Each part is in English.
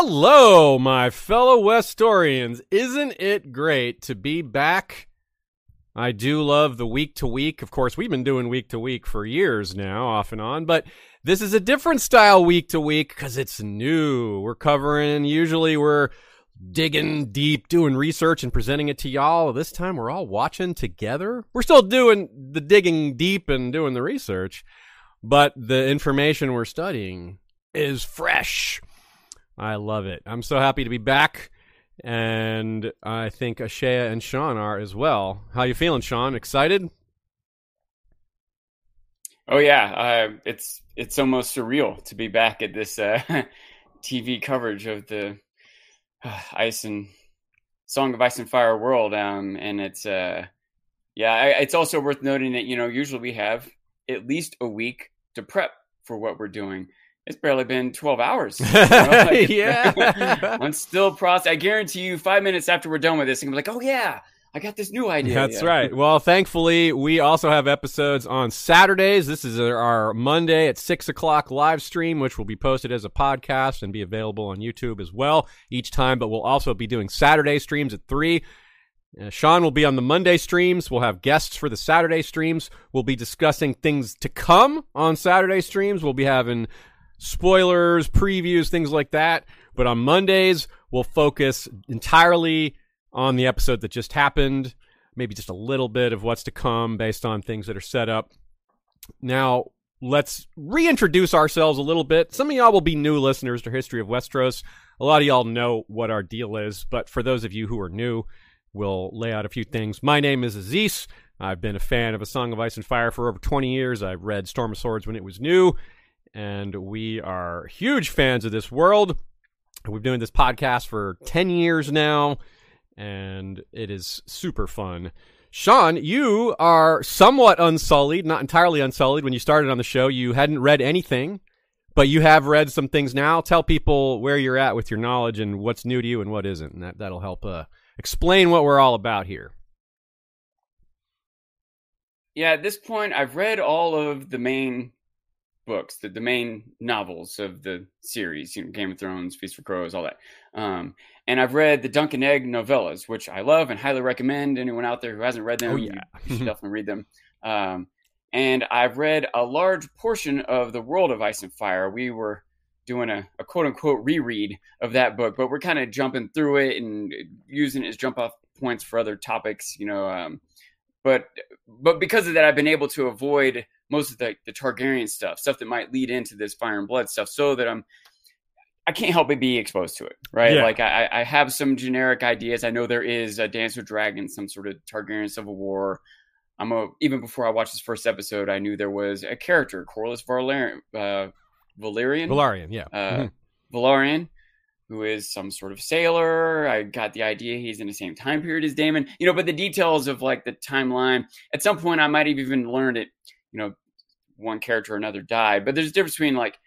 Hello, my fellow Westorians. Isn't it great to be back? I do love the week to week. Of course, we've been doing week to week for years now, off and on, but this is a different style week to week because it's new. We're covering, usually, we're digging deep, doing research and presenting it to y'all. This time, we're all watching together. We're still doing the digging deep and doing the research, but the information we're studying is fresh I love it. I'm so happy to be back, and I think Ashea and Sean are as well. How you feeling, Sean? Excited? Oh yeah, uh, it's it's almost surreal to be back at this uh, TV coverage of the uh, Ice and Song of Ice and Fire world, um, and it's uh, yeah, I, it's also worth noting that you know usually we have at least a week to prep for what we're doing it's barely been 12 hours. You know? like, yeah. I'm still processing. I guarantee you, five minutes after we're done with this, I'm like, oh, yeah, I got this new idea. That's yeah. right. Well, thankfully, we also have episodes on Saturdays. This is our Monday at 6 o'clock live stream, which will be posted as a podcast and be available on YouTube as well each time. But we'll also be doing Saturday streams at 3. Uh, Sean will be on the Monday streams. We'll have guests for the Saturday streams. We'll be discussing things to come on Saturday streams. We'll be having spoilers, previews, things like that. But on Mondays, we'll focus entirely on the episode that just happened, maybe just a little bit of what's to come based on things that are set up. Now, let's reintroduce ourselves a little bit. Some of y'all will be new listeners to History of Westeros. A lot of y'all know what our deal is, but for those of you who are new, we'll lay out a few things. My name is Aziz. I've been a fan of A Song of Ice and Fire for over 20 years. I've read Storm of Swords when it was new, and we are huge fans of this world. We've been doing this podcast for 10 years now, and it is super fun. Sean, you are somewhat unsullied, not entirely unsullied. When you started on the show, you hadn't read anything, but you have read some things now. Tell people where you're at with your knowledge and what's new to you and what isn't, and that that'll help uh, explain what we're all about here. Yeah, at this point, I've read all of the main books, the, the main novels of the series, you know, Game of Thrones, Feast for Crows, all that. Um, and I've read the Dunk and Egg novellas, which I love and highly recommend. Anyone out there who hasn't read them, oh, yeah. you, should definitely read them. Um, and I've read a large portion of the World of Ice and Fire. We were doing a, a quote unquote reread of that book, but we're kind of jumping through it and using it as jump off points for other topics, you know. Um, but but because of that, I've been able to avoid most of the, the Targaryen stuff, stuff that might lead into this fire and blood stuff, so that I'm I can't help but be exposed to it, right? Yeah. Like I, I have some generic ideas. I know there is a Dance with Dragons, some sort of Targaryen civil war. I'm a even before I watched this first episode, I knew there was a character, Corlys Velaryon, uh, Valerian, Valarian, yeah, uh, Mhm. Valarian, who is some sort of sailor. I got the idea he's in the same time period as Daemon, you know. But the details of like the timeline, at some point, I might have even learned it. You know, one character or another died, but there's a difference between like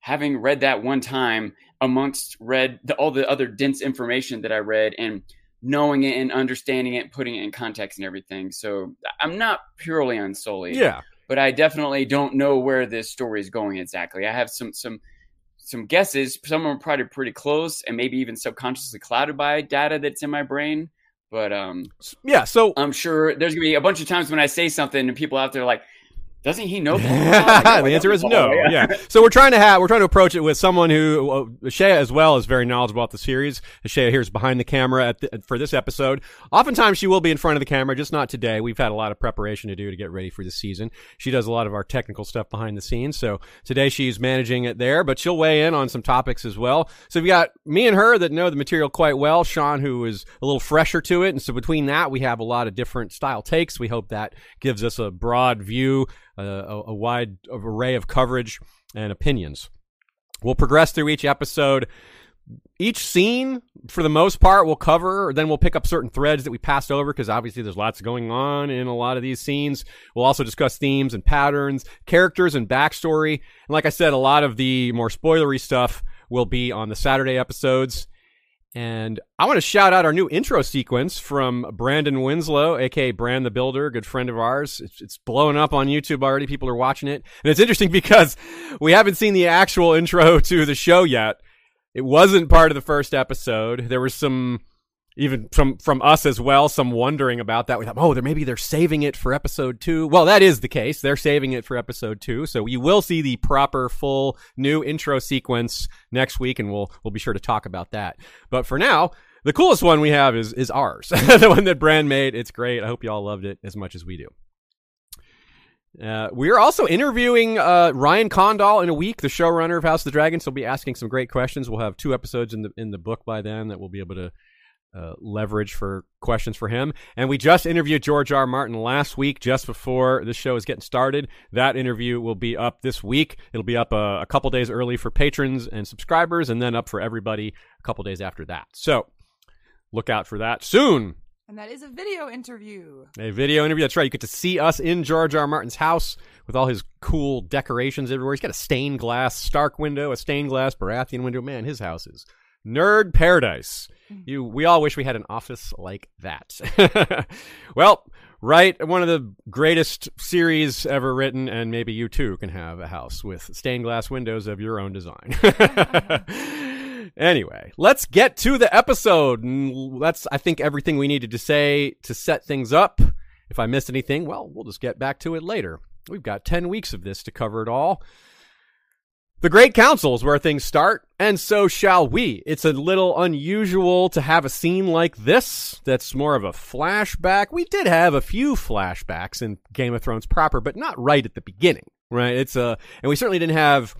having read that one time amongst read the, all the other dense information that I read and knowing it and understanding it, putting it in context and everything. So I'm not purely unsullied yeah. but I definitely don't know where this story is going exactly. I have some some some guesses. Some are probably pretty close, and maybe even subconsciously clouded by data that's in my brain. But um, Yeah, so I'm sure there's gonna be a bunch of times when I say something and people out there like, "Doesn't he know?" the answer is no. blah." Yeah. So we're trying to have we're trying to approach it with someone who uh, Shea as well is very knowledgeable about the series. Shea here is behind the camera at the, for this episode. Oftentimes she will be in front of the camera, just not today. We've had a lot of preparation to do to get ready for the season. She does a lot of our technical stuff behind the scenes. So today she's managing it there, but she'll weigh in on some topics as well. So we've got me and her that know the material quite well. Sean who is a little fresher to it, and so between that we have a lot of different style takes. We hope that gives us a broad view a, a wide array of coverage and opinions. We'll progress through each episode. Each scene, for the most part, we'll cover, then we'll pick up certain threads that we passed over because obviously there's lots going on in a lot of these scenes. We'll also discuss themes and patterns, characters and backstory. And like I said, a lot of the more spoilery stuff will be on the Saturday episodes. And I want to shout out our new intro sequence from Brandon Winslow, aka Brand the Builder, good friend of ours. It's, it's blowing up on YouTube already. People are watching it. And it's interesting because we haven't seen the actual intro to the show yet. It wasn't part of the first episode. There was some, even from, from us as well, some wondering about that. We thought, oh, they're, maybe they're saving it for episode two. Well, that is the case. They're saving it for episode two. So you will see the proper full new intro sequence next week and we'll, we'll be sure to talk about that. But for now, the coolest one we have is, is ours. the one that Brand made. It's great. I hope you all loved it as much as we do. Uh, we are also interviewing uh, Ryan Condal in a week, the showrunner of House of the Dragons. He'll be asking some great questions. We'll have two episodes in the in the book by then that we'll be able to uh, leverage for questions for him. And we just interviewed George R. Martin last week, just before this show is getting started. That interview will be up this week. It'll be up a, a couple days early for patrons and subscribers, and then up for everybody a couple days after that. So look out for that soon. And that is a video interview. A video interview. That's right. You get to see us in George R. R. Martin's house with all his cool decorations everywhere. He's got a stained glass Stark window, a stained glass Baratheon window. Man, his house is nerd paradise. Mm. You, we all wish we had an office like that. well, write one of the greatest series ever written, and maybe you too can have a house with stained glass windows of your own design. anyway, let's get to the episode. That's, I think, everything we needed to say to set things up. If I missed anything, well, we'll just get back to it later. We've got 10 weeks of this to cover it all. The Great Council is where things start, and so shall we. It's a little unusual to have a scene like this that's more of a flashback. We did have a few flashbacks in Game of Thrones proper, but not right at the beginning, right? It's a, and we certainly didn't have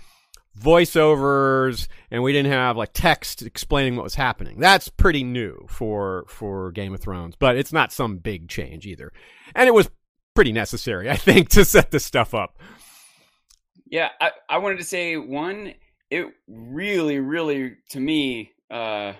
voiceovers and we didn't have like text explaining what was happening. That's pretty new for for Game of Thrones, but it's not some big change either. And it was pretty necessary, I think, to set this stuff up. Yeah, I, I wanted to say one. It really, really, to me, uh,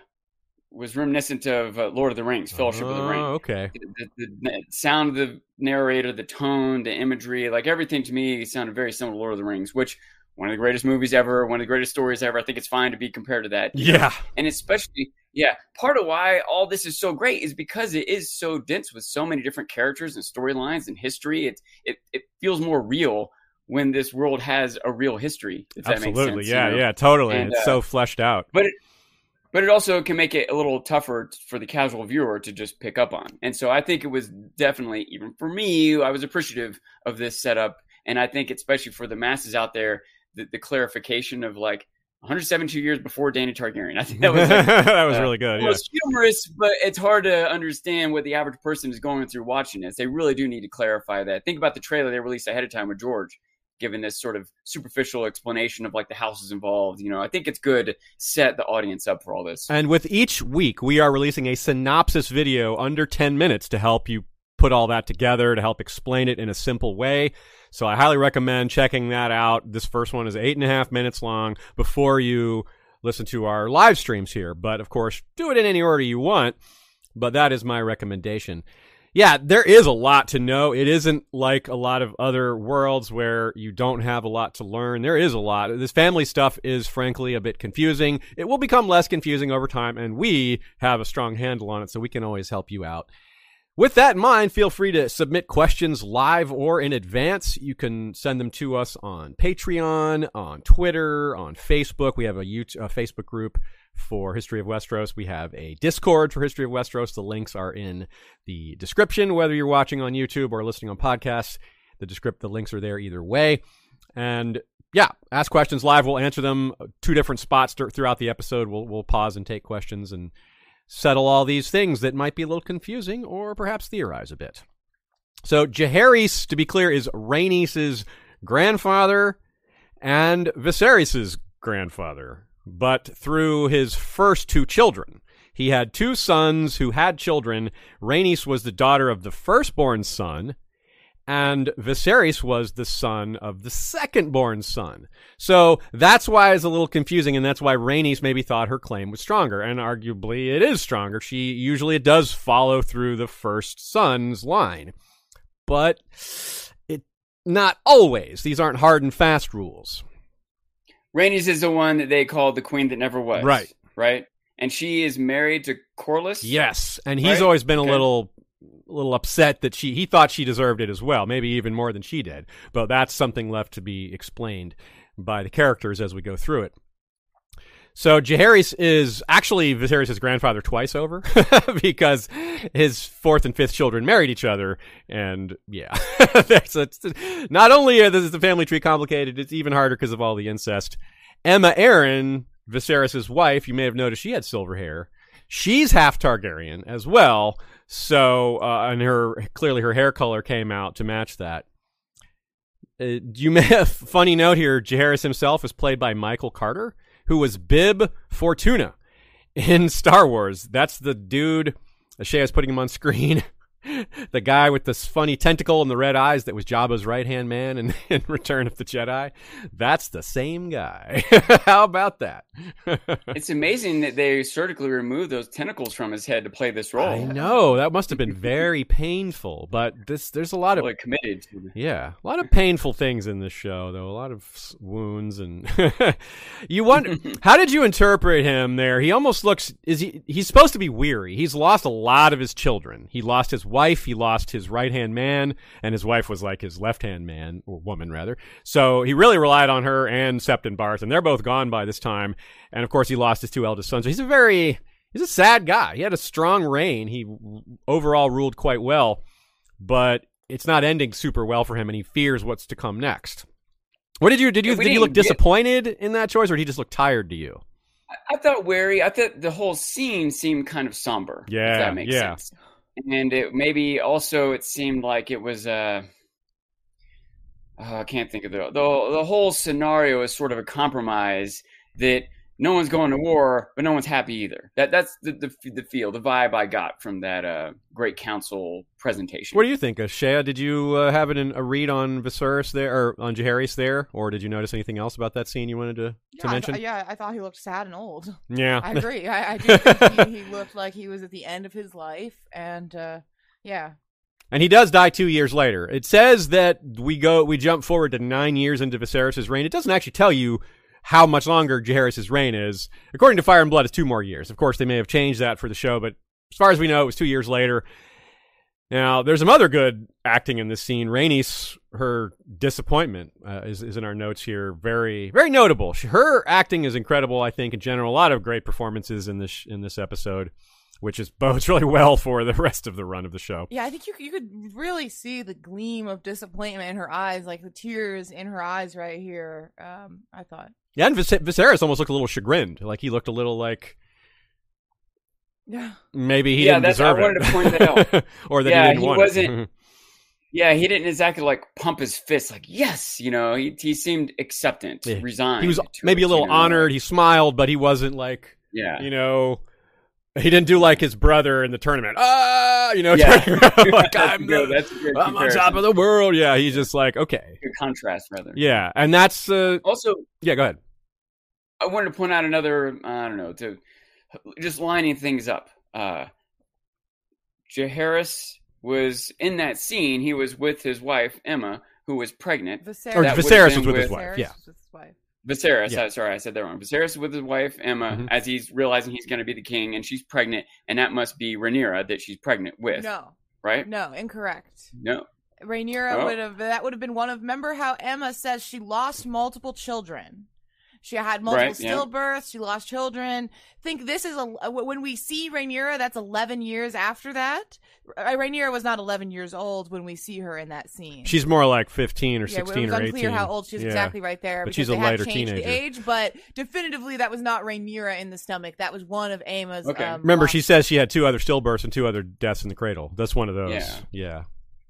was reminiscent of uh, Lord of the Rings, Fellowship of the Ring. Oh, okay. The, the, the sound of the narrator, the tone, the imagery, like everything to me sounded very similar to Lord of the Rings, which one of the greatest movies ever, one of the greatest stories ever. I think it's fine to be compared to that. Yeah. And especially, yeah, part of why all this is so great is because it is so dense with so many different characters and storylines and history. It it it feels more real when this world has a real history. If that makes Absolutely. sense, yeah, you know? yeah, totally. And, it's uh, so fleshed out. But it but it also can make it a little tougher for the casual viewer to just pick up on. And so I think it was definitely even for me, I was appreciative of this setup. And I think especially for the masses out there, the, the clarification of like 172 years before Dany Targaryen. I think that was like, that was uh, really good. it Yeah. was humorous, but it's hard to understand what the average person is going through watching this. They really do need to clarify that. Think about the trailer they released ahead of time with George, giving this sort of superficial explanation of like the houses involved. You know, I think it's good to set the audience up for all this. And with each week, we are releasing a synopsis video under 10 minutes to help you put all that together, to help explain it in a simple way. So I highly recommend checking that out. This first one is eight and a half minutes long before you listen to our live streams here. But of course, do it in any order you want. But that is my recommendation. Yeah, there is a lot to know. It isn't like a lot of other worlds where you don't have a lot to learn. There is a lot. This family stuff is frankly a bit confusing. It will become less confusing over time, and we have a strong handle on it, so we can always help you out. With that in mind, feel free to submit questions live or in advance. You can send them to us on Patreon, on Twitter, on Facebook. We have a, YouTube, a Facebook group for History of Westeros. We have a Discord for History of Westeros. The links are in the description, whether you're watching on YouTube or listening on podcasts. The descript, the links are there either way. And yeah, ask questions live. We'll answer them two different spots th- throughout the episode. We'll we'll pause and take questions and settle all these things that might be a little confusing or perhaps theorize a bit. So Jaehaerys, to be clear, is Rhaenys' grandfather and Viserys' grandfather, but through his first two children. He had two sons who had children. Rhaenys was the daughter of the firstborn son, and Viserys was the son of the second-born son. So that's why it's a little confusing, and that's why Rhaenys maybe thought her claim was stronger, and arguably it is stronger. She usually it does follow through the first son's line, but it not always. These aren't hard and fast rules. Rhaenys is the one that they called the queen that never was. Right. Right. And she is married to Corlys. Yes, and he's Right? always been a little a little upset that she he thought she deserved it as well, maybe even more than she did. But that's something left to be explained by the characters as we go through it. So Jaehaerys is actually Viserys' grandfather twice over because his fourth and fifth children married each other, and yeah, it's- not only is the family tree complicated, it's even harder because of all the incest. Aemma Arryn, Viserys' wife, you may have noticed she had silver hair. She's half Targaryen as well, so uh, and her clearly her hair color came out to match that. Uh, you may have funny note here. Jaehaerys himself is played by Michael Carter, who was Bib Fortuna in Star Wars. That's the dude. Shea is putting him on screen. the guy with this funny tentacle and the red eyes that was Jabba's right hand man in, in Return of the Jedi. That's the same guy. How about that? It's amazing that they surgically removed those tentacles from his head to play this role. I know that must have been very painful, but this there's a lot of committed Yeah, a lot of painful things in this show, though. A lot of wounds, and you wonder how did you interpret him there? He almost looks is he? He's supposed to be weary. He's lost a lot of his children. He lost his wife. He lost his right hand man, and his wife was like his left hand man or woman rather. So he really relied on her and Septon Barth, and they're both gone by this time. And of course, he lost his two eldest sons. So he's a very he's a sad guy. He had a strong reign. He overall ruled quite well, but it's not ending super well for him, and he fears what's to come next. What did you did you did you look didn't get- disappointed in that choice, or did he just look tired to you? I thought wary. I thought the whole scene seemed kind of somber. Yeah, if that makes yeah. sense. And it maybe also it seemed like it was uh, uh, I can't think of the the the whole scenario is sort of a compromise that no one's going to war, but no one's happy either. That that's the the, the feel, the vibe I got from that uh, great council presentation. What do you think, uh, Shea? Did you uh, have an, a read on Viserys there, or on Jaehaerys there, or did you notice anything else about that scene you wanted to, to yeah, I mention? th- yeah, I thought he looked sad and old. yeah, I agree. I, I do think he, he looked like he was at the end of his life, and uh, yeah, And he does die two years later. It says that we go, we jump forward to nine years into Viserys' reign. It doesn't actually tell you how much longer Jaehaerys' reign is. According to Fire and Blood, it's two more years. Of course, they may have changed that for the show, but as far as we know, it was two years later. Now, there's some other good acting in this scene. Rhaenys, her disappointment uh, is, is in our notes here. Very, very notable. She, her acting is incredible. I think in general, a lot of great performances in this in this episode, which is bodes really well for the rest of the run of the show. Yeah, I think you you could really see the gleam of disappointment in her eyes, like the tears in her eyes right here. Um, I thought. Yeah, and Vis- Viserys almost looked a little chagrined. Like he looked a little like Yeah. maybe he Yeah, didn't that's- I deserve it, wanted to point that out. or that Yeah, he didn't he want wasn't- it. Yeah, he didn't exactly like pump his fist, like yes, you know. He he seemed acceptant, Yeah. resigned. he was maybe it, a little you know, honored. He smiled, but he wasn't like yeah, you know. He didn't do like his brother in the tournament. Ah, you know, Yeah. like I'm, good, that's I'm on top of the world. Yeah, he's just like okay. Good contrast, rather. Yeah, and that's uh, Also, yeah. Go ahead. I wanted to point out another. I don't know to just lining things up. Uh, Jaehaerys was in that scene. He was with his wife Aemma, who was pregnant. Viserys. Or Viserys was with his wife. Viserys Yeah. was his wife. Viserys. Yeah. uh, sorry, I said that wrong. Viserys with his wife Aemma, Mhm. as he's realizing he's going to be the king, and she's pregnant, and that must be Rhaenyra that she's pregnant with, No, right? no, incorrect. No. Rhaenyra Oh. would have that would have been one of. Remember how Aemma says she lost multiple children. She had multiple Right, yeah. stillbirths. She lost children. Think this is a when we see Rhaenyra, that's eleven years after that. Uh, Rhaenyra was not eleven years old when we see her in that scene. She's more like 15 or yeah, 16 it was or 18. how old she is Yeah. exactly right there. But she's a they had later teenager. The age, but definitively that was not Rhaenyra in the stomach. That was one of Aemma's. Okay. Um, Remember, she says she had two other stillbirths and two other deaths in the cradle. That's one of those. Yeah.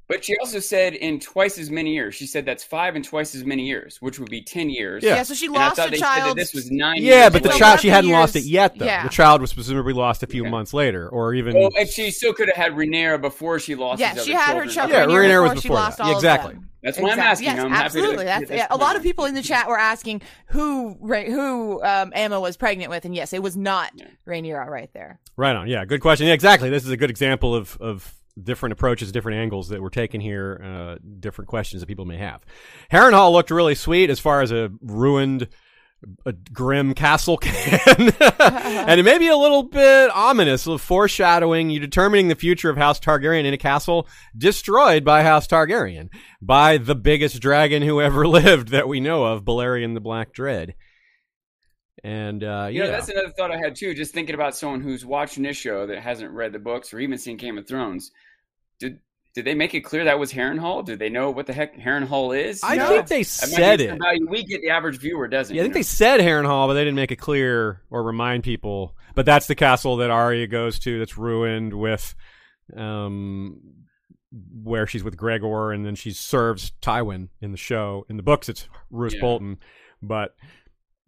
Yeah. But she also said in twice as many years. She said that's five and twice as many years, which would be ten years. Yeah. yeah. So she And I lost thought a they said child. that this was nine. Yeah, years but the later. child she hadn't lost it yet though. yeah. The child was presumably lost a few Okay. months later, or even. Oh, and she still could have had Rhaenyra before she lost. Yeah, his she other had her child Yeah, Rhaenyra Rhaenyra was before she before lost that. all of Exactly. them. That's why I'm asking. Yes, I'm happy to absolutely. That's this yeah, a lot of people in the chat were asking who Ra- who um, Aemma was pregnant with, and yes, it was not Yeah. Rhaenyra right there. Right on. Yeah, good question. Yeah, exactly. This is a good example of of different approaches, different angles that we're taking here, uh, different questions that people may have. Harrenhal looked really sweet as far as a ruined, a grim castle can, and it may be a little bit ominous, a little foreshadowing you determining the future of House Targaryen in a castle destroyed by House Targaryen by the biggest dragon who ever lived that we know of, Balerion the Black Dread. And uh, You know, that's another thought I had too. Just thinking about someone who's watching this show that hasn't read the books or even seen Game of Thrones. Did did they make it clear that was Harrenhal? Do they know what the heck Harrenhal is? I You know? think they That might said it. we get the average viewer doesn't. Yeah, I think know? they said Harrenhal, but they didn't make it clear or remind people. But that's the castle that Arya goes to that's ruined with um where she's with Gregor and then she serves Tywin in the show. In the books it's Roose Yeah. Bolton. But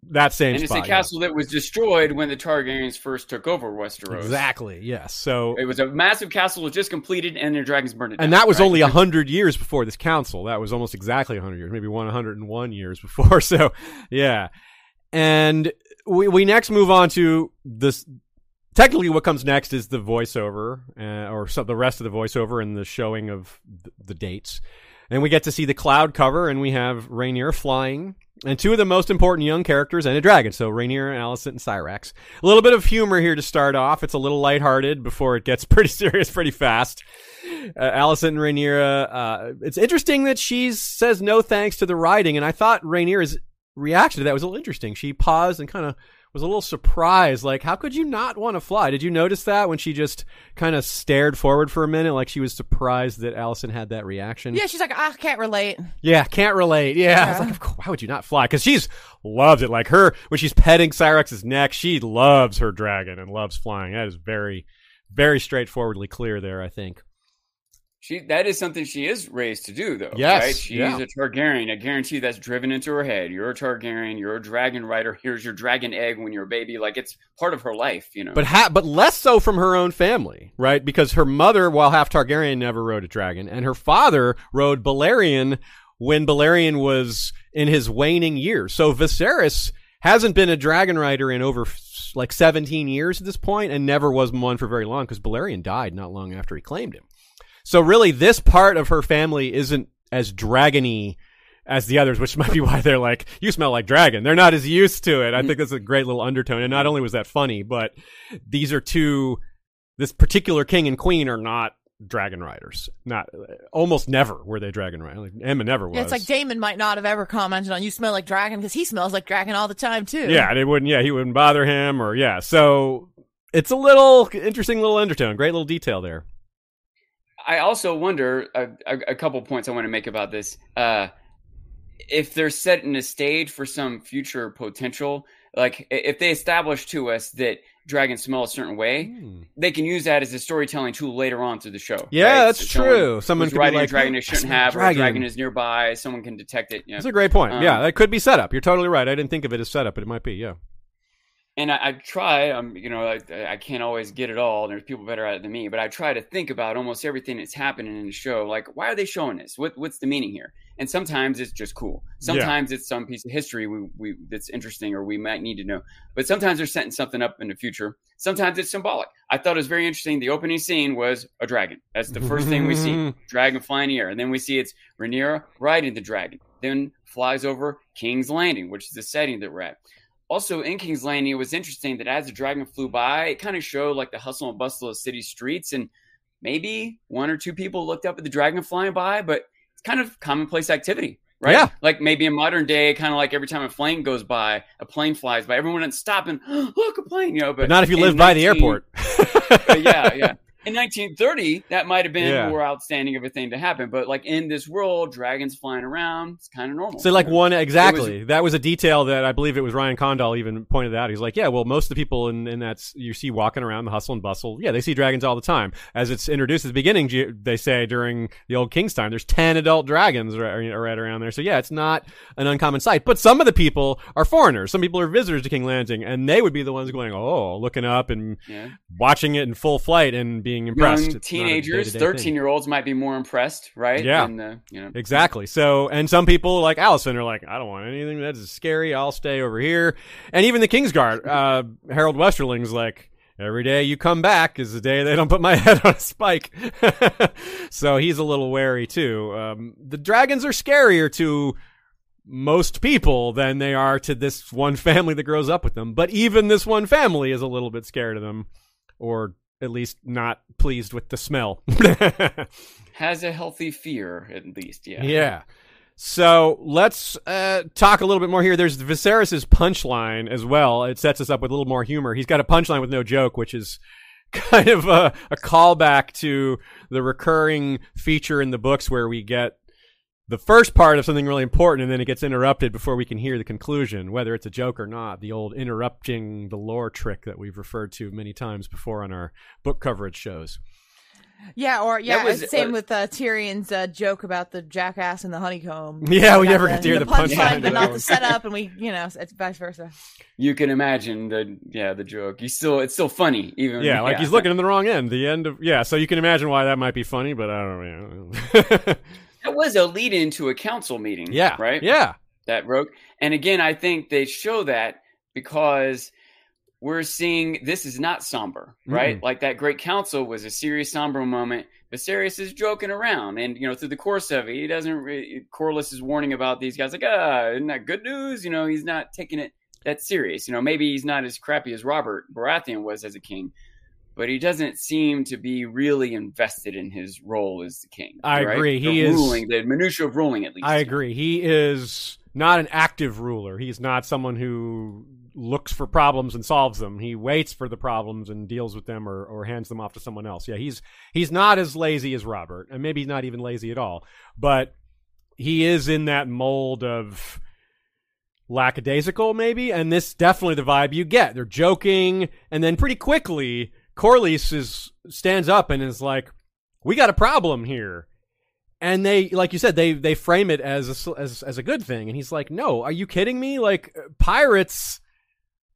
that same and it's spot. a yeah. castle that was destroyed when the Targaryens first took over Westeros. Exactly, yes. So It was a massive castle that was just completed, and their dragons burned it down. and that was right? only a hundred years before this council. That was almost exactly a hundred years, maybe one hundred and one years before. So, yeah. And we we next move on to this. Technically, what comes next is the voiceover, uh, or the rest of the voiceover and the showing of th- the dates. And we get to see the cloud cover, and we have Rhaenyra flying, and two of the most important young characters and a dragon. So Rhaenyra, Alicent, and Syrax. A little bit of humor here to start off. It's a little lighthearted before it gets pretty serious pretty fast. Uh, Alicent and Rhaenyra, uh, it's interesting that she says no thanks to the riding, and I thought Rhaenyra's reaction to that was a little interesting. She paused and kind of was a little surprised, like, how could you not want to fly? Did you notice that when she just kind of stared forward for a minute, like she was surprised that Alicent had that reaction? Yeah, she's like, I can't relate. Yeah, can't relate. Yeah, it's like, of course, why would you not fly? Because she's loves it. Like her when she's petting Syrax's neck, she loves her dragon and loves flying. That is very, very straightforwardly clear there. I think. She that is something she is raised to do, though. Yes, right? She's yeah. a Targaryen. I guarantee that's driven into her head. You're a Targaryen. You're a dragon rider. Here's your dragon egg when you're a baby. Like it's part of her life, you know. But ha- but less so from her own family, right? Because her mother, while half Targaryen, never rode a dragon, and her father rode Balerion when Balerion was in his waning years. So Viserys hasn't been a dragon rider in over like 17 years at this point, and never was one for very long because Balerion died not long after he claimed him. So really, this part of her family isn't as dragony as the others, which might be why they're like, "You smell like dragon." They're not as used to it. I think that's a great little undertone. And not only was that funny, but these are two. This particular king and queen are not dragon riders. Not almost never were they dragon riders. Like, Aemma never was. Yeah, it's like Daemon might not have ever commented on you smell like dragon because he smells like dragon all the time too. Yeah, they wouldn't. Yeah, he wouldn't bother him, or yeah. So it's a little interesting little undertone. Great little detail there. I also wonder a, a, a couple points I want to make about this. Uh, if they're setting a stage for some future potential, like if they establish to us that dragons smell a certain way, they can use that as a storytelling tool later on through the show. Yeah, right? that's someone true. Someone could be riding like, a dragon they shouldn't have, or a dragon." dragon is nearby. Someone can detect it. You know? That's a great point. Um, yeah, that could be set up. You're totally right. I didn't think of it as setup, but it might be. Yeah. And I, I try. I'm, um, you know, I, uh, I can't always get it all. There's people better at it than me, but I try to think about almost everything that's happening in the show. Like, why are they showing this? What, what's the meaning here? And sometimes it's just cool. Sometimes it's some piece of history we, we that's interesting or we might need to know. But sometimes they're setting something up in the future. Sometimes it's symbolic. I thought it was very interesting. The opening scene was a dragon. That's the first thing we see. Dragon flying in the air. And then we see it's Rhaenyra riding the dragon. Then flies over King's Landing, which is the setting that we're at. Also, in King's Landing, it was interesting that as the dragon flew by, it kind of showed like the hustle and bustle of city streets, and maybe one or two people looked up at the dragon flying by, but it's kind of commonplace activity, right? Yeah. Like maybe in modern day, kind of like every time a plane goes by, a plane flies by, everyone would stop and look a plane, you know. But, But not if you live by the airport. yeah, yeah. In 1930, that might have been Yeah. more outstanding of a thing to happen. But like in this world, dragons flying around, it's kind of normal. So like one exactly. that was a detail that I believe it was Ryan Condal even pointed out. He's like, yeah, well, most of the people in, in that you see walking around the hustle and bustle, yeah, they see dragons all the time. As it's introduced at the beginning, they say during the old King's time, there's ten adult dragons right, right around there. So yeah, it's not an uncommon sight. But some of the people are foreigners. Some people are visitors to King Landing, and they would be the ones going, oh, looking up and Yeah. watching it in full flight and being impressed. Young It's teenagers, 13 year olds might be more impressed, right? Yeah. Than you know, Exactly. So, and some people like Alicent are like, I don't want anything that's scary. I'll stay over here. And even the Kingsguard, uh, Harrold Westerling's like, every day you come back is the day they don't put my head on a spike. so he's a little wary too. Um, the dragons are scarier to most people than they are to this one family that grows up with them. But even this one family is a little bit scared of them, or at least not pleased with the smell. has a healthy fear, at least. Yeah. Yeah. So let's uh, talk a little bit more here. There's Viserys' punchline as well. It sets us up with a little more humor. He's got a punchline with no joke, which is kind of a, a callback to the recurring feature in the books where we get the first part of something really important and then it gets interrupted before we can hear the conclusion, whether it's a joke or not. The old interrupting the lore trick that we've referred to many times before on our book coverage shows. Yeah, or yeah, was- same uh, with uh, Tyrion's uh, joke about the jackass and the honeycomb. Yeah, we Got never the, get to hear the punchline, punchline but to not the setup, and we, you know, it's vice versa. You can imagine the, yeah, the joke. You still, it's still funny, even. Yeah, like he's looking in the wrong end. The end of yeah, so you can imagine why that might be funny, but I don't know. That was a lead into a council meeting. yeah, Right? Yeah, that broke. And again, I think they show that because we're seeing this is not somber, right? Mm-mm. Like that great council was a serious somber moment. Viserys is joking around, and you know through the course of it, he doesn't. Re- Corlys is warning about these guys, like, ah, isn't that good news? You know, he's not taking it that serious. You know, maybe he's not as crappy as Robert Baratheon was as a king, but he doesn't seem to be really invested in his role as the king. I right? agree. The He is- ruling, the minutia of ruling, at least. I agree. He is not an active ruler. He's not someone who looks for problems and solves them. He waits for the problems and deals with them or, or hands them off to someone else. Yeah, he's he's not as lazy as Robert, and maybe he's not even lazy at all. But he is in that mold of lackadaisical, maybe, and this definitely the vibe you get. They're joking, and then pretty quickly, Corlys is stands up and is like, "We got a problem here." and they like you said they they frame it as a, as as a good thing. And he's like no are you kidding me? Like uh, pirates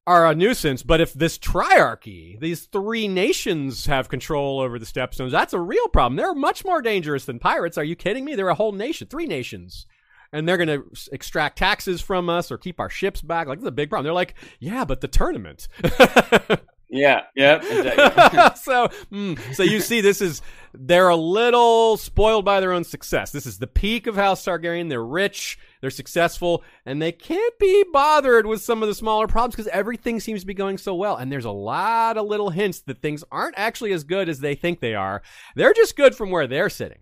are a nuisance but if this triarchy these three nations have control over the stepstones that's a real problem. They're much more dangerous than pirates. Are you kidding me? They're a whole nation three nations. And they're going to extract taxes from us or keep our ships back. Like is a big problem. They're like yeah but the tournament Yeah, yeah. Exactly. so, mm, so you see, this is they're a little spoiled by their own success. This is the peak of House Targaryen. They're rich, they're successful, and they can't be bothered with some of the smaller problems because everything seems to be going so well. And there's a lot of little hints that things aren't actually as good as they think they are. They're just good from where they're sitting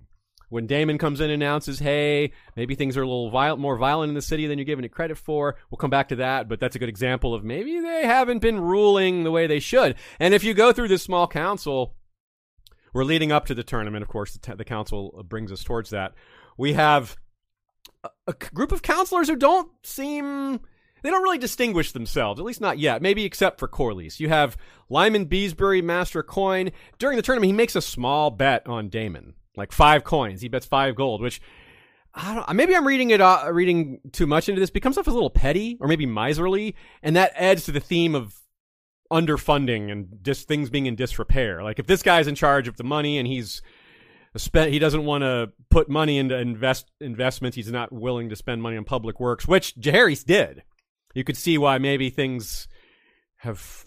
when Daemon comes in and announces, hey, maybe things are a little violent, more violent in the city than you're giving it credit for. We'll come back to that, but that's a good example of maybe they haven't been ruling the way they should. And if you go through this small council, we're leading up to the tournament. Of course, the, t- the council uh, brings us towards that. We have a, a group of counselors who don't seem they don't really distinguish themselves, at least not yet. Maybe except for Corlys. You have Lyman Beesbury, Master Coin. During the tournament, he makes a small bet on Daemon like five coins. He bets five gold, which I don't. Maybe I'm reading it, uh, reading too much into this. Becomes off as a little petty or maybe miserly, and that adds to the theme of underfunding and just things being in disrepair. Like if this guy's in charge of the money and he's spent, he doesn't want to put money into invest investments. He's not willing to spend money on public works, which Jaehaerys did. You could see why maybe things have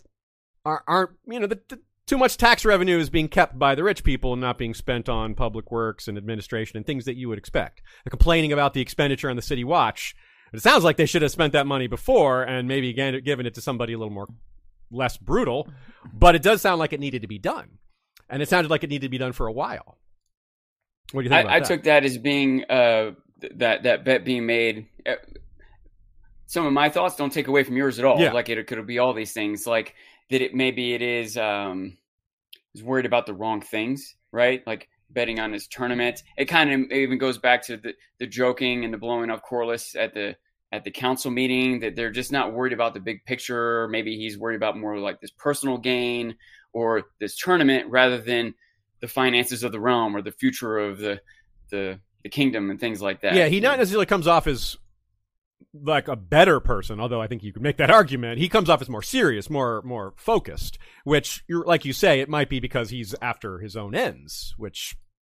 aren't you know the, the too much tax revenue is being kept by the rich people and not being spent on public works and administration and things that you would expect. The complaining about the expenditure on the city watch. It sounds like they should have spent that money before and maybe again given it to somebody a little more less brutal, but it does sound like it needed to be done. And it sounded like it needed to be done for a while. What do you think I, I took that as being uh, that that bet being made. Uh, some of my thoughts don't take away from yours at all. Yeah. Like it could be all these things. Like that it maybe it is um is worried about the wrong things, right? Like betting on his tournament. It kind of even goes back to the, the joking and the blowing of Corlys at the at the council meeting that they're just not worried about the big picture. Maybe he's worried about more like this personal gain or this tournament rather than the finances of the realm or the future of the the, the kingdom and things like that. Yeah, he not necessarily comes off as like a better person, although I think you could make that argument. He comes off as more serious, more more focused, which like you say, it might be because he's after his own ends, which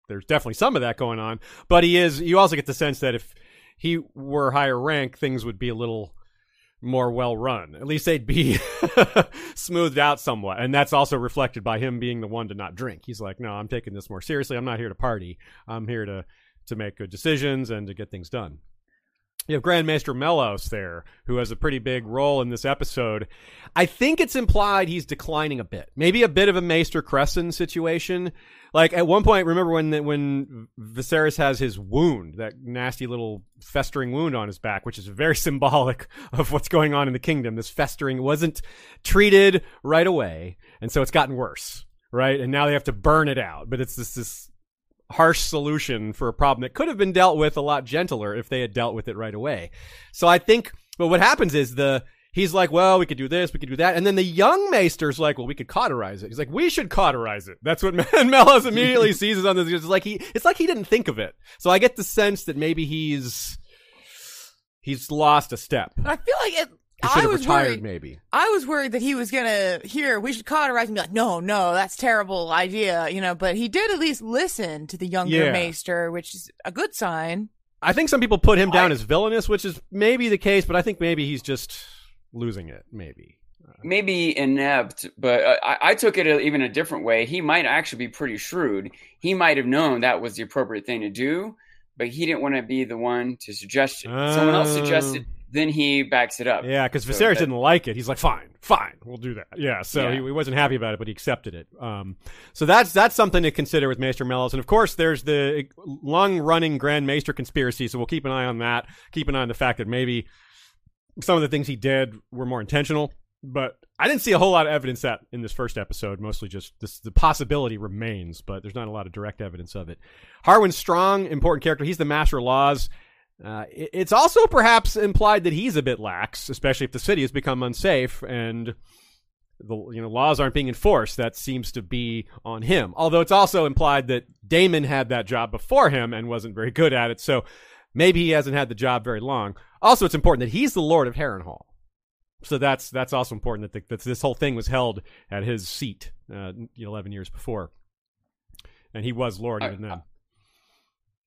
there's definitely some of that going on. But he is you also get the sense that if he were higher rank, things would be a little more well run. At least they'd be smoothed out somewhat. And that's also reflected by him being the one to not drink. He's like, no, I'm taking this more seriously. I'm not here to party. I'm here to to make good decisions and to get things done. You have Grand Maester Mellos there, who has a pretty big role in this episode. I think it's implied he's declining a bit. Maybe a bit of a Maester Cressen situation. Like at one point, remember when when Viserys has his wound, that nasty little festering wound on his back, which is very symbolic of what's going on in the kingdom. This festering wasn't treated right away, and so it's gotten worse, right? And now they have to burn it out. But it's this this harsh solution for a problem that could have been dealt with a lot gentler if they had dealt with it right away. So I think, but what happens is the, he's like, well, we could do this, we could do that. And then the young maester's like, well, we could cauterize it. He's like, we should cauterize it. That's what Mellos immediately seizes on this. It's like he, it's like he didn't think of it. So I get the sense that maybe he's, he's lost a step. I feel like it. He should I have was retired worried. maybe. I was worried that he was gonna hear we should cauterize and be like, no, no, that's terrible idea, you know. But he did at least listen to the younger Yeah. maester, which is a good sign. I think some people put him down I- as villainous, which is maybe the case, but I think maybe he's just losing it. Maybe. maybe inept, but uh, I, I took it even a different way. He might actually be pretty shrewd. He might have known that was the appropriate thing to do, but he didn't want to be the one to suggest it. Someone else Oh. suggested, then he backs it up. Yeah, because So Viserys that- didn't like it. He's like, fine, fine, we'll do that. Yeah, so Yeah. He, he wasn't happy about it, but he accepted it. Um, so that's that's something to consider with Maester Mellos. And of course, there's the long running Grand Maester conspiracy. So we'll keep an eye on that. Keep an eye on the fact that maybe some of the things he did were more intentional. But I didn't see a whole lot of evidence that in this first episode. Mostly just this, the possibility remains, but there's not a lot of direct evidence of it. Harwin Strong, important character. He's the Master of Laws. Uh, it- it's also perhaps implied that he's a bit lax, especially if the city has become unsafe and the you know laws aren't being enforced. That seems to be on him. Although it's also implied that Daemon had that job before him and wasn't very good at it, so maybe he hasn't had the job very long. Also, it's important that he's the Lord of Harrenhal. So that's that's also important that, the, that this whole thing was held at his seat uh, eleven years before, and he was Lord I- even then. I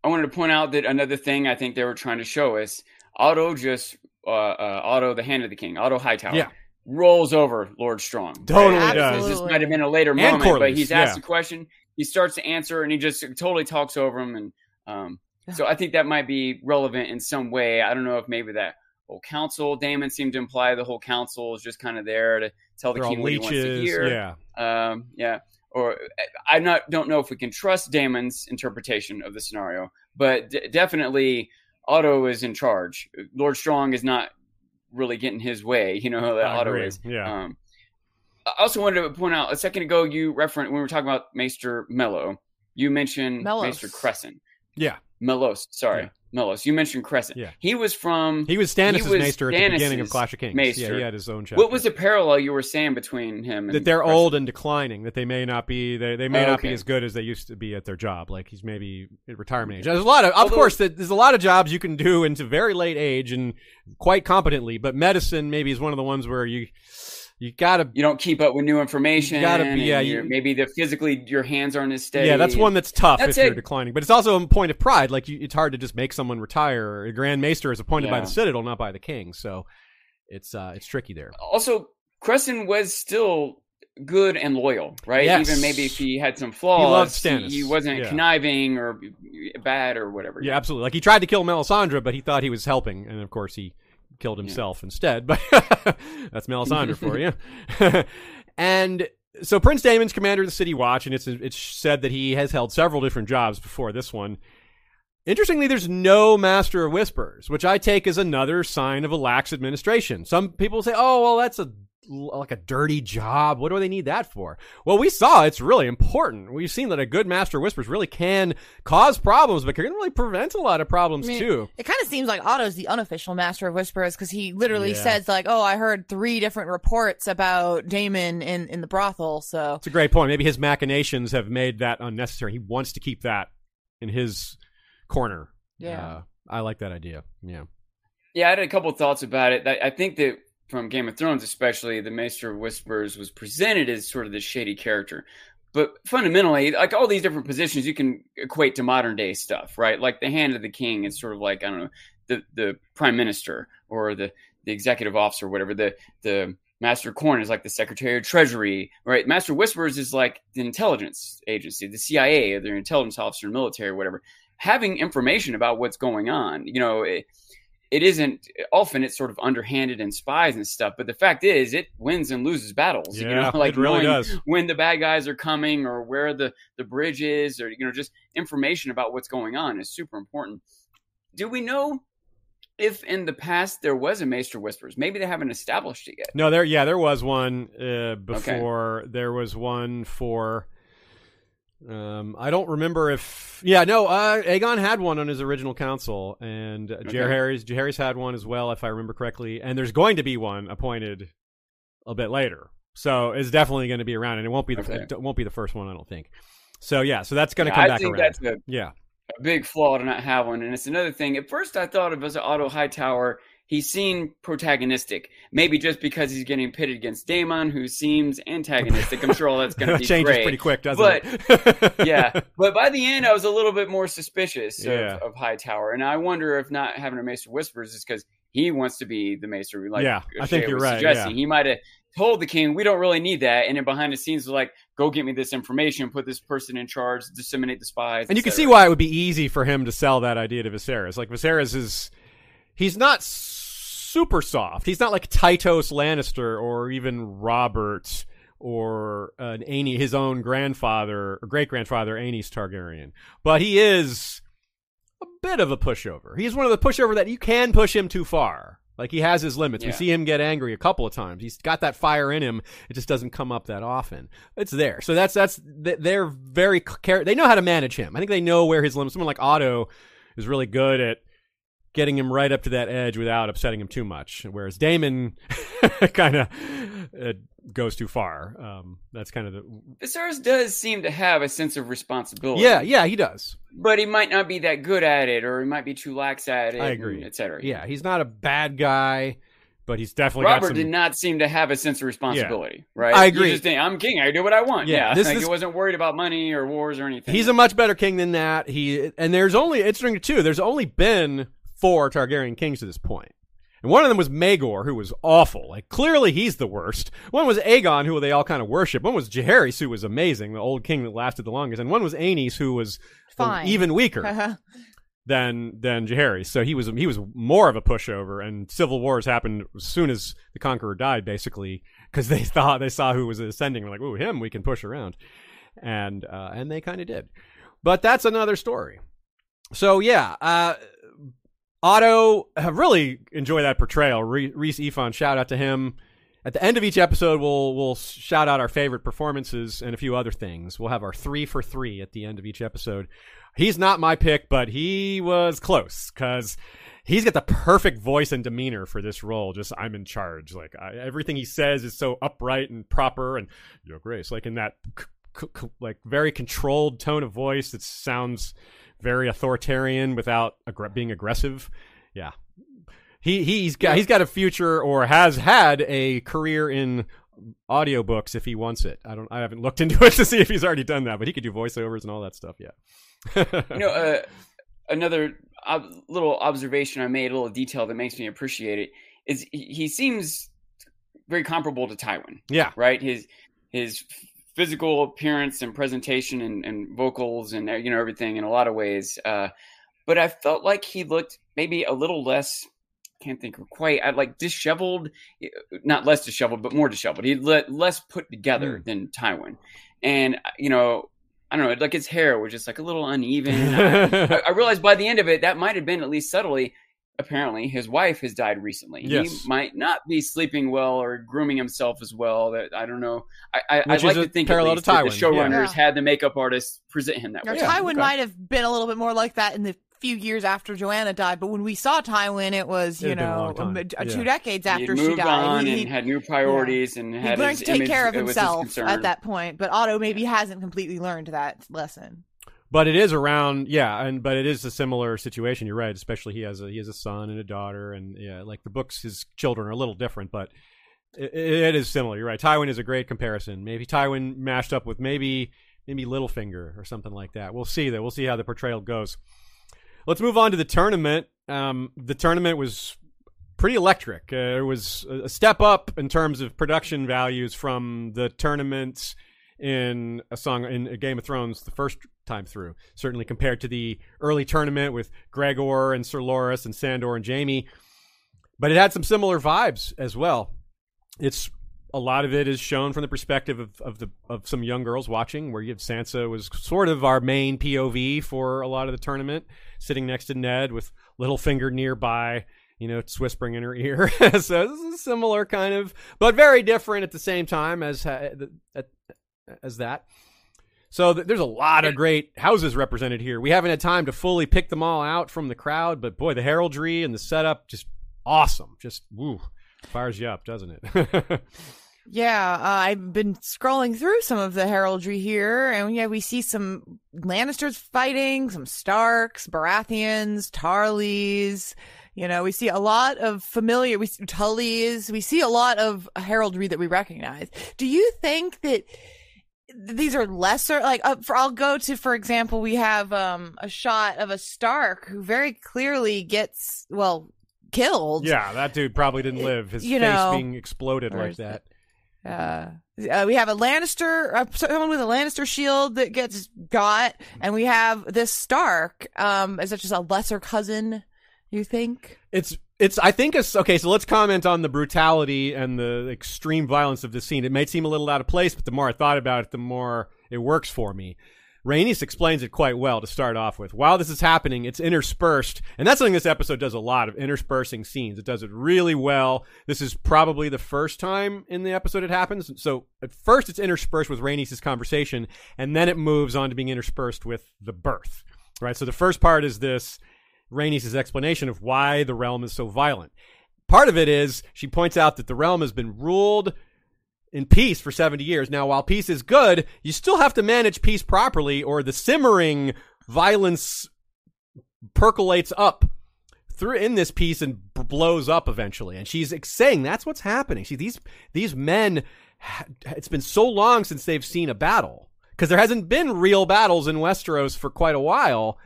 wanted to point out that another thing I think they were trying to show us Otto just uh, uh, Otto the Hand of the King, Otto Hightower, Yeah. rolls over Lord Strong. Totally right? does. This might have been a later And moment, but he's asked yeah. a question. He starts to answer, and he just totally talks over him. And um, so I think that might be relevant in some way. I don't know if maybe that whole council. Daemon seemed to imply the whole council is just kind of there to tell the They're all king what he wants to hear. Yeah. Um, yeah. Or I not don't know if we can trust Daemon's interpretation of the scenario, but d- definitely Otto is in charge. Lord Strong is not really getting his way. You know that I Otto agree. is. Yeah. Um, I also wanted to point out a second ago you referenced when we were talking about Maester Mello. You mentioned Mellos. Maester Cressen. Yeah. Mellos, sorry, Yeah. Mellos. You mentioned Cressen. Yeah. He was from. He was Stannis' He was maester at the beginning of Clash of Kings. maester. Yeah, he had his own chapter. What was the parallel you were saying between him and that they're Cressen? old and declining, that they may not be they, they may Oh, not be as good as they used to be at their job. Like he's maybe at retirement age. There's a lot of of Although- course there's a lot of jobs you can do into very late age and quite competently, but medicine maybe is one of the ones where you you gotta you don't keep up with new information. You gotta be- yeah, you're- maybe the physically your hands aren't as steady. yeah, that's one that's tough That's if you're it. declining. But it's also a point of pride. Like you, it's hard to just make someone retire. A Grand Maester is appointed by the Citadel, not by the King. So it's uh it's tricky there. Also, Cressen was still good and loyal, right? Yes. Even maybe if he had some flaws, he loved Stannis. he wasn't Yeah. conniving or bad or whatever. Yeah, absolutely. Like he tried to kill Melisandre, but he thought he was helping, and of course he killed himself instead. But that's Melisandre for you. and so Prince Daemon's commander of the City Watch, and it's it's said that he has held several different jobs before this one. Interestingly, there's no Master of Whispers, which I take as another sign of a lax administration. Some people say, "Oh, well, that's a like a dirty job. What do they need that for?" Well, we saw it's really important. We've seen that a good Master Whispers really can cause problems, but can really prevent a lot of problems I mean, too. It kind of seems like Otto's the unofficial master of whispers because he literally Yeah. says like, "Oh, I heard three different reports about Daemon in in the brothel." So It's a great point. Maybe his machinations have made that unnecessary. He wants to keep that in his corner. Yeah. Uh, I like that idea. Yeah. Yeah, I had a couple thoughts about it. I I think that from Game of Thrones, especially, the Maester of Whispers was presented as sort of this shady character. But fundamentally, like all these different positions, you can equate to modern day stuff, right? Like the Hand of the King is sort of like I don't know the the Prime Minister or the the executive officer, whatever. The the Master Coin is like the Secretary of Treasury, right? Master Whispers is like the intelligence agency, the CIA, or the intelligence officer, military, whatever. Having information about what's going on, you know, it, it isn't often it's sort of underhanded and spies and stuff. But the fact is, it wins and loses battles. you Yeah, know, like it really knowing does. when the bad guys are coming or where the the bridge is, or you know, just information about what's going on is super important. Do we know if in the past there was a Maester Whispers? Maybe they haven't established it yet. No, there. Yeah, there was one uh, before. There was one for. Um, I don't remember if. Yeah, no. Uh, Aegon had one on his original council, and Jer Okay. Harry's Jer Harry's had one as well, if I remember correctly. And there's going to be one appointed a bit later, so it's definitely going to be around, and it won't be the Okay. it won't be the first one, I don't think. So yeah, so that's going to Yeah, come I back think around. that's a, yeah, a big flaw to not have one, and it's another thing. At first, I thought of as Otto Hightower. He seen protagonistic, maybe just because he's getting pitted against Daemon, who seems antagonistic. I'm sure all that's going to that be changes gray. pretty quick, doesn't But- it? yeah, but by the end, I was a little bit more suspicious Yeah. of, of Hightower, and I wonder if not having a Maester Whispers is because he wants to be the Maester. Like Yeah, I think you're right, suggesting. yeah. He might have told the king, "We don't really need that," and then behind the scenes, was like, "Go get me this information, put this person in charge, disseminate the spies." And you can see why it would be easy for him to sell that idea to Viserys. Like Viserys is, he's not super soft. He's not like Tytos Lannister or even Robert or uh, an Aenys, his own grandfather or great grandfather Aenys Targaryen. But he is a bit of a pushover. He's one of the pushover that you can push him too far. Like he has his limits. We see him get angry a couple of times. He's got that fire in him. It just doesn't come up that often. It's there. So that's that's they're very care. They know how to manage him. I think they know where his limits. Someone like Otto is really good at getting him right up to that edge without upsetting him too much. Whereas Daemon kind of uh, goes too far. Um, that's kind of the Viserys does seem to have a sense of responsibility. yeah, yeah. He does. but he might not be that good at it, or he might be too lax at it. I agree. etc. Yeah, he's not a bad guy, but he's definitely got Robert some. did not seem to have a sense of responsibility, right? I agree. just think, I'm king. I do what I want. Yeah, Yeah, this like is- he wasn't worried about money or wars or anything. He's a much better king than that. He and there's only it's interesting too. There's only been four Targaryen kings to this point. And one of them was Maegor, who was awful. Like, clearly he's the worst. One was Aegon, who they all kind of worship. One was Jaehaerys, who was amazing, the old king that lasted the longest. And one was Aenys, who was Fine. even weaker than than Jaehaerys. So he was he was more of a pushover. And civil wars happened as soon as the Conqueror died, basically, because they thought they saw who was ascending. They're like, "Ooh, him, we can push around," and uh, and they kind of did. But that's another story. So yeah, uh, Otto have really enjoy that portrayal. Rhys Ifans, shout out to him. At the end of each episode, we'll we'll shout out our favorite performances and a few other things. We'll have our three for three at the end of each episode. He's not my pick, but he was close because he's got the perfect voice and demeanor for this role. Just I'm in charge. Like I, everything he says is so upright and proper, and Your Grace, like in that c- c- like very controlled tone of voice that sounds very authoritarian without aggr- being aggressive. Yeah, he he's got he's got a future or has had a career in audiobooks if he wants it. I don't I haven't looked into it to see if he's already done that, but he could do voiceovers and all that stuff. Yeah. you know, uh, another ob- little observation I made, a little detail that makes me appreciate it is he, he seems very comparable to Tywin, yeah. right? His his physical appearance and presentation and, and vocals and uh, you know everything in a lot of ways. Uh, but I felt like he looked maybe a little less. Can't think of quite. I like disheveled, not less disheveled, but more disheveled. He let less put together than Tywin, and uh, you know I don't know, like his hair was just like a little uneven. I, I realized by the end of it that might have been at least subtly. Apparently, his wife has died recently. Yes. He might not be sleeping well or grooming himself as well. That I don't know. I, I, Which I'd like a to think at parallel least to that the Tywin, showrunners yeah. had the makeup artist present him that Now, way. Yeah, Tywin okay. might have been a little bit more like that in the few years after Joanna died, but when we saw Tywin, it was It you had been a know long uh, Yeah. two decades He had after she died. on He- and had new priorities and he learned his to take image- care of it was his himself at that point, but Otto maybe hasn't completely learned that lesson. But it is around yeah and but it is a similar situation. You're right especially he has a he has a son and a daughter and yeah like the books his children are a little different but it, it is similar. You're right tywin is a great comparison. Maybe tywin mashed up with maybe maybe littlefinger or something like that. We'll see though. We'll see how the portrayal goes. Let's move on to the tournament. Um the tournament was pretty electric. Uh, it was a step up in terms of production values from the tournaments in a song in Game of Thrones the first time through. Certainly compared to the early tournament with Gregor and Sir Loras and Sandor and Jaime, but it had some similar vibes as well. It's a lot of it is shown from the perspective of, of the of some young girls watching, where you have Sansa was sort of our main POV for a lot of the tournament, sitting next to Ned with Littlefinger nearby, you know, it's whispering in her ear. so this is a similar kind of, but very different at the same time as as that. So th- there's a lot of great houses represented here. We haven't had time to fully pick them all out from the crowd, but boy, the heraldry and the setup just awesome. Just woo, fires you up, doesn't it? Yeah, uh, I've been scrolling through some of the heraldry here, and yeah, we see some Lannisters fighting, some Starks, Baratheons, Tarleys. You know, we see a lot of familiar, we see Tullys. We see a lot of heraldry that we recognize. Do you think that these are lesser? Like, uh, for I'll go to, for example, we have um a shot of a Stark who very clearly gets well killed. yeah, that dude probably didn't live. His You face know, being exploded like that. uh, uh, we have a Lannister, uh, someone with a Lannister shield that gets got, and we have this Stark. Um, is that just a lesser cousin? You think? It's it's I think it's okay. So let's comment on the brutality and the extreme violence of this scene. It may seem a little out of place, but the more I thought about it, the more it works for me. Rhaenys explains it quite well to start off with. While this is happening, it's interspersed, and that's something this episode does a lot of interspersing scenes. It does it really well. This is probably the first time in the episode it happens. So at first, it's interspersed with Rhaenys' conversation, and then it moves on to being interspersed with the birth. Right. So the first part is this Rhaenys' explanation of why the realm is so violent. Part of it is she points out that the realm has been ruled in peace for 70 years. Now, while peace is good, you still have to manage peace properly, or the simmering violence percolates up through in this piece and b- blows up eventually. And she's saying that's what's happening. See, these these men, it's been so long since they've seen a battle because there hasn't been real battles in Westeros for quite a while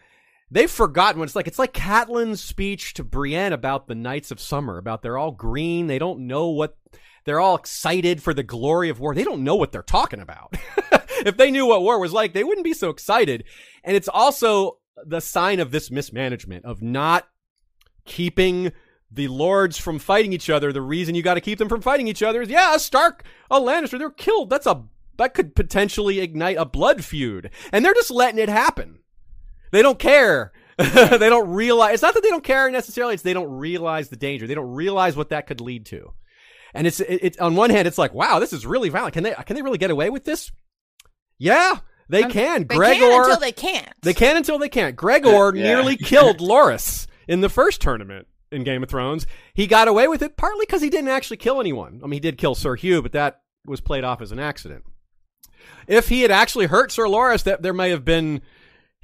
they've forgotten what it's like. It's like Catelyn's speech to Brienne about the Knights of Summer, about they're all green, they don't know what they're all excited for the glory of war. They don't know what they're talking about. if they knew what war was like, they wouldn't be so excited. And it's also the sign of this mismanagement of not keeping the lords from fighting each other. The reason you got to keep them from fighting each other is, yeah, Stark, a Lannister, they're killed. That's a that could potentially ignite a blood feud, and they're just letting it happen. They don't care. they don't realize. It's not that they don't care necessarily. It's they don't realize the danger. They don't realize what that could lead to. And it's it's on one hand, it's like, wow, this is really violent. Can they can they really get away with this? Yeah, they Um, can. They Gregor can until they can't. they can until they can't. Gregor Yeah. nearly killed Loras in the first tournament in Game of Thrones. He got away with it partly because he didn't actually kill anyone. I mean, he did kill Sir Hugh, but that was played off as an accident. If he had actually hurt Sir Loras, that there may have been,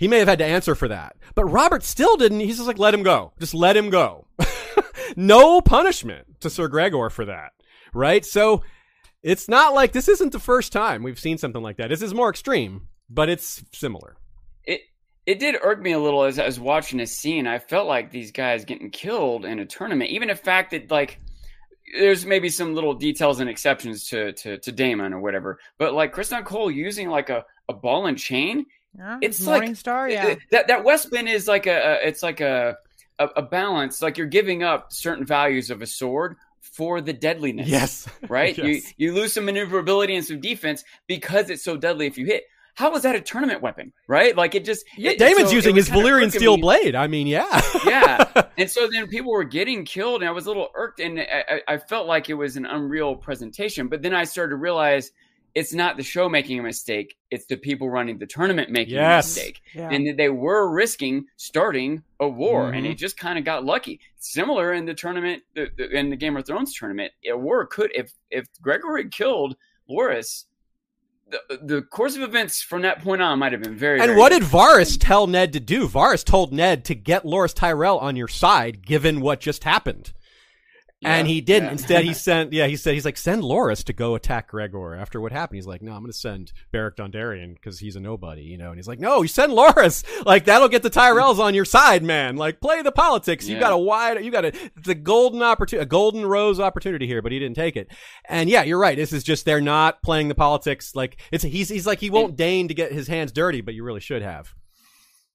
he may have had to answer for that. But Robert still didn't. He's just like, let him go. Just let him go. no punishment to Sir Gregor for that. Right? So it's not like this isn't the first time we've seen something like that. This is more extreme, but it's similar. it it did irk me a little as I was watching this scene. I felt like these guys getting killed in a tournament, even the fact that like there's maybe some little details and exceptions to to, to Daemon or whatever, but like Criston Cole using like a, a ball and chain, Yeah, it's like- Morning Star. Yeah. that that Westman is like a, a it's like a, a a balance. Like you're giving up certain values of a sword for the deadliness. Yes. right? You Yes. you lose some maneuverability and some defense because it's so deadly if you hit. How is that a tournament weapon, right? Like it just Yeah, it- Daemon's so using his kinda Valyrian steel me. blade. I mean, yeah. Yeah, and so then people were getting killed, and I was a little irked, and I, I I felt like it was an unreal presentation. But then I started to realize it's not the show making a mistake; it's the people running the tournament making Yes. a mistake, Yeah. and that they were risking starting a war, and Mhm. it just kind of got lucky. Similar in the tournament, the, the, in the Game of Thrones tournament, a war could if if Gregor had killed Loras. The, the course of events from that point on might have been very. and very what did Varys tell Ned to do? Varys told Ned to get Loras Tyrell on your side, given what just happened. And he didn't. yeah. Instead, he sent. Yeah, he said he's like send Loras to go attack Gregor after what happened. He's like, no, I'm going to send Beric Dondarrion because he's a nobody, you know. And he's like, no, you send Loras. Like that'll get the Tyrells on your side, man. Like play the politics. You Yeah. got a wide. You got a a golden opportunity, a golden rose opportunity here, but he didn't take it. And yeah, you're right. This is just they're not playing the politics. Like it's he's he's like he won't deign to get his hands dirty, but you really should have.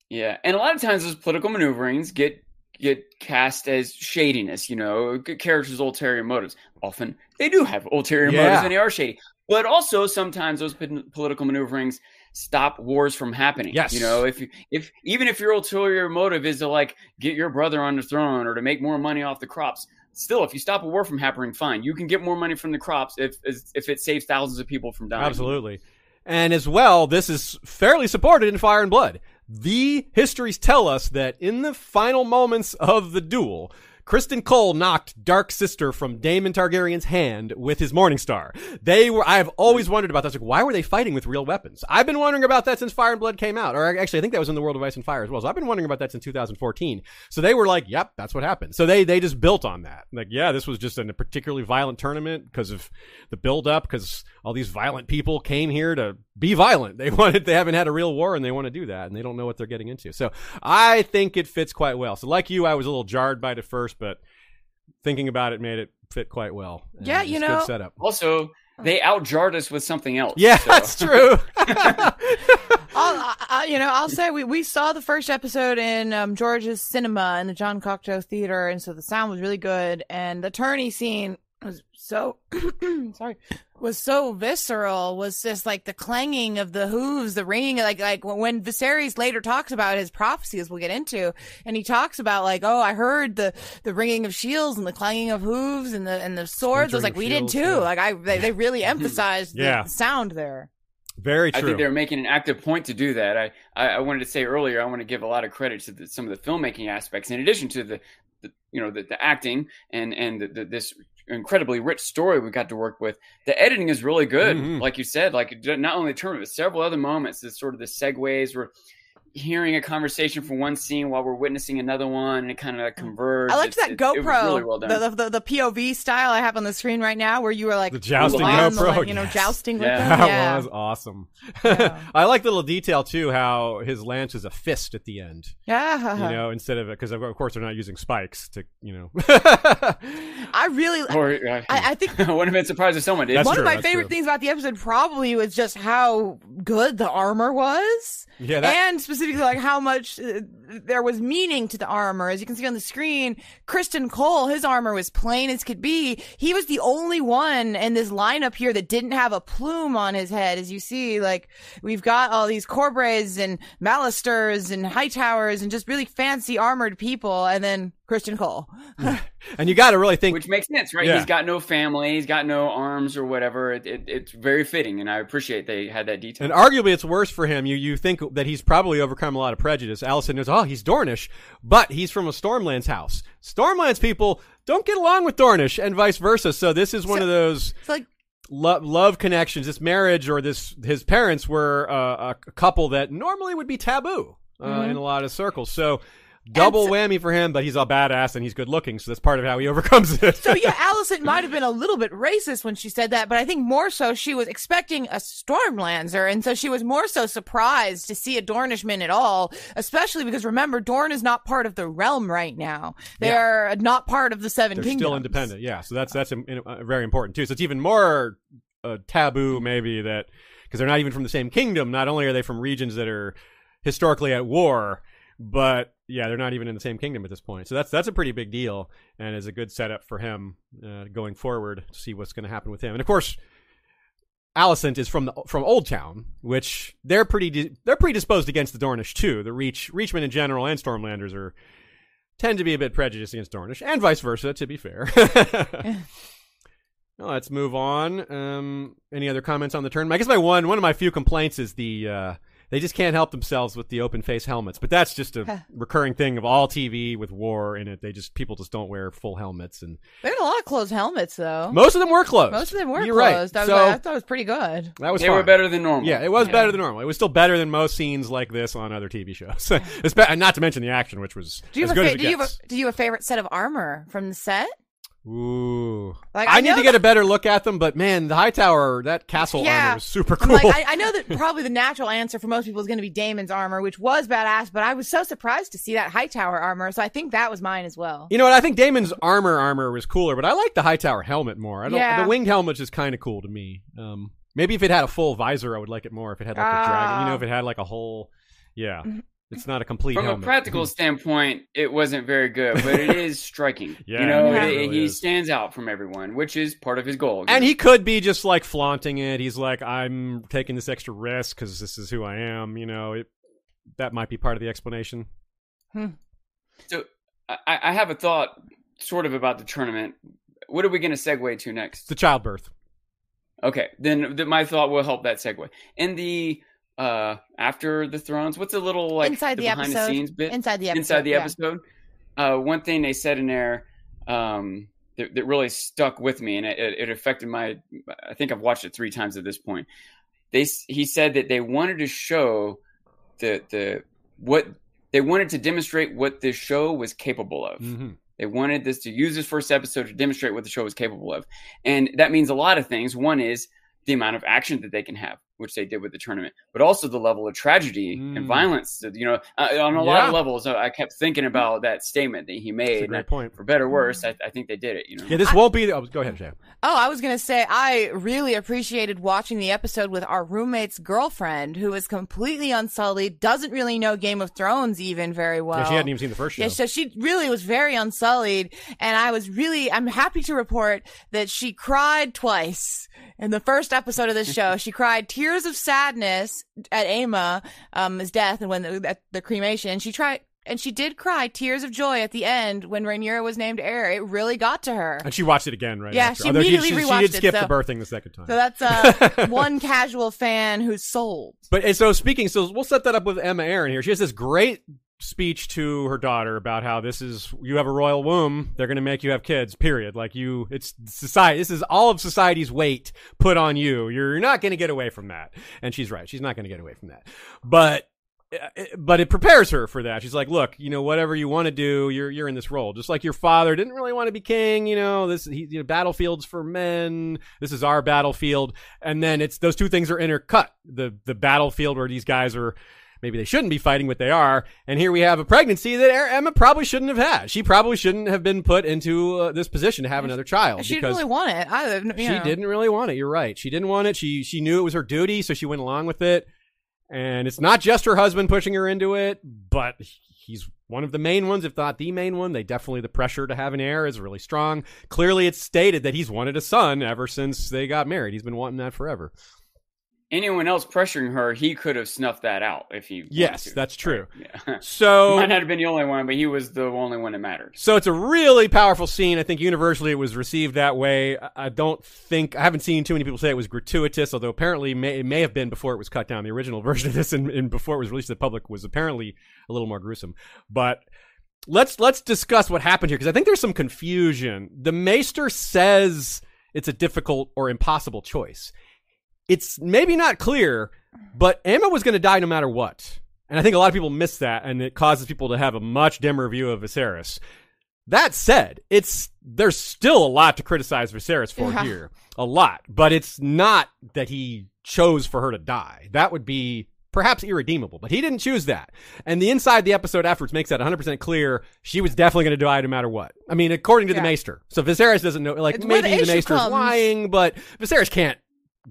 Yeah, and a lot of times those political maneuverings get get cast as shadiness. You know, characters' ulterior motives. Often they do have ulterior Yeah. motives, and they are shady. But also sometimes those p- political maneuverings stop wars from happening. Yes. you know, if you- if even if your ulterior motive is to like get your brother on the throne or to make more money off the crops. Still, if you stop a war from happening, fine. You can get more money from the crops if if it saves thousands of people from dying. Absolutely. And as well, this is fairly supported in Fire and Blood. The histories tell us that in the final moments of the duel, Criston Cole knocked Dark Sister from Daemon Targaryen's hand with his Morning Star. They were, I've always wondered about that. Like, why were they fighting with real weapons? I've been wondering about that since Fire and Blood came out. Or actually, I think that was in the World of Ice and Fire as well. So I've been wondering about that since 2014. So they were like, yep, that's what happened. So they, they just built on that. Like, yeah, this was just a particularly violent tournament because of the build up, because all these violent people came here to be violent. They wanted, they haven't had a real war and they want to do that and they don't know what they're getting into. So I think it fits quite well. So like you, I was a little jarred by it at first, but thinking about it made it fit quite well. And Yeah, it's you good know- setup. Also, they outjarred us with something else. Yeah, so- that's true. I'll, I, I- you know, I'll say we, we saw the first episode in um, George's cinema in the Jean Cocteau Theater, and so the sound was really good, and the tourney scene was so sorry was so visceral. Was just like the clanging of the hooves, the ringing, like like when Viserys later talks about his prophecies, we'll get into, and he talks about like, oh, I heard the the ringing of shields and the clanging of hooves and the and the swords. I was like, we shields, did too. yeah. Like I, they, they really emphasized Yeah. the sound there. Very I true. think they're making an active point to do that. I, I, I wanted to say earlier, I want to give a lot of credit to the, some of the filmmaking aspects, in addition to the, the you know, the, the acting and and the, the, this incredibly rich story we got to work with. The editing is really good, Mhm. like you said. Like not only the tournament, but several other moments. This sort of the segues where hearing a conversation from one scene while we're witnessing another one, and it kind of converged. I liked It's- that it- GoPro, It really well done. the, the, the the POV style I have on the screen right now, where you were like The jousting on the, GoPro, like, you know, yes. jousting with Yeah. them. That yeah. was awesome. Yeah. I like the little detail too, how his lance is a fist at the end. Yeah, You know, instead of it, because of course they're not using spikes to, you know. I really. or uh, I, I think I wouldn't have been surprised if someone did. That's one true, of my favorite true. things about the episode probably was just how good the armor was. yeah, that, and specifically like how much uh, there was meaning to the armor. As you can see on the screen, Criston Cole, his armor was plain as could be. He was the only one in this lineup here that didn't have a plume on his head. As you see, like we've got all these Corbreys and Malisters and Hightowers and just really fancy armored people, and then Criston Cole. and you got to really think Which makes sense, right? Yeah. He's got no family, he's got no arms or whatever. It, it, it's very fitting, and I appreciate they had that detail. And arguably, it's worse for him. You you think that he's probably overcome a lot of prejudice. Alicent knows, oh, he's Dornish, but he's from a Stormlands house. Stormlands people don't get along with Dornish, and vice versa. So this is one So- of those It's like lo- love connections. This marriage or this his parents were uh, a couple that normally would be taboo uh, in a lot of circles. So. Double so- whammy for him, but he's a badass and he's good looking, so that's part of how he overcomes it. So yeah, Alicent might have been a little bit racist when she said that, but I think more so she was expecting a Stormlander, and so she was more so surprised to see a Dornishman at all, especially because remember, Dorn is not part of the realm right now. They Yeah. are not part of the Seven They're Kingdoms. still independent. Yeah, so that's that's uh, very important too. So it's even more uh, taboo maybe that because they're not even from the same kingdom. Not only are they from regions that are historically at war, but yeah, they're not even in the same kingdom at this point. So that's that's a pretty big deal and is a good setup for him uh, going forward to see what's going to happen with him. And of course. Alicent is from the, from Oldtown, which they're pretty di- they're predisposed against the Dornish too. The Reach Reachmen in general and Stormlanders are tend to be a bit prejudiced against Dornish, and vice versa. To be fair. Well, let's move on. Um, any other comments on the turn? I guess my one one of my few complaints is the uh, they just can't help themselves with the open face helmets. But that's just a recurring thing of all TV with war in it. They just people just don't wear full helmets, and They had a lot of closed helmets though. most of them were closed. Most of them were You're closed. Right. I, was, so I thought it was pretty good. that was they were better than normal. Yeah, it was Yeah. better than normal. It was still better than most scenes like this on other TV shows. Espe- not to mention the action, which was Do you as have a good fa- as it do you have gets. a do you have a favorite set of armor from the set? Ooh, Like, I, I need to get a better look at them. But man, the Hightower, that castle Yeah. armor was super cool. like, I, I know that probably the natural answer for most people is going to be Daemon's armor, which was badass, but I was so surprised to see that Hightower armor, so I think that was mine as well. You know what? I think Daemon's armor armor was cooler, but I like the Hightower helmet more. I don't. Yeah. The winged helmet is kind of cool to me. Um, maybe if it had a full visor, I would like it more. If it had like a dragon, you know, Ah. if it had like a whole, yeah, Mm-hmm. It's not a complete From a practical standpoint, it wasn't very good, but it is striking. Yeah, you know, yeah, it- it really he is. stands out from everyone, which is part of his goal. and he could be just like flaunting it. He's like, I'm taking this extra risk because this is who I am. You know, it, that might be part of the explanation. Hmm. So I, I have a thought, sort of about the tournament. What are we going to segue to next? The childbirth. Okay, then th- my thought will help that segue. In the uh after the thrones, what's a little like Inside the behind episode. the scenes bit Inside the episode. inside the yeah. episode? Uh, one thing they said in there um, that, that really stuck with me, and it, it affected my. I think I've watched it three times at this point. they he said that they wanted to show the the what they wanted to demonstrate what this show was capable of. hmm They wanted this to use this first episode to demonstrate what the show was capable of. And that means a lot of things. One is the amount of action that they can have, which they did with the tournament, but also the level of tragedy Mm. and violence. You know, uh, on a lot of levels, uh, I kept thinking about that statement that he That's made. a great I- point. for better or worse, I, I think they did it. You know, Yeah, this won't be. Oh, go ahead, Jay. Oh, I was going to say, I really appreciated watching the episode with our roommate's girlfriend, who is completely unsullied, doesn't really know Game of Thrones even very well. yeah, she hadn't even seen the first show. Yeah, so she really was very unsullied, and I was really, I'm happy to report that she cried twice in the first episode of this show. she cried tears of sadness at Aemma, um, his death and when the, at the cremation. And she tried, and she did cry tears of joy at the end when Rhaenyra was named heir. It really got to her. and she watched it again, right? Yeah, after. she Although immediately she, rewatched she did it, skip so- the birthing the second time. So that's uh, one casual fan who's sold. But and so speaking, so we'll set that up with Aemma Arryn here. She has this great speech to her daughter about how this is you have a royal womb they're going to make you have kids period like you it's society this is all of society's weight put on you you're not going to get away from that and she's right she's not going to get away from that but eh, eh, but it prepares her for that. She's like, look, you know, whatever you want to do, you're you're in this role. Just like your father didn't really want to be king. You know, this he, you know, battlefields for men. This is our battlefield, and then it's those two things are intercut. The the battlefield where these guys are maybe they shouldn't be fighting, what they are. And here we have a pregnancy that Aemma probably shouldn't have had. She probably shouldn't have been put into uh, this position to have another child. She didn't really want it either. She know. didn't really want it. You're right. She didn't want it. She she knew it was her duty, so she went along with it. And it's not just her husband pushing her into it, but he's one of the main ones, if not the main one. They definitely, the pressure to have an heir is really strong. Clearly, it's stated that he's wanted a son ever since they got married. He's been wanting that forever anyone else pressuring her, he could have snuffed that out if he. Yes, to. that's true. Yeah. So might not have been the only one, but he was the only one that mattered. So it's a really powerful scene. I think universally it was received that way. I don't think I haven't seen too many people say it was gratuitous, although apparently it may, it may have been before it was cut down. The original version of this and, and before it was released to the public was apparently a little more gruesome, but let's let's discuss what happened here because I think there's some confusion. The Maester says it's a difficult or impossible choice it's maybe not clear, but Aemma was going to die no matter what. And I think a lot of people miss that, and it causes people to have a much dimmer view of Viserys. That said, it's there's still a lot to criticize Viserys for yeah. here, a lot. But it's not that he chose for her to die. That would be perhaps irredeemable, but he didn't choose that. And the inside the episode afterwards makes that 100% clear. She was definitely going to die no matter what. I mean, according to yeah. the Maester. So Viserys doesn't know, like, it's maybe the, the Maester is lying, but Viserys can't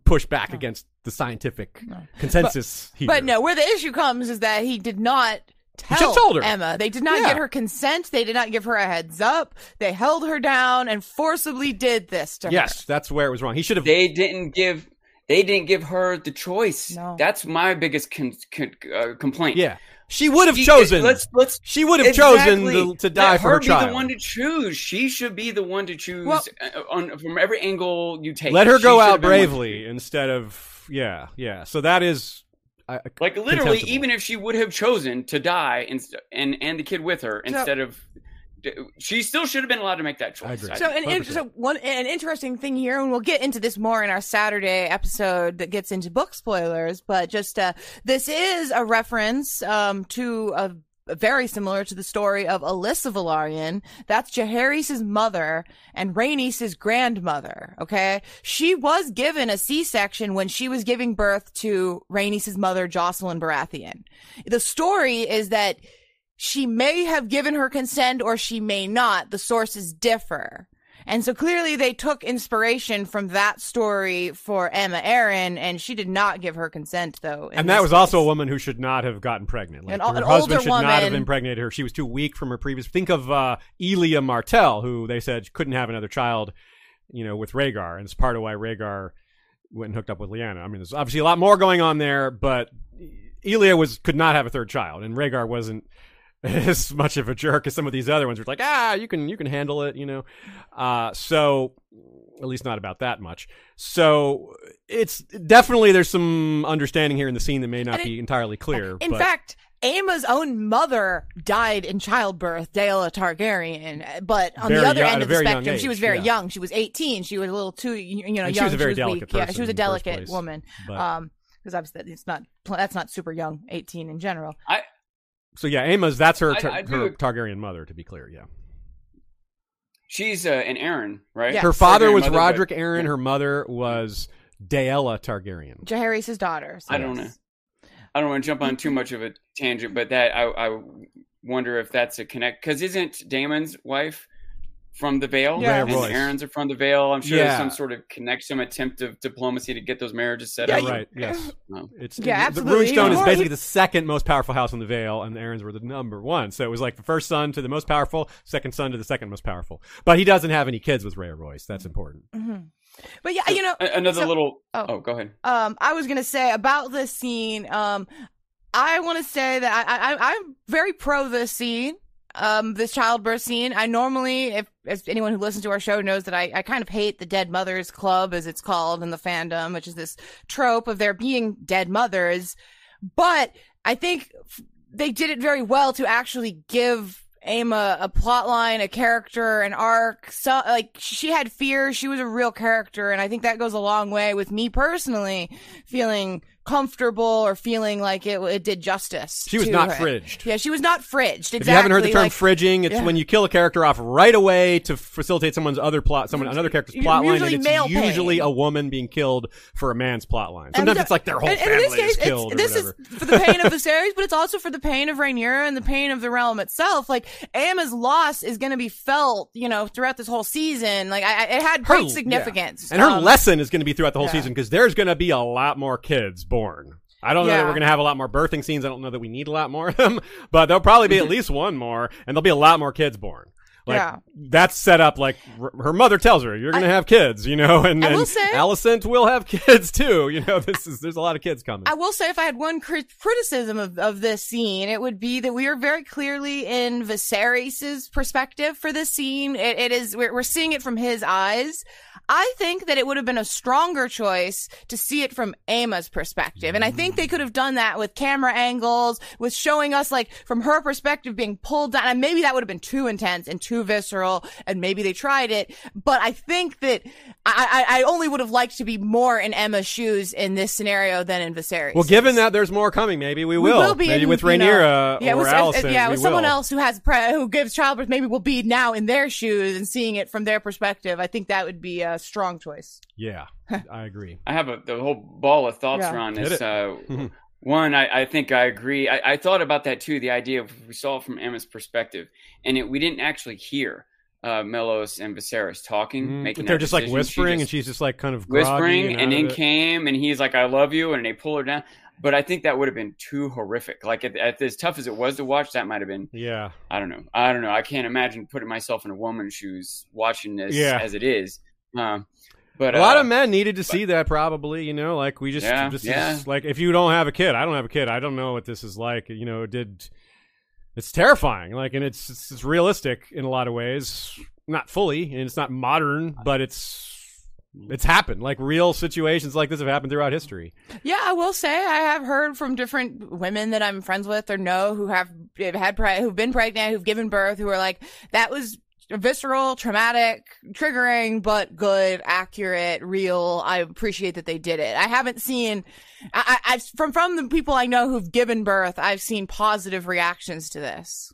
push back no. against the scientific no. consensus but, here. But no, where the issue comes is that he did not tell told her. Aemma. They did not yeah. get her consent. They did not give her a heads up. They held her down and forcibly did this to yes, her. Yes, that's where it was wrong. He should have. They didn't give. They didn't give her the choice. No. That's my biggest con- con- uh, complaint. Yeah. She would have she, chosen. Let's let's. She would have exactly. chosen to, to die for her, her be child. the one to choose. She should be the one to choose well, uh, on from every angle you take. Let her go out bravely instead of yeah yeah. So that is uh, like literally, even if she would have chosen to die and and and the kid with her so, instead of she still should have been allowed to make that choice. So, an, so one an interesting thing here, and we'll get into this more in our Saturday episode that gets into book spoilers. But just uh, this is a reference um, to a very similar to the story of Alyssa Velaryon. That's Jaehaerys' mother and Rhaenys' grandmother. Okay. She was given a C-section when she was giving birth to Rhaenys' mother, Jocelyn Baratheon. The story is that she may have given her consent or she may not. The sources differ. And so clearly they took inspiration from that story for Aemma Arryn, and she did not give her consent, though. And that was case. also a woman who should not have gotten pregnant. Like, an, her an husband should woman. not have impregnated her. She was too weak from her previous. Think of uh, Elia Martell, who they said couldn't have another child, you know, with Rhaegar, and it's part of why Rhaegar went and hooked up with Lyanna. I mean, there's obviously a lot more going on there, but Elia was could not have a third child, and Rhaegar wasn't as much of a jerk as some of these other ones. Where it's like, ah, you can you can handle it, you know. Uh, so at least not about that much. So it's definitely there's some understanding here in the scene that may not it, be entirely clear. In but. fact, Aemma's own mother died in childbirth, Daella Targaryen. But on very the other young, end of the spectrum, she was very yeah. young. She was 18. She was a little too, you know, and young. She was a very delicate weak. Yeah, she was a delicate woman. But. Um, because obviously it's not that's not super young, 18 in general. I so yeah, Aemma's that's her tar- I, I her Targaryen mother, to be clear. Yeah, she's uh, an Arryn, right? Yeah. Her father was mother, Rodrik but... Arryn. Her mother was Daella Targaryen. Jaehaerys' daughter. So I don't know. I don't want to jump on too much of a tangent, but that I, I wonder if that's a connect because isn't Daemon's wife from the Vale. Yeah, and Arryns are from the Vale. I'm sure yeah. there's some sort of connection, attempt of diplomacy to get those marriages set yeah, up. Right. Yes. No. It's yeah, absolutely. The Runestone is basically the second most powerful house in the Vale, and the Arryns were the number one. So it was like the first son to the most powerful, second son to the second most powerful. But he doesn't have any kids with Rhea Royce. That's important. Mm-hmm. But yeah, you know, another so, little. Oh, oh, go ahead. Um, I was gonna say about this scene. Um, I want to say that I, I I'm very pro this scene um, this childbirth scene. I normally, if as anyone who listens to our show knows that I, I kind of hate the dead mothers club as it's called in the fandom, which is this trope of there being dead mothers. But I think they did it very well to actually give Aemma a plot line, a character, an arc. So, like, she had fear. She was a real character. And I think that goes a long way with me personally feeling comfortable or feeling like it, it did justice. She was not her. fridged. Yeah, she was not fridged. Exactly. If you haven't heard the term like, fridging, it's Yeah. when you kill a character off right away to facilitate someone's other plot, someone another character's plot line, and it's male usually pain. a woman being killed for a man's plot line. Sometimes the- it's like their whole and- and family in this case, is killed this is for the pain of the series, but it's also for the pain of Rhaenyra and the pain of the realm itself. Like Aemma's loss is going to be felt, you know, throughout this whole season. Like I, it had Her- great significance, yeah. And her Um, lesson is going to be throughout the whole yeah. season because there's going to be a lot more kids born. I don't know that we're going to have a lot more birthing scenes. I don't know that we need a lot more of them, but there'll probably be at mm-hmm. least one more, and there'll be a lot more kids born. Like Yeah. that's set up like r- her mother tells her you're going to have kids, you know, and then Alicent will have kids too. You know, this is there's a lot of kids coming. I will say, if I had one crit- criticism of, of this scene, it would be that we are very clearly in Viserys' perspective for this scene. It, it is we're, we're seeing it from his eyes. I think that it would have been a stronger choice to see it from Aemma's perspective, and I think they could have done that with camera angles, with showing us like from her perspective being pulled down. And maybe that would have been too intense and too visceral, and maybe they tried it. But I think that I, I, I only would have liked to be more in Aemma's shoes in this scenario than in Viserys. well, given that there's more coming, maybe we We will. will be maybe in, with you know, Rhaenyra yeah, or with, uh, Alicent. yeah, with someone will. else who has pre- who gives childbirth. Maybe we'll be now in their shoes and seeing it from their perspective. I think that would be a strong choice. Yeah, I agree. I have a the whole ball of thoughts Yeah. around Hit this. Uh, one, I, I think I agree. I, I thought about that too. The idea of we saw it from Aemma's perspective, and it, we didn't actually hear uh, Mellos and Viserys talking, Mm, making. they're that just like decision. She whispering, just- and she's just like kind of whispering, and, and in it. came, and he's like, "I love you," and they pull her down. But I think that would have been too horrific. Like, at, at, as tough as it was to watch, that might have been. Yeah, I don't know. I don't know. I can't imagine putting myself in a woman's shoes watching this Yeah. as it is. Um, but a lot uh, of men needed to see that probably. You know, like we just Yeah, this yeah. is like if you don't have a kid, I don't have a kid. I don't know what this is like. You know, it did. It's terrifying. Like, and it's it's, it's realistic in a lot of ways. Not fully, and it's not modern, but it's it's happened. Like real situations like this have happened throughout history. Yeah, I will say I have heard from different women that I'm friends with or know who have have had pre- who've been pregnant, who've given birth, who are like that was visceral, traumatic, triggering, but good, accurate, real. I appreciate that they did it. I haven't seen, I, I, I've from from the people I know who've given birth, I've seen positive reactions to this.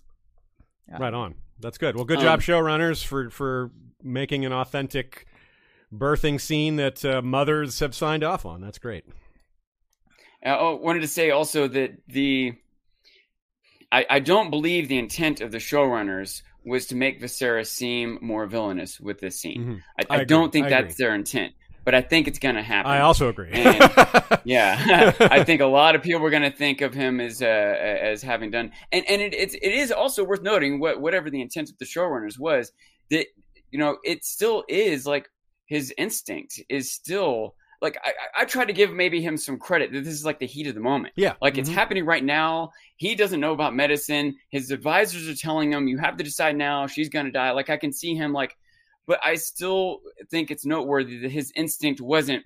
Right on. That's good. Well, good Um, job, showrunners, for for making an authentic birthing scene that uh, mothers have signed off on. That's great. I oh, wanted to say also that the I, I don't believe the intent of the showrunners was to make Viserys seem more villainous with this scene. Mhm. I, I I, don't think I that's agree. their intent, but I think it's going to happen. I also agree. And- yeah, I think a lot of people were going to think of him as uh, as having done, and and it, it's it is also worth noting what whatever the intent of the showrunners was that you know it still is like his instinct is still like I, I try to give maybe him some credit that this is like the heat of the moment. yeah, Like it's Mhm. happening right now. He doesn't know about medicine. His advisors are telling him, you have to decide now. She's going to die. Like I can see him like, but I still think it's noteworthy that his instinct wasn't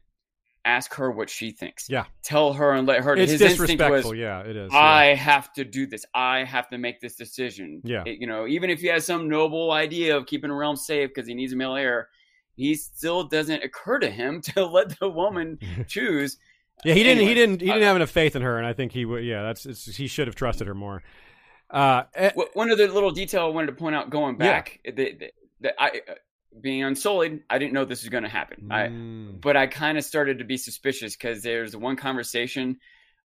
ask her what she thinks. Yeah. Tell her and let her. It's his instinct disrespectful. was, yeah, it is. I yeah. have to do this. I have to make this decision. Yeah. It- you know, even if he has some noble idea of keeping a realm safe because he needs a male heir, he still doesn't occur to him to let the woman choose. Yeah, he didn't. he didn't. He uh, didn't have enough faith in her, and I think he would. Yeah, that's. It's, he should have trusted her more. Uh, eh, One other little detail I wanted to point out going Yeah. back that, that, that I, uh, being unsullied, I didn't know this was going to happen. I, mm, but I kind of started to be suspicious because there's one conversation.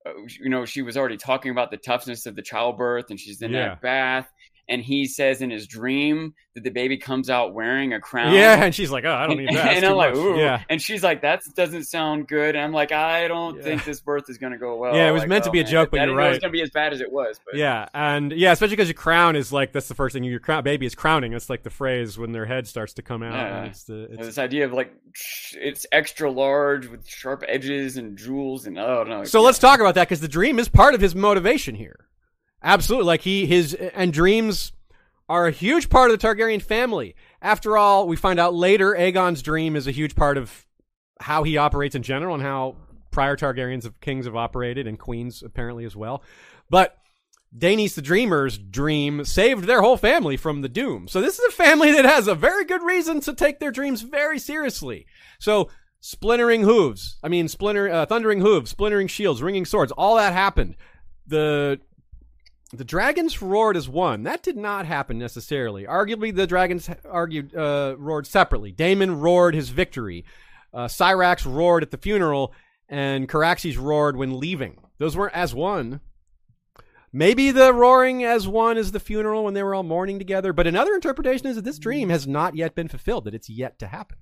Uh, you know, she was already talking about the toughness of the childbirth, and she's in Yeah. that bath, and he says in his dream that the baby comes out wearing a crown. yeah, and she's like, "Oh, I don't need that." And I'm like, much." ooh. yeah, And she's like, that doesn't sound good. And I'm like, I don't Yeah. think this birth is going to go well. Yeah, it was Like, meant to oh, be a oh, man, joke, but I you're know It was going to be as bad as it was. But yeah, and yeah, especially because your crown is like that's the first thing your crown baby is crowning. That's like the phrase when their head starts to come out. Yeah. and it's the it's, this idea of like it's extra large with sharp edges and jewels and oh no. So let's talk about that because the dream is part of his motivation here. Absolutely, like he his and dreams are a huge part of the Targaryen family. After all, we find out later Aegon's dream is a huge part of how he operates in general and how prior Targaryens of kings have operated and queens apparently as well. But Daenerys the Dreamer's dream saved their whole family from the doom. So this is a family that has a very good reason to take their dreams very seriously. So splintering hooves. I mean, splinter, uh, thundering hooves, splintering shields, ringing swords. All that happened. The the dragons roared as one. That did not happen necessarily. Arguably, the dragons argued uh, roared separately. Daemon roared his victory. Uh, Syrax roared at the funeral, and Caraxes roared when leaving. Those weren't as one. Maybe the roaring as one is the funeral when they were all mourning together. But another interpretation is that this dream has not yet been fulfilled; that it's yet to happen.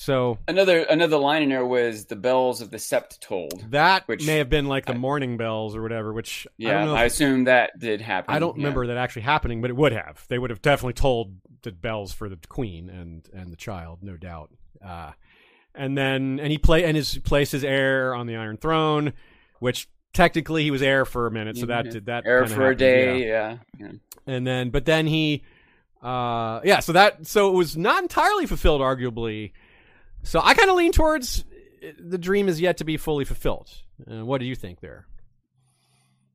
So another another line in there was the bells of the sept tolled. That which may have been like the I, morning bells or whatever. Which yeah, I, don't know I assume that did happen. I don't yeah. remember that actually happening, but it would have. They would have definitely told the bells for the queen and and the child, no doubt. Uh, and then and he play and his place his heir on the Iron Throne, which technically he was heir for a minute, so that Mhm. did that kinda for a day. yeah. Yeah. yeah. and then but then he uh yeah so that so it was not entirely fulfilled arguably so i kind of lean towards the dream is yet to be fully fulfilled uh, what do you think there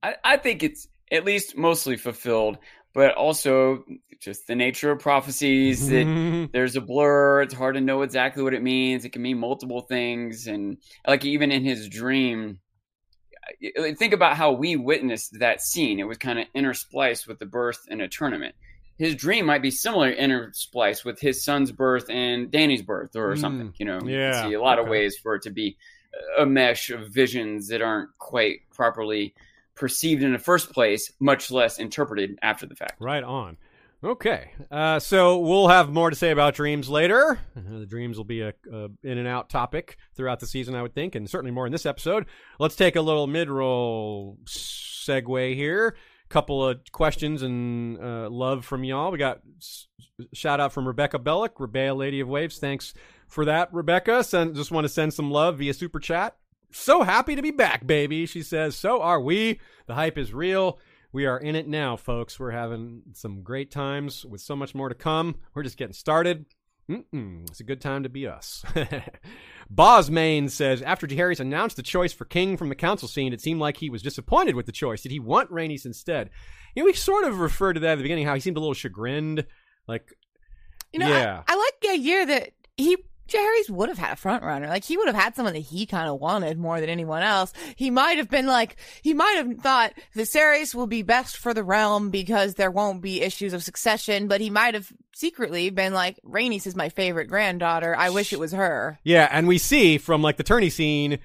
I, I think it's at least mostly fulfilled, but also just the nature of prophecies that there's a blur. It's hard to know exactly what it means. It can mean multiple things. And like even in his dream, think about how we witnessed that scene. It was kind of interspliced with the birth in a tournament. His dream might be similar interspliced with his son's birth and Dany's birth or Mm, something. You know, yeah, can see a lot of ways for it to be a mesh of visions that aren't quite properly perceived in the first place, much less interpreted after the fact. right on. Okay uh, so we'll have more to say about dreams later. Uh, the dreams will be a, a in and out topic throughout the season i would think and certainly more in this episode. Let's take a little mid-roll segue here couple of questions and uh, love from y'all. We got s- shout out from Rebecca Bellick, Rebecca Lady of Waves. Thanks for that, Rebecca. Send, just want to send some love via super chat. So happy to be back, baby. She says, So are we. The hype is real. We are in it now, folks. We're having some great times with so much more to come. We're just getting started. Mm-mm, it's a good time to be us. Bosmain says, after Jaehaerys announced the choice for king from the council scene, it seemed like he was disappointed with the choice. Did he want Rhaenys instead? You know, we sort of referred to that at the beginning, how he seemed a little chagrined. Like, You know, Yeah. I, I like the idea that he Harry's would have had a front runner. Like he would have had someone that he kind of wanted more than anyone else. He might have been like he might have thought Viserys will be best for the realm because there won't be issues of succession, but he might have secretly been like Rhaenys is my favorite granddaughter. I wish it was her. yeah, and we see from like the tourney scene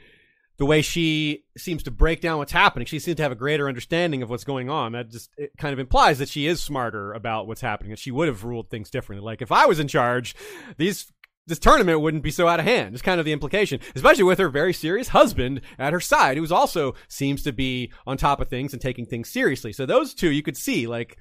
the way she seems to break down what's happening. She seems to have a greater understanding of what's going on. That just it kind of implies that she is smarter about what's happening, and she would have ruled things differently. Like if I was in charge, these this tournament wouldn't be so out of hand. It's kind of the implication, especially with her very serious husband at her side, who's also seems to be on top of things and taking things seriously. So those two, you could see like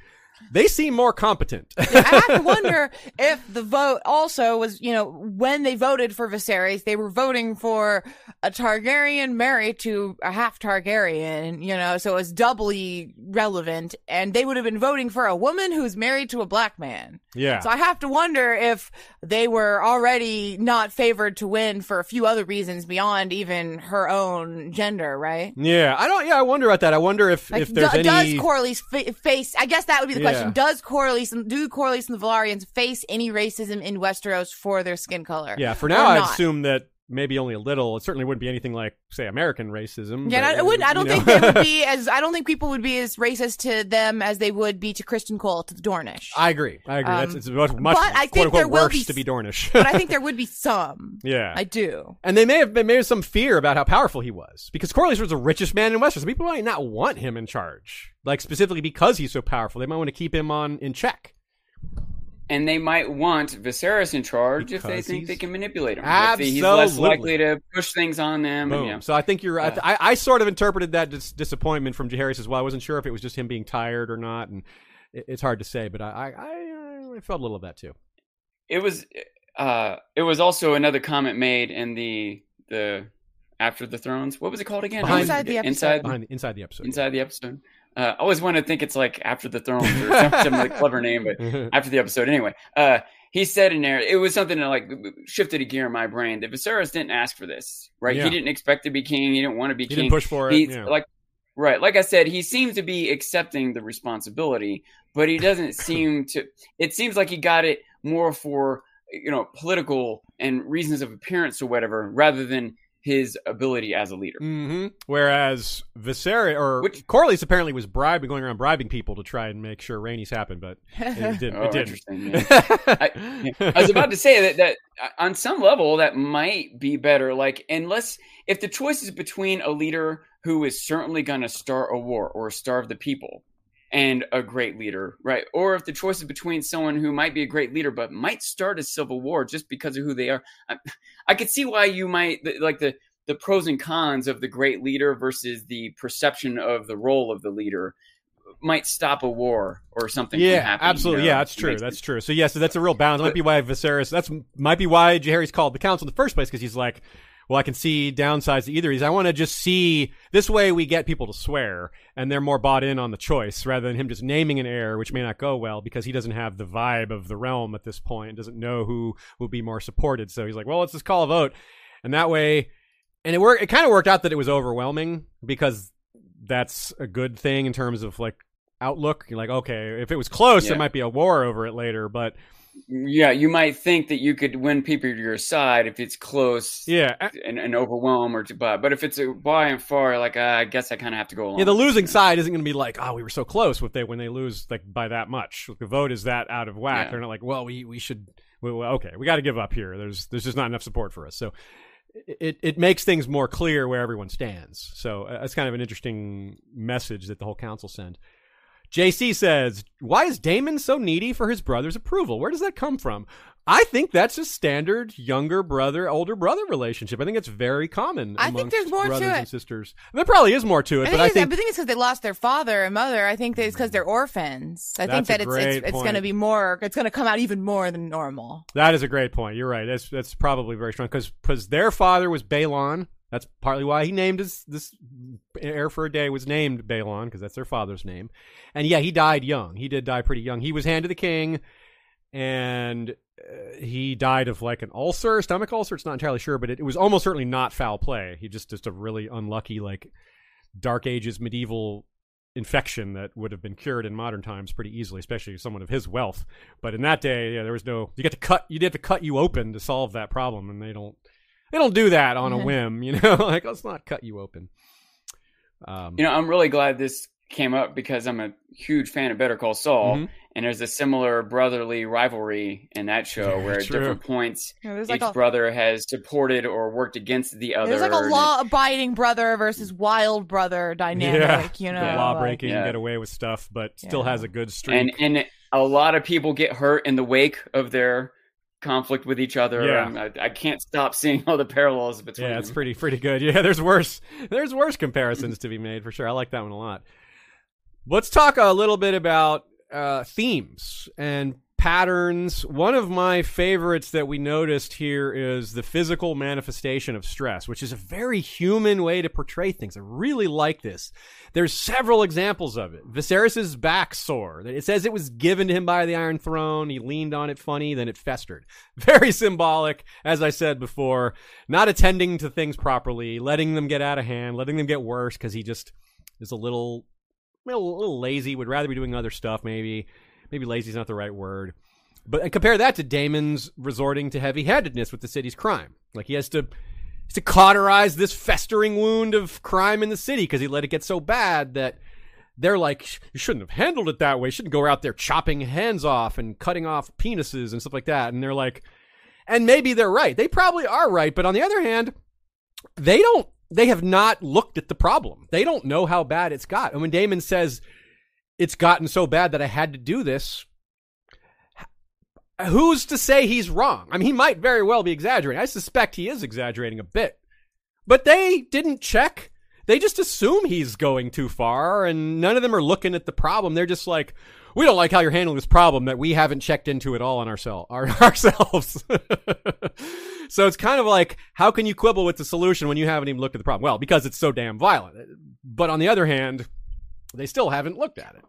they seem more competent. I have to wonder if the vote also was, you know, when they voted for Viserys, they were voting for a Targaryen married to a half Targaryen, you know, so it was doubly relevant. And they would have been voting for a woman who's married to a black man. Yeah. So I have to wonder if they were already not favored to win for a few other reasons beyond even her own gender, right? yeah, I don't. Yeah, I wonder about that. I wonder if Like, if there's do- any. does Corlys fa- face? I guess that would be the Yeah. question. Does Corlys and do Corlys and the Velaryons face any racism in Westeros for their skin color? yeah, for now, I assume that maybe only a little. It certainly wouldn't be anything like, say, American racism. Yeah, but, I, wouldn't. I don't know. think they would be as. I don't think people would be as racist to them as they would be to Criston Cole to the Dornish. I agree. I agree. That's Um, it's much, much but I think unquote there will worse be to be Dornish. but I think there would be some. yeah. I do. and they may have been maybe some fear about how powerful he was because Corlys was the richest man in Westeros. So people might not want him in charge, like specifically because he's so powerful. They might want to keep him on in check. And they might want Viserys in charge if they think they can manipulate him. If they- he's less likely to push things on them. and, Boom. yeah. So I think you're. right. I, I sort of interpreted that dis- disappointment from Jaehaerys as well. I wasn't sure if it was just him being tired or not, and it, it's hard to say. But I, I, I, I felt a little of that too. it was uh it was also another comment made in the the after the thrones what was it called again Behind- Inside the episode. inside Behind the, inside the episode. inside the episode uh, I always want to think it's like after the thrones or some, some like clever name, but after the episode anyway. Uh, he said in there it was something that like shifted a gear in my brain that Viserys didn't ask for this, right? Yeah. He didn't expect to be king. He didn't want to be king. he king. didn't push for it. Yeah. like right, like I said, he seems to be accepting the responsibility, but he doesn't seem to. It seems like he got it more for you know political and reasons of appearance or whatever, rather than his ability as a leader. Mm-hmm. Whereas Viserys or Which- Corlys apparently was bribing, going around bribing people to try and make sure Rhaenys happened, but it didn't. Oh, it didn't. interesting. yeah. I, I was about to say that that uh, on some level that might be better. Like unless if the choice is between a leader who is certainly going to start a war or starve the people and a great leader, right? Or if the choice is between someone who might be a great leader but might start a civil war just because of who they are, I, I could see why you might like the the pros and cons of the great leader versus the perception of the role of the leader might stop a war or something. Yeah, happening, absolutely. you know? Yeah, that's true. That's true. So yes, that's a real balance. That might be why Viserys. That's might be why Jaehaerys called the council in the first place because he's like, well, I can see downsides to either. He's I want to just see this way we get people to swear and they're more bought in on the choice rather than him just naming an heir, which may not go well because he doesn't have the vibe of the realm at this point, doesn't know who will be more supported. So he's like, well, let's just call a vote, and that way, and it worked. It kind of worked out that it was overwhelming because that's a good thing in terms of like outlook. You're like, okay, if it was close, Yeah. there might be a war over it later, but Yeah, you might think that you could win people to your side if it's close yeah, and, and overwhelm or to buy. But if it's a by and far, like uh, I guess I kind of have to go along. yeah. The losing side isn't going to be like, oh, we were so close with they when they lose like by that much. The vote is that out of whack. Yeah. They're not like, well, we we should. Well, okay, we got to give up here. There's there's just not enough support for us. So it it makes things more clear where everyone stands. So uh, that's kind of an interesting message that the whole council send. JC says, "Why is Daemon so needy for his brother's approval? Where does that come from?" I think that's a standard younger brother older brother relationship. I think it's very common. I think there's more to it. and sisters. There probably is more to it, I but think, I think I think it's because they lost their father and mother. I think that it's because they're mm-hmm. orphans. I think that it's it's, it's going to be more. It's going to come out even more than normal. That is a great point. You're right. That's that's probably very strong because their father was Baelon. That's partly why he named his this heir for a day was named Baelon because that's their father's name. And yeah, he died young. He did die pretty young. He was hand to the king, and uh, he died of like an ulcer, stomach ulcer. It's not entirely sure, but it, it was almost certainly not foul play. He just just a really unlucky like Dark Ages medieval infection that would have been cured in modern times pretty easily, especially someone of his wealth. But in that day, yeah, there was no you get to cut you had to cut you open to solve that problem, and they don't they don't do that on a whim, you know. like let's not cut you open. Um, You know, I'm really glad this came up because I'm a huge fan of Better Call Saul, Mhm. and there's a similar brotherly rivalry in that show Yeah, where at different points You know, there's each like a brother has supported or worked against the other. there's like a law-abiding brother versus wild brother dynamic. yeah, You know, the law breaking, Yeah. get away with stuff, but still has a good streak. and and a lot of people get hurt in the wake of their conflict with each other. Yeah. I, I can't stop seeing all the parallels between. Yeah, it's them. pretty pretty good. Yeah, there's worse there's worse comparisons to be made for sure. I like that one a lot. Let's talk a little bit about uh, themes and patterns. One of my favorites that we noticed here is the physical manifestation of stress, which is a very human way to portray things. I really like this. There's several examples of it. Viserys's back sore. It says it was given to him by the Iron Throne. He leaned on it funny, then it festered. Very symbolic, as I said before. Not attending to things properly, letting them get out of hand, letting them get worse because he just is a little, a little lazy. Would rather be doing other stuff. Maybe, maybe lazy is not the right word. But and compare that to Daemon's resorting to heavy-handedness with the city's crime. Like he has to has to cauterize this festering wound of crime in the city because he let it get so bad that they're like, you shouldn't have handled it that way. You shouldn't go out there chopping hands off and cutting off penises and stuff like that. And they're like, and maybe they're right. They probably are right. But on the other hand, they don't, they have not looked at the problem. They don't know how bad it's got. And when Daemon says, it's gotten so bad that I had to do this, who's to say he's wrong? I mean, he might very well be exaggerating. I suspect he is exaggerating a bit. But they didn't check. They just assume he's going too far, and none of them are looking at the problem. They're just like, we don't like how you're handling this problem that we haven't checked into at all on oursel- our, ourselves. so it's kind of like, how can you quibble with the solution when you haven't even looked at the problem? Well, because it's so damn violent. But on the other hand, they still haven't looked at it.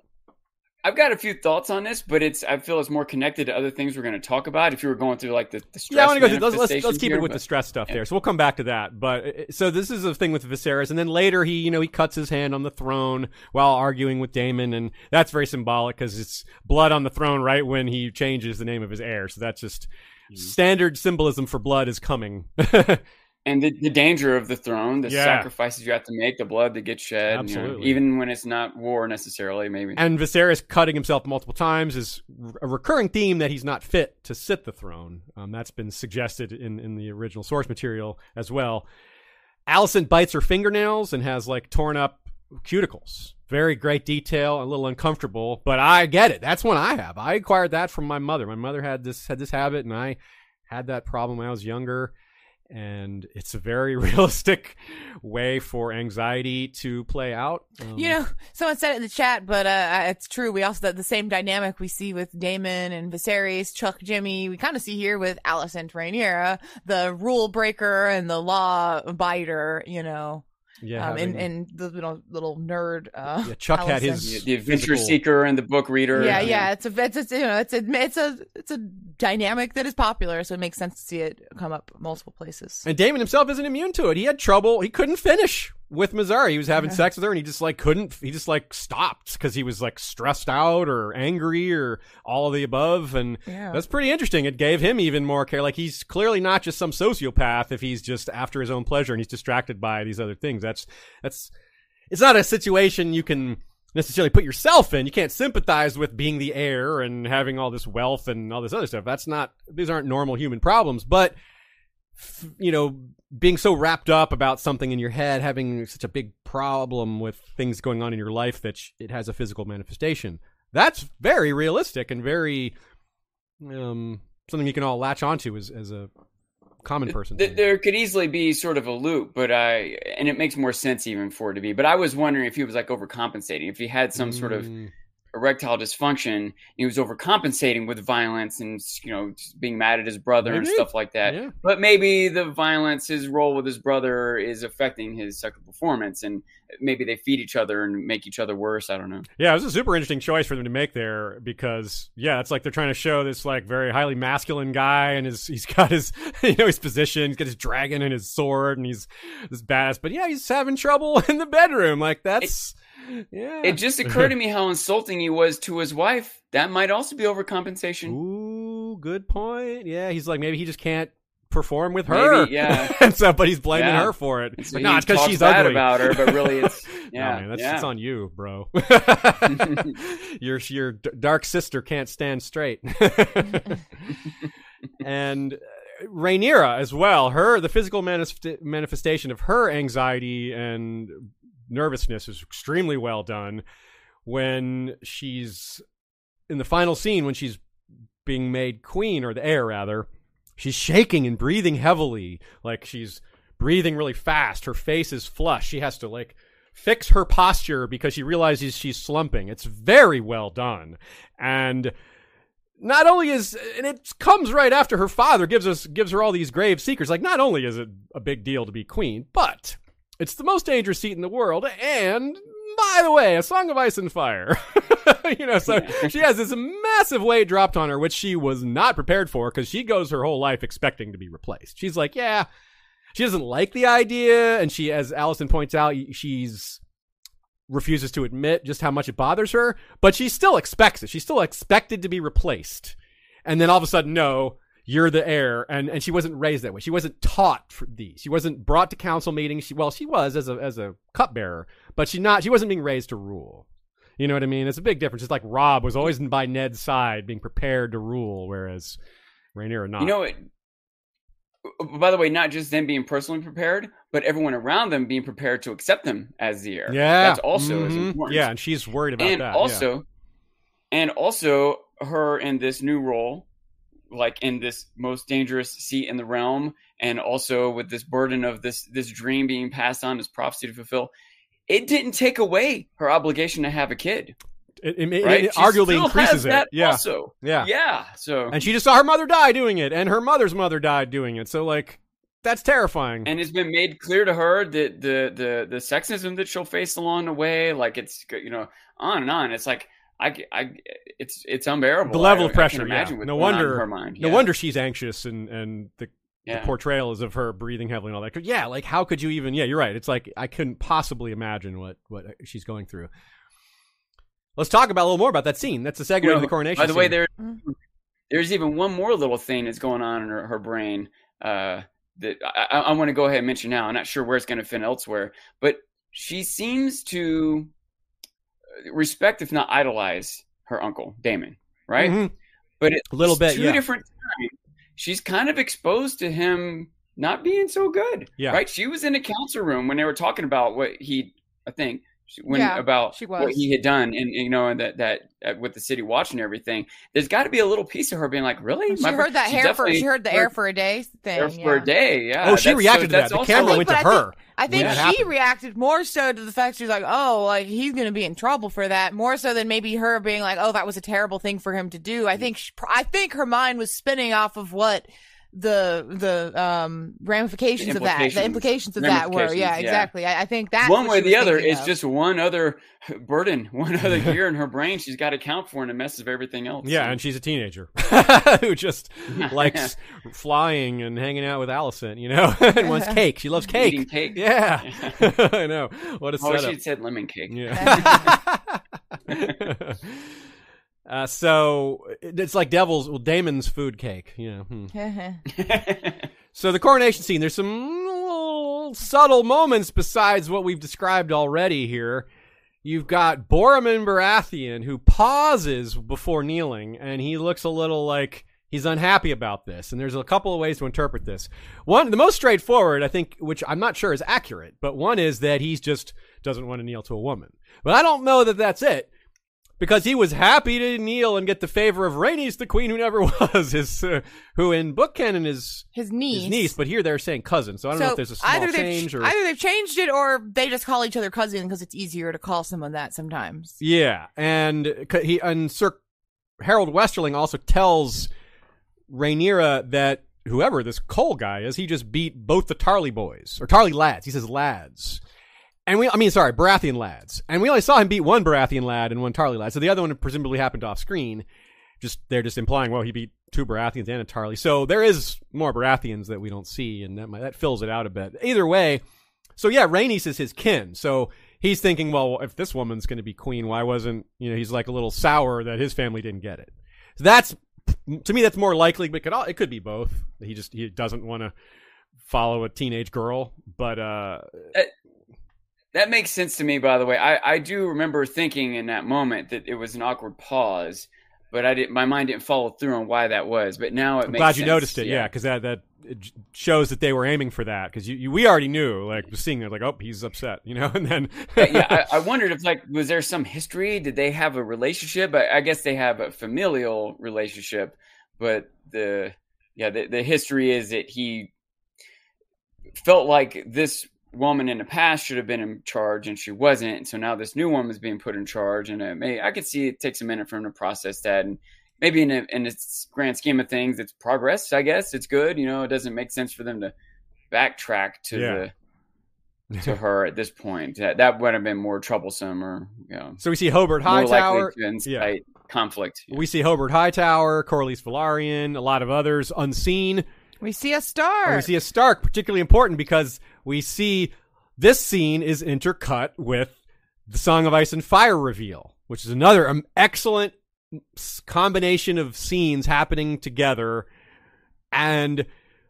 I've got a few thoughts on this, but it's I feel it's more connected to other things we're going to talk about. If you were going through like the, the stress yeah, I want to go through. Let's, let's, let's keep here, it with but- the stress stuff yeah. there. So we'll come back to that. But uh, so this is the thing with Viserys, and then later he, you know, he cuts his hand on the throne while arguing with Daemon, and that's very symbolic because it's blood on the throne right when he changes the name of his heir. So that's just Mm-hmm. standard symbolism for blood is coming. and the, the danger of the throne, the Yeah. sacrifices you have to make, the blood that gets shed, you know, even when it's not war necessarily, maybe. And Viserys cutting himself multiple times is a recurring theme that he's not fit to sit the throne. Um, that's been suggested in, in the original source material as well. Alicent bites her fingernails and has like torn up cuticles. Very great detail, a little uncomfortable, but I get it. That's one I have. I acquired that from my mother. My mother had this had this habit, and I had that problem when I was younger. And it's a very realistic way for anxiety to play out. Um, You know, someone said it in the chat, but uh, it's true. We also the same dynamic we see with Daemon and Viserys, Chuck, Jimmy. We kind of see here with Alicent Rhaenyra, the rule breaker and the law biter. You know, yeah, um, and having- and the little little nerd. Uh, Yeah, Chuck had his- the, the adventure physical- seeker and the book reader. Yeah, yeah, it's a, it's a, you know, it's a, it's a, it's a dynamic that is popular, so it makes sense to see it come up multiple places. And Daemon himself isn't immune to it. He had trouble. He couldn't finish with Mysaria. He was having sex with her, and he just like couldn't. He just like stopped because he was like stressed out or angry or all of the above. And Yeah. that's pretty interesting. It gave him even more care. Like he's clearly not just some sociopath if he's just after his own pleasure and he's distracted by these other things. That's that's. It's not a situation you can necessarily put yourself in. You can't sympathize with being the heir and having all this wealth and all this other stuff. That's not. These aren't normal human problems, but you know, being so wrapped up about something in your head, having such a big problem with things going on in your life that it has a physical manifestation. That's very realistic and very um, something you can all latch onto as, as a common person. Th- there could easily be sort of a loop, but I and it makes more sense even for it to be. But I was wondering if he was like overcompensating, if he had some sort of Mm, erectile dysfunction, he was overcompensating with violence and you know just being mad at his brother and stuff like that. Yeah. But maybe the violence, his role with his brother, is affecting his sexual performance, and maybe they feed each other and make each other worse. I don't know. Yeah, it was a super interesting choice for them to make there because yeah, it's like they're trying to show this like very highly masculine guy and his he's got his you know his position, he's got his dragon and his sword and he's this badass, but yeah, he's having trouble in the bedroom. Like that's yeah. It just occurred to me how insulting he was to his wife. That might also be overcompensation. Ooh, good point. Yeah, he's like maybe he just can't perform with her. Maybe, yeah. and so, but he's blaming Yeah. her for it. It's- But he no, because she's bad ugly about her, but really it's No, yeah, man, that's yeah. it's on you, bro. your your dark sister can't stand straight. and uh, Rhaenyra as well. Her the physical manifest- manifestation of her anxiety and nervousness is extremely well done when she's in the final scene when she's being made queen or the heir rather she's shaking and breathing heavily. Like she's breathing really fast. Her face is flushed. she has to like fix her posture because she realizes she's slumping. It's very well done. And not only is and it comes right after her father gives us gives her all these grave secrets like not only is it a big deal to be queen but it's the most dangerous seat in the world and by the way a song of ice and fire you know so she has this massive weight dropped on her which she was not prepared for because she goes her whole life expecting to be replaced she's like yeah she doesn't like the idea and she as allison points out she's refuses to admit just how much it bothers her, but she still expects it. She's still expected to be replaced. And then all of a sudden, no, you're the heir. And, and she wasn't raised that way. She wasn't taught for these. She wasn't brought to council meetings. She, well, she was as a, as a cupbearer, but she not, she wasn't being raised to rule. You know what I mean? It's a big difference. It's like Robb was always by Ned's side, being prepared to rule, whereas Rhaenyra not. You know, it, by the way, not just them being personally prepared, but everyone around them being prepared to accept them as the heir. yeah, that's also Mhm. important. Yeah, and she's worried about and that. yeah. also, and also her in this new role, like in this most dangerous seat in the realm, and also with this burden of this this dream being passed on as prophecy to fulfill. It didn't take away her obligation to have a kid, it, it, right? it arguably increases it. Yeah, Also, yeah. yeah. So And she just saw her mother die doing it, and her mother's mother died doing it. So like, that's terrifying. and it's been made clear to her that the the the sexism that she'll face along the way, like it's you know on and on. It's like I, I, it's it's unbearable. the level I- of pressure. Imagine yeah. what's No going on in wonder. her mind. No Yeah. wonder she's anxious and and the, Yeah. the portrayal is of her breathing heavily and all that. 'Cause, Yeah, like how could you even? Yeah, you're right. It's like I couldn't possibly imagine what what she's going through. Let's talk about a little more about that scene. That's the segue You know, to the coronation. By the way, there Mm. there's even one more little thing that's going on in her, her brain uh, that I, I want to go ahead and mention now. I'm not sure where it's going to fit elsewhere, but she seems to respect, if not idolize, her uncle Daemon, right? Mhm. But it's A little bit, two yeah. different times. She's kind of exposed to him not being so good, Yeah. right? She was in a council room when they were talking about what he, I think, when Yeah, about she what he had done, and you know, and that that uh, with the city watching everything. There's got to be a little piece of her being like, really? She My heard that she hair for she heard the heard heir for a day thing. hair for a day. Yeah. oh, she That's- reacted so to that. The camera I went to I her. I think when that she happened. reacted more so to the fact she's like, oh, like he's going to be in trouble for that, more so than maybe her being like, oh, that was a terrible thing for him to do. I think she, I think her mind was spinning off of what the the um ramifications of that, the Implications. implications of that were. Yeah, yeah. exactly. I, I think that one way or the other is just one other burden, one other gear in her brain she's got to account for in the mess of everything else. Yeah, and she's a teenager who just likes flying and hanging out with Alicent, you know, and wants cake. She loves cake. Eating cake. Yeah, I know. What a Oh, setup. she said lemon cake. Yeah. Uh, so it's like Devil's, well, Daemon's food cake. You know. hmm. So the coronation scene, there's some subtle moments besides what we've described already here. You've got Boremund Baratheon who pauses before kneeling, and he looks a little like he's unhappy about this. And there's a couple of ways to interpret this. One, the most straightforward, I think, which I'm not sure is accurate, but one is that he's just doesn't want to kneel to a woman. But I don't know that that's it. Because he was happy to kneel and get the favor of Rhaenys, the queen who never was, his, uh, who in book canon is his niece. his niece, but here they're saying cousin. So I don't know if there's a small either change they've or either they've changed it or they just call each other cousin because it's easier to call someone that sometimes. yeah. And he and Sir Harrold Westerling also tells Rhaenyra that whoever this Cole guy is, he just beat both the Tarly boys or Tarly lads. He says lads. And we, I mean, sorry, Baratheon lads. And we only saw him beat one Baratheon lad and one Tarly lad. So the other one presumably happened off screen. Just they're just implying, well, he beat two Baratheons and a Tarly. So there is more Baratheons that we don't see, and that might, that fills it out a bit. Either way, so yeah, Rhaenys is his kin. So he's thinking, well, if this woman's going to be queen, why wasn't you know? He's like a little sour that his family didn't get it. So that's to me, that's more likely. But could, it could be both. He just he doesn't want to follow a teenage girl, but uh, That makes sense to me, by the way. I, I do remember thinking in that moment that it was an awkward pause, but I didn't. My mind didn't follow through on why that was. But now it I'm makes glad you sense. noticed it. Yeah, because that that it shows that they were aiming for that. Because you, you we already knew, like seeing it, like oh he's upset, you know, and then yeah, yeah, I, I wondered if like was there some history? Did they have a relationship? I, I guess they have a familial relationship, but the yeah the, the history is that he felt like this woman in the past should have been in charge and she wasn't, and so now this new woman is being put in charge, and it may I could see it takes a minute for him to process that, and maybe in a, in its grand scheme of things, it's progress. I guess it's good. You know, it doesn't make sense for them to backtrack to Yeah. the to her at this point. That that would have been more troublesome, or you know, so we see Hobert more Hightower. likely to incite conflict. We see Hobert Hightower, Corlys Velaryon, a lot of others unseen. We see a star. And we see a Stark, particularly important because we see this scene is intercut with the Song of Ice and Fire reveal, which is another um, excellent combination of scenes happening together. And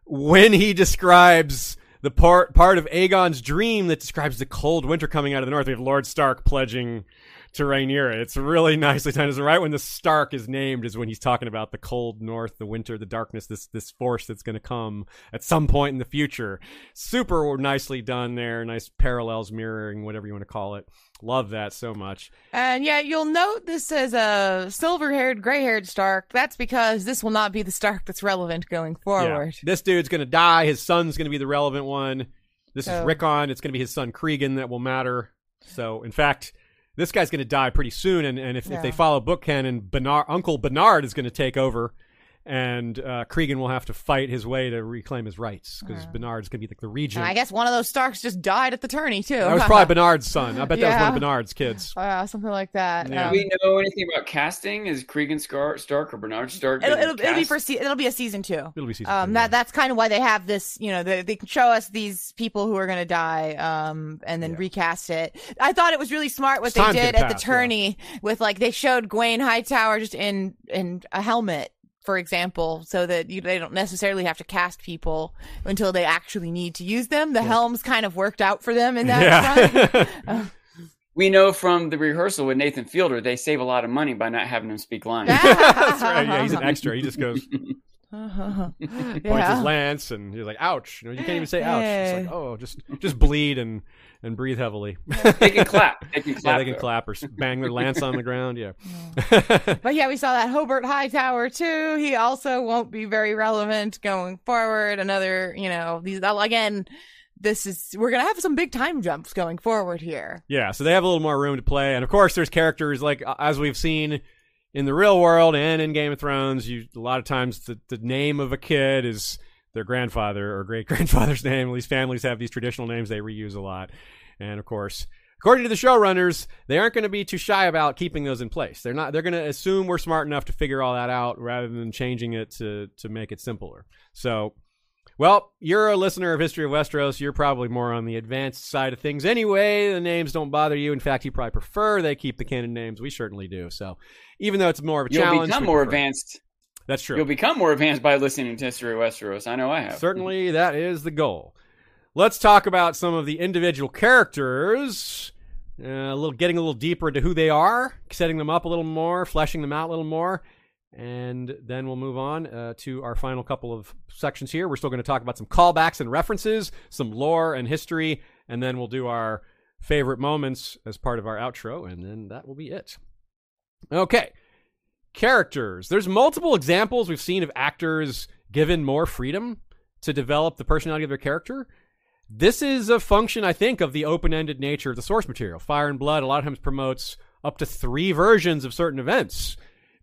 when he describes the part part of Aegon's dream that describes the cold winter coming out of the north, we have Lord Stark pledging to Rhaenyra. It's really nicely done. It's right when the Stark is named is when he's talking about the cold north, the winter, the darkness, this this force that's going to come at some point in the future. Super nicely done there. Nice parallels, mirroring, whatever you want to call it. Love that so much. And yeah, you'll note this says uh, a silver haired, gray haired Stark. That's because this will not be the Stark that's relevant going forward. Yeah. This dude's going to die. His son's going to be the relevant one. This is So- Rickon. It's going to be his son Cregan that will matter. So, in fact, this guy's going to die pretty soon. And, and if, if they follow book canon, Bennard, Uncle Bennard is going to take over and uh, Cregan will have to fight his way to reclaim his rights because Bennard's going to be like the regent. And I guess one of those Starks just died at the tourney too. that was probably Bennard's son. I bet that was one of Bennard's kids. Uh, something like that. Yeah. Um, Do we know anything about casting? Is Cregan Scar- Stark or Bennard Stark? It'll, it'll, it'll be for se- it'll be a season two. It'll be season Um, two, that yeah. that's kind of why they have this. You know, they, they can show us these people who are going to die, um, and then Yeah. recast it. I thought it was really smart what It's they did gonna at the pass, yeah. tourney with like they showed Gwayne Hightower just in in a helmet. For example, so that you, they don't necessarily have to cast people until they actually need to use them. The helms kind of worked out for them in that front. Yeah. We know from the rehearsal with Nathan Fielder, they save a lot of money by not having him speak lines. That's right. Yeah, he's an extra. He just goes points his lance, and he's like, "Ouch!" You know, you can't even say "ouch." It's like, "Oh, just just bleed and and breathe heavily." they can clap. They can clap. yeah, they can though. clap or bang their lance on the ground. Yeah. But yeah, we saw that Hobert Hightower too. He also won't be very relevant going forward. Another, you know, these again. This is we're gonna have some big time jumps going forward here. Yeah, so they have a little more room to play, and of course, there's characters like uh, as we've seen in the real world and in Game of Thrones. You a lot of times the the name of a kid is their grandfather or great grandfather's name. Least families have these traditional names they reuse a lot, and of course. According to the showrunners, they aren't going to be too shy about keeping those in place. They're not. They're going to assume we're smart enough to figure all that out, rather than changing it to to make it simpler. So, well, you're a listener of History of Westeros. You're probably more on the advanced side of things anyway. The names don't bother you. In fact, you probably prefer they keep the canon names. We certainly do. So, even though it's more of a challenge, You'll challenge, become more prefer advanced. That's true. You'll become more advanced by listening to History of Westeros. I know I have. Certainly, that is the goal. Let's talk about some of the individual characters. Uh, a little, getting a little deeper into who they are, setting them up a little more, fleshing them out a little more, and then we'll move on uh, to our final couple of sections here. We're still going to talk about some callbacks and references, some lore and history, and then we'll do our favorite moments as part of our outro, and then that will be it. Okay characters. There's multiple examples we've seen of actors given more freedom to develop the personality of their character. This is a function, I think, of the open ended nature of the source material. Fire and Blood a lot of times promotes up to three versions of certain events,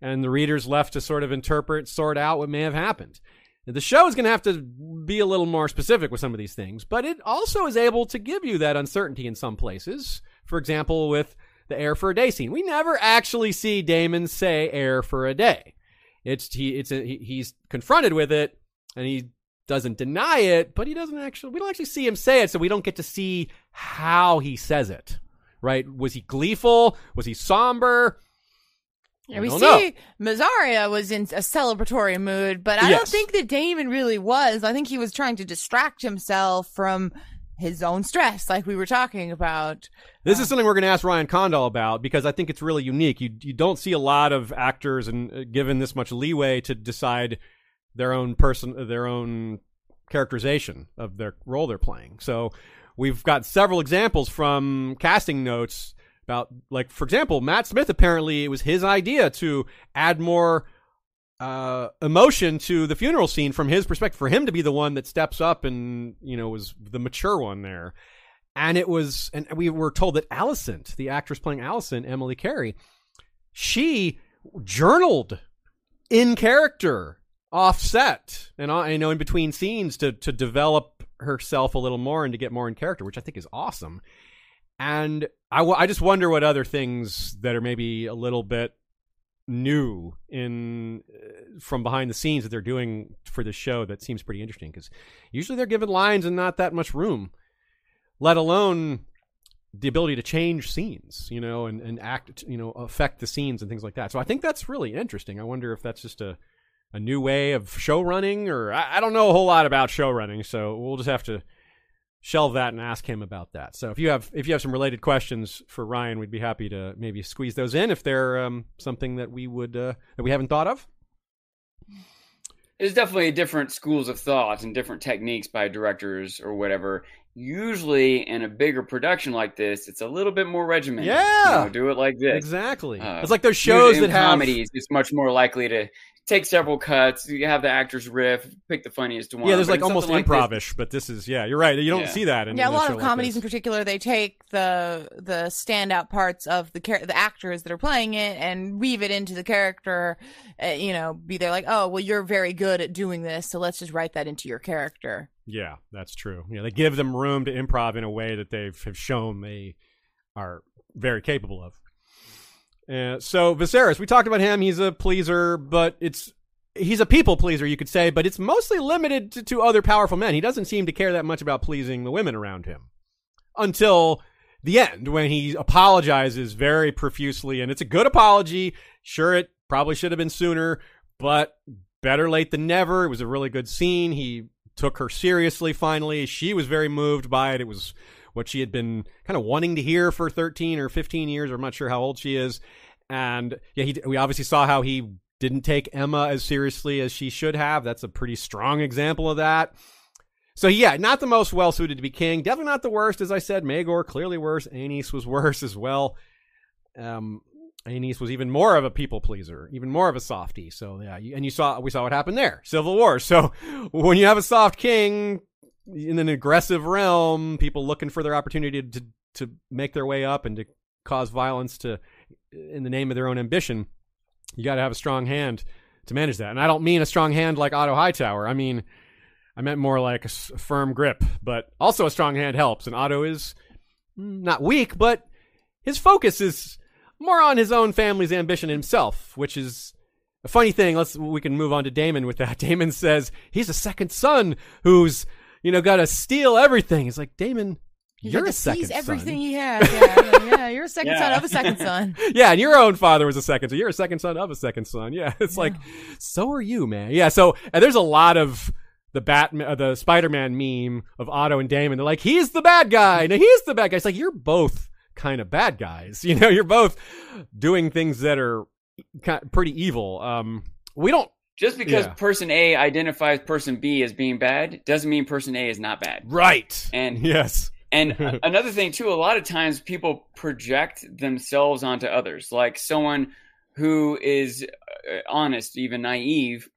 and the reader's left to sort of interpret, sort out what may have happened. The show is going to have to be a little more specific with some of these things, but it also is able to give you that uncertainty in some places. For example, with the heir for a day scene. We never actually see Daemon say heir for a day. It's he it's a, he, he's confronted with it and he doesn't deny it, but he doesn't actually we don't actually see him say it, so we don't get to see how he says it. Right? Was he gleeful? Was he somber? Yeah, we see Mysaria was in a celebratory mood, but I don't think that Daemon really was. I think he was trying to distract himself from his own stress, like we were talking about. This is something we're going to ask Ryan Condal about because I think it's really unique. You you don't see a lot of actors and uh, given this much leeway to decide their own person their own characterization of their role they're playing. So we've got several examples from casting notes about like for example, Matt Smith apparently it was his idea to add more uh, emotion to the funeral scene from his perspective for him to be the one that steps up and you know was the mature one there. And it was and we were told that Alicent the actress playing Alicent Emily Carey, she journaled in character offset and uh, you know in between scenes to to develop herself a little more and to get more in character which i think is awesome and I, w- I just wonder what other things that are maybe a little bit new in uh, from behind the scenes that they're doing for this show that seems pretty interesting because usually they're given lines and not that much room let alone the ability to change scenes, you know, and, and act, you know, affect the scenes and things like that. So I think that's really interesting. I wonder if that's just a, a new way of show running, or I, I don't know a whole lot about show running, so we'll just have to shelve that and ask him about that. So if you have if you have some related questions for Ryan, we'd be happy to maybe squeeze those in if they're um, something that we would uh, that we haven't thought of. There's definitely different schools of thought and different techniques by directors or whatever usually in a bigger production like this, it's a little bit more regimented. Yeah. You know, do it like this. Exactly. Uh, it's like those shows that have comedies. It's much more likely to take several cuts. You have the actors riff, pick the funniest one. yeah, there's But like almost something like improvish, but this is yeah, you're right. You don't Yeah. see that in yeah, a in lot of comedies this. in particular, they take the the standout parts of the char- the actors that are playing it and weave it into the character. Uh, you know, be there like, oh, well, you're very good at doing this, so let's just write that into your character. Yeah, that's true. Yeah, they give them room to improv in a way that they've have shown they are very capable of. Uh, so Viserys, we talked about him. He's a pleaser, but it's he's a people pleaser, you could say, but it's mostly limited to, to other powerful men. He doesn't seem to care that much about pleasing the women around him until the end when he apologizes very profusely, and it's a good apology. Sure, it probably should have been sooner, but better late than never. It was a really good scene. He took her seriously finally. She was very moved by it. It was what she had been kind of wanting to hear for 13 or 15 years, or I'm not sure how old she is. And yeah, he, we obviously saw how he didn't take Aemma as seriously as she should have. That's a pretty strong example of that. So yeah, not the most well suited to be king. Definitely not the worst, as I said. Maegor clearly worse. Aenys was worse as well. Um, Aenys was even more of a people pleaser, even more of a softie. So yeah, and you saw we saw what happened there, civil war. So when you have a soft king in an aggressive realm, people looking for their opportunity to to make their way up and to cause violence to in the name of their own ambition, you got to have a strong hand to manage that. And I don't mean a strong hand like Otto Hightower. I mean I meant more like a firm grip, but also a strong hand helps. And Otto is mm, not weak, but his focus is more on his own family's ambition himself, which is a funny thing. Let's we can move on to Daemon with that. Daemon says he's a second son who's you know got to steal everything. He's like Daemon, He's you're like a to second seize everything son. he has. Yeah, yeah, you're a second Yeah. son of a second son. yeah, and your own father was a second, so you're a second son of a second son. Yeah, it's like, so are you, man. Yeah, so and there's a lot of the Batman, uh, the Spider-Man meme of Otto and Daemon. They're like, he's the bad guy, Now he's the bad guy. It's like you're both kind of bad guys. You know, you're both doing things that are pretty evil. Um, we don't Just because Yeah. person A identifies person B as being bad doesn't mean person A is not bad. right, And yes, And another thing too, a lot of times people project themselves onto others. Like someone who is uh, honest, even naive,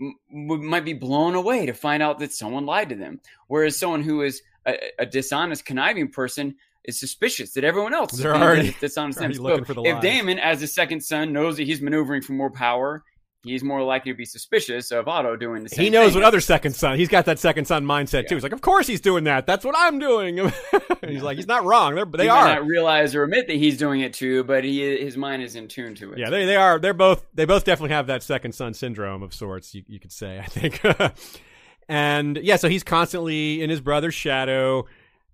m- might be blown away to find out that someone lied to them. Whereas someone who is a, a dishonest, conniving person is suspicious that everyone else is They're already- dishonest. already So looking for the if lies. Daemon, as a second son, knows that he's maneuvering for more power, he's more likely to be suspicious of Otto doing the same. he knows thing. what other second son. He's got that second son mindset Yeah. too. He's like, of course he's doing that. That's what I'm doing. he's like, he's not wrong. They're, they he are. not realize or admit that he's doing it too, but he his mind is in tune to it. Yeah, they they are. They're both. They both definitely have that second son syndrome of sorts. You you could say. I think. and yeah, so he's constantly in his brother's shadow.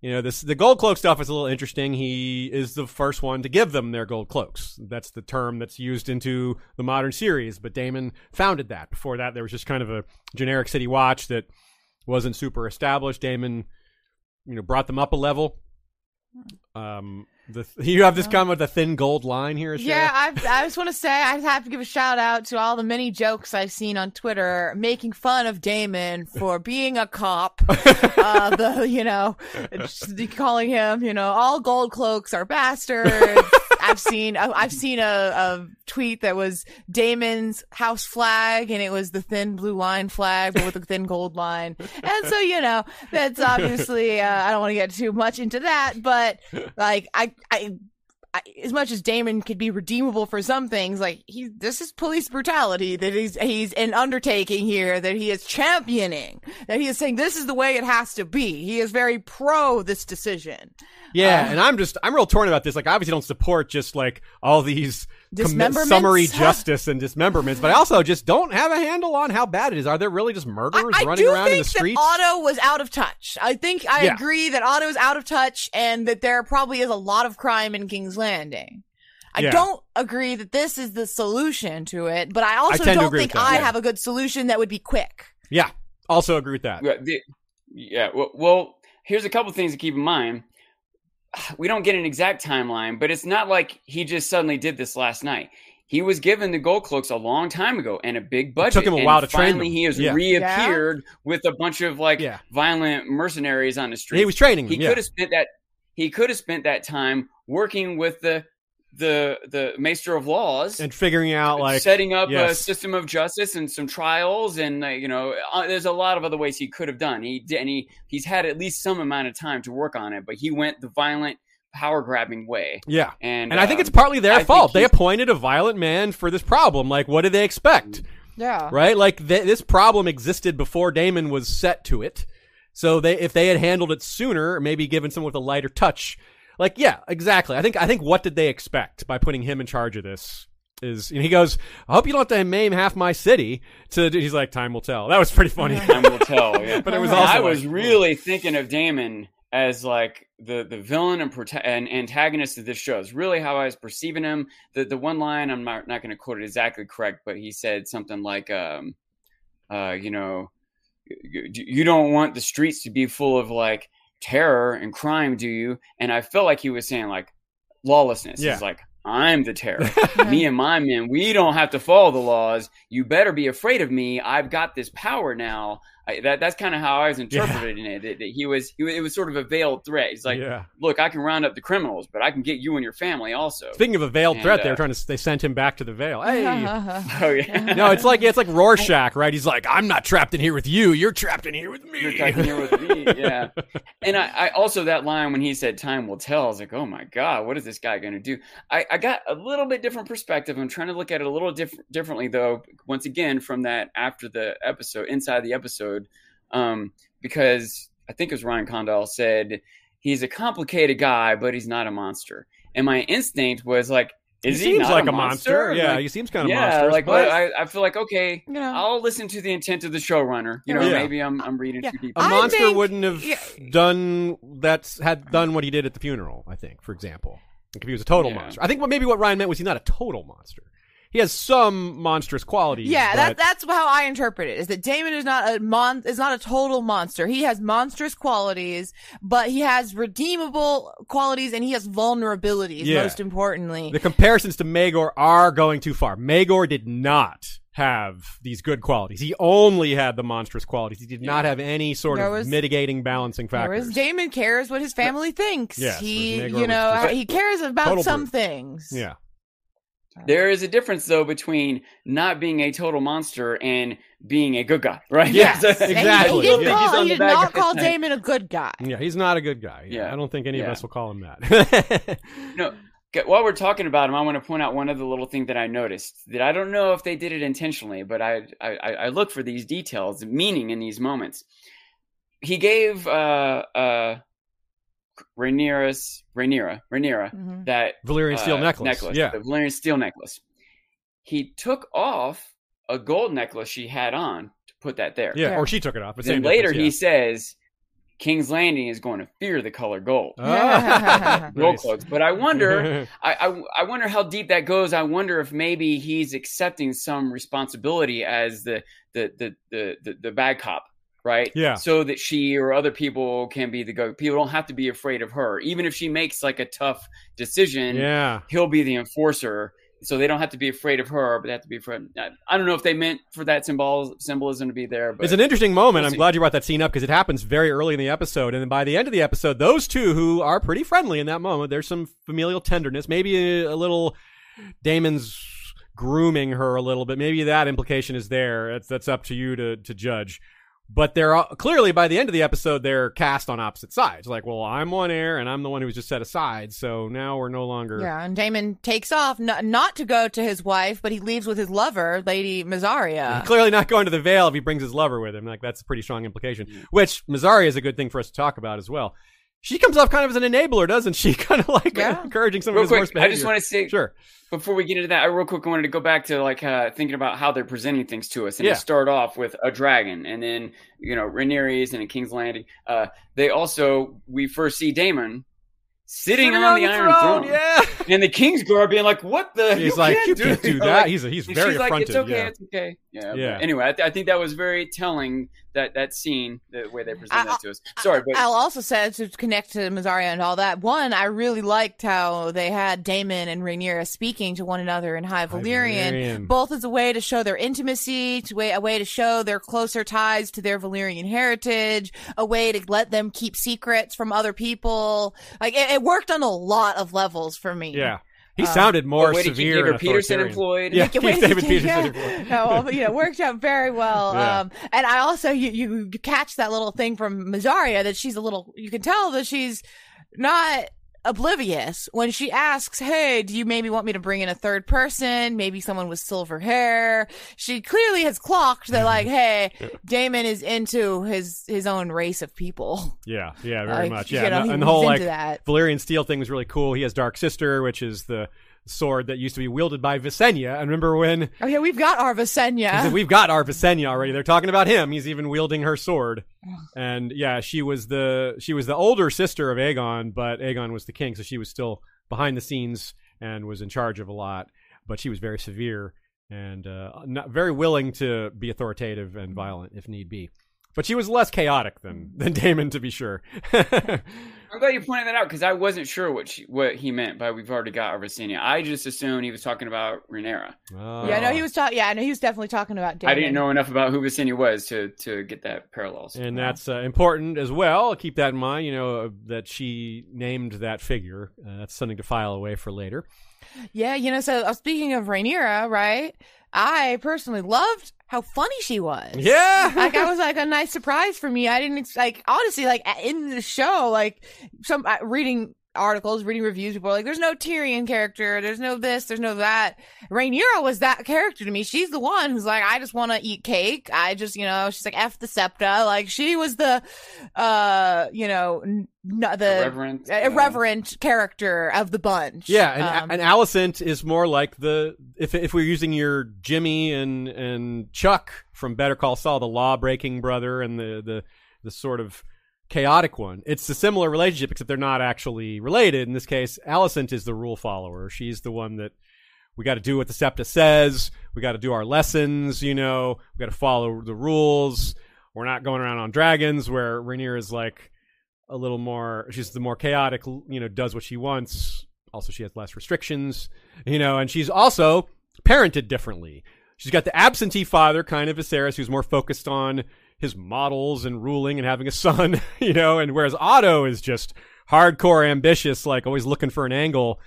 You know, this the gold cloak stuff is a little interesting. He is the first one to give them their gold cloaks. That's the term that's used into the modern series. But Daemon founded that. Before that, there was just kind of a generic City Watch that wasn't super established. Daemon, you know, brought them up a level. Um, the you have this comment with the thin gold line here. Shara? Yeah, I, I just want to say I have to give a shout out to all the many jokes I've seen on Twitter making fun of Daemon for being a cop. uh, the you know, calling him you know all gold cloaks are bastards. I've seen I've seen a, a tweet that was Daemon's house flag and it was the thin blue line flag but with a thin gold line. And so you know that's obviously uh, I don't want to get too much into that, but like I I, as much as Daemon could be redeemable for some things, like he, this is police brutality that he's he's an undertaking here that he is championing. That he is saying this is the way it has to be. He is very pro this decision. Yeah, Uh, and I'm just I'm real torn about this. Like, I obviously don't support just like all these commi- Dismemberments? summary justice and dismemberments, but I also just don't have a handle on how bad it is. Are there really just I, murderers I running around in the think streets? that Otto was out of touch. I think I Yeah. agree that Otto is out of touch and that there probably is a lot of crime in King's Landing. I Yeah. don't agree that this is the solution to it, but I also tend to don't think that, I yeah. have a good solution that would be quick. yeah, also agree with that. Yeah, the- yeah, well, well, here's a couple things to keep in mind. We don't get an exact timeline, but it's not like he just suddenly did this last night. he was given the gold cloaks a long time ago and a big budget. took him a while to train finally he has Yeah. reappeared with a bunch of like Yeah. violent mercenaries on the street. He was training them. He yeah. could have spent that. He could have spent that time working with the the the Maester of Laws and figuring out like setting up a system of justice and some trials and uh, you know uh, there's a lot of other ways he could have done he did and he he's had at least some amount of time to work on it but he went the violent power grabbing way yeah. and And I think um, it's partly their I fault. They appointed a violent man for this problem. Like, what did they expect? Yeah. Right? Like, th- this problem existed before Daemon was set to it. So they, if they had handled it sooner, maybe given someone with a lighter touch, like, yeah, exactly. I think, I think what did they expect by putting him in charge of this? Is and he goes, I hope you don't have to maim half my city. To he's like, time will tell. That was pretty funny. time will tell yeah. But it was also I was like- really thinking of Daemon as like the the villain and, prota- and antagonist of this show. is really how I was perceiving him. The the one line I'm not not going to quote it exactly correct, but he said something like, um, uh, you know, you don't want the streets to be full of like terror and crime, do you? And I felt like he was saying like lawlessness. Yeah. He's like. I'm the terror. me and my men, we don't have to follow the laws. You better be afraid of me. I've got this power now. I, that that's kind of how I was interpreting it. That, that he was, he was, it was sort of a veiled threat. He's like, yeah. look, I can round up the criminals, but I can get you and your family also. Speaking of a veiled And, threat, they uh, were trying to. They sent him back to the Vale. Hey. Oh yeah, no, it's like it's like Rorschach, right? He's like, I'm not trapped in here with you. You're trapped in here with me. you're talking here with me. Yeah, and I, I also that line when he said "time will tell," I was like, oh my god, what is this guy going to do? I, I got a little bit different perspective. I'm trying to look at it a little diff- differently though. Once again, from that after the episode, inside the episode, um, because I think it was Ryan Condal said he's a complicated guy, but he's not a monster. And my instinct was like, is he he, seems not like a a monster. Yeah, Like, he seems kind of yeah, monstrous. like but but I, I feel like okay, You know. I'll listen to the intent of the showrunner. You know, Yeah. maybe I'm I'm reading Yeah. too deep. a I monster think- wouldn't have yeah. done that's had done what he did at the funeral. I think, for example, like if he was a total Yeah. monster. I think what maybe what Ryan meant was he's not a total monster. He has some monstrous qualities. Yeah, but- that, that's how I interpret it. Is that Daemon is not a mon is not a total monster. He has monstrous qualities, but he has redeemable qualities and he has vulnerabilities. Yeah. Most importantly, the comparisons to Maegor are going too far. Maegor did not have these good qualities. He only had the monstrous qualities. He did not have any sort of Whereas- mitigating balancing factors. Daemon cares what his family thinks. Yes, he, you know, he cares about Total some things. yeah. There is a difference though between not being a total monster and being a good guy, right? Yes, That's a- he- Exactly, He, didn't yeah. He's call, he did not guy call side. Daemon a good guy. Yeah, he's not a good guy. Yeah, Yeah. I don't think any of us will call him that. No, while we're talking about him, I want to point out one other little thing that I noticed that I don't know if they did it intentionally, but I I, I I look for these details, meaning in these moments. He gave uh uh Rhaenyra's Rhaenyra Rhaenyra Mhm. that Valyrian steel uh, necklace. Yeah. the Valyrian steel necklace. He took off a gold necklace she had on to put that there. yeah, Yeah. or she took it off. But Then same later difference, he says, "King's Landing is going to fear the color gold." yeah. Ah, Gold nice. cloaks. But I wonder, I, I I wonder how deep that goes. I wonder if maybe he's accepting some responsibility as the the the the the, the bad cop, right? Yeah. So that she or other people can be the go. People don't have to be afraid of her, even if she makes like a tough decision. yeah. He'll be the enforcer. So they don't have to be afraid of her, but they have to be afraid. I, don't know if they meant for that symbol symbolism to be there, but It's an interesting moment. I'm glad you brought that scene up because it happens very early in the episode. And then by the end of the episode, those two who are pretty friendly in that moment, there's some familial tenderness, maybe a, a little Daemon's grooming her a little bit. Maybe that implication is there. That's, that's up to you to, to judge. But they're all, clearly by the end of the episode, they're cast on opposite sides. Like, well, I'm one heir and I'm the one who was just set aside. So now we're no longer. Yeah, and Daemon takes off n- not to go to his wife, but he leaves with his lover, Lady Mysaria. Clearly not going to the Vale if he brings his lover with him. Like that's a pretty strong implication. Which Mazari is a good thing for us to talk about as well. She comes off kind of as an enabler, doesn't she? Kind of like Yeah. encouraging some real of his worst quick, I just want to say sure. before we get into that, I real quick I wanted to go back to like uh, thinking about how they're presenting things to us, and Yeah. start off with a dragon, and then you know Rhaenyra's and a King's Landing. Uh, they also we first see Daemon sitting, on, the Iron Throne, yeah. and the King's Guard being like, "What the? He's like, can't you you can't do that. like- he's he's very she's like, affronted. "It's okay, yeah. it's okay." Yeah. Yeah. Anyway, I, th- I think that was very telling that that scene, the way they present I- that to us. Sorry, but I'll also say to connect to Mysaria and all that. One, I really liked how they had Daemon and Rhaenyra speaking to one another in High Valyrian, Valyrian. both as a way to show their intimacy, to way, a way to show their closer ties to their Valyrian heritage, a way to let them keep secrets from other people. Like it, it worked on a lot of levels for me. Yeah. He Uh, sounded more a way to keep severe. David J. Peterson employed. Yeah, Make keep David. Peterson employed. No, well, yeah, it worked out very well. Yeah. Um, and I also you, you catch that little thing from Mysaria that she's a little. You can tell that she's not oblivious when she asks, "Hey, do you maybe want me to bring in a third person? Maybe someone with silver hair?" She clearly has clocked that, like, "Hey, Daemon is into his his own race of people." Yeah, yeah, very Like, much. Yeah, know, and, the- and the whole like that. Valyrian steel thing was really cool. He has Dark Sister, which is the sword that used to be wielded by Visenya. And remember when Oh yeah, we've got our Visenya. we've got our Visenya already? They're talking about him. He's even wielding her sword. And yeah, she was the she was the older sister of Aegon, but Aegon was the king, so she was still behind the scenes and was in charge of a lot. But she was very severe and uh, not very willing to be authoritative and violent if need be. But she was less chaotic than than Daemon, to be sure. I'm glad you pointed that out because I wasn't sure what she, what he meant by we've already got our Visenya. I just assumed he was talking about Rhaenyra. Oh. yeah, no, he was talking. Yeah, I know he was definitely talking about. Daemon. I didn't know enough about who Visenya was to to get that parallels. And that's uh, important as well. Keep that in mind, you know, uh, that she named that figure. Uh, that's something to file away for later. Yeah, you know, so uh, speaking of Rhaenyra, right? I personally loved how funny she was. Yeah. like I was like a nice surprise for me. I didn't ex- like honestly like in the show like some uh, reading articles, reading reviews, people are like, "There's no Tyrion character. There's no this. There's no that." Rhaenyra was that character to me. She's the one who's like, "I just want to eat cake. I just, you know," she's like, "F the septa." Like she was the, uh, you know, n- n- the Irreverent, uh, irreverent character of the bunch. Yeah, and, Um, and Alicent is more like the if if we're using your Jimmy and and Chuck from Better Call Saul, the law breaking brother and the the the sort of chaotic one. It's a similar relationship, except they're not actually related. In this case, Alicent is the rule follower. She's the one that we got to do what the Septa says. We got to do our lessons. You know, we got to follow the rules. We're not going around on dragons. Where Rhaenyra is like a little more. She's the more chaotic. You know, does what she wants. Also, she has less restrictions. You know, and she's also parented differently. She's got the absentee father, kind of a Viserys, who's more focused on his models and ruling and having a son. You know, and whereas Otto is just hardcore ambitious, like always looking for an angle.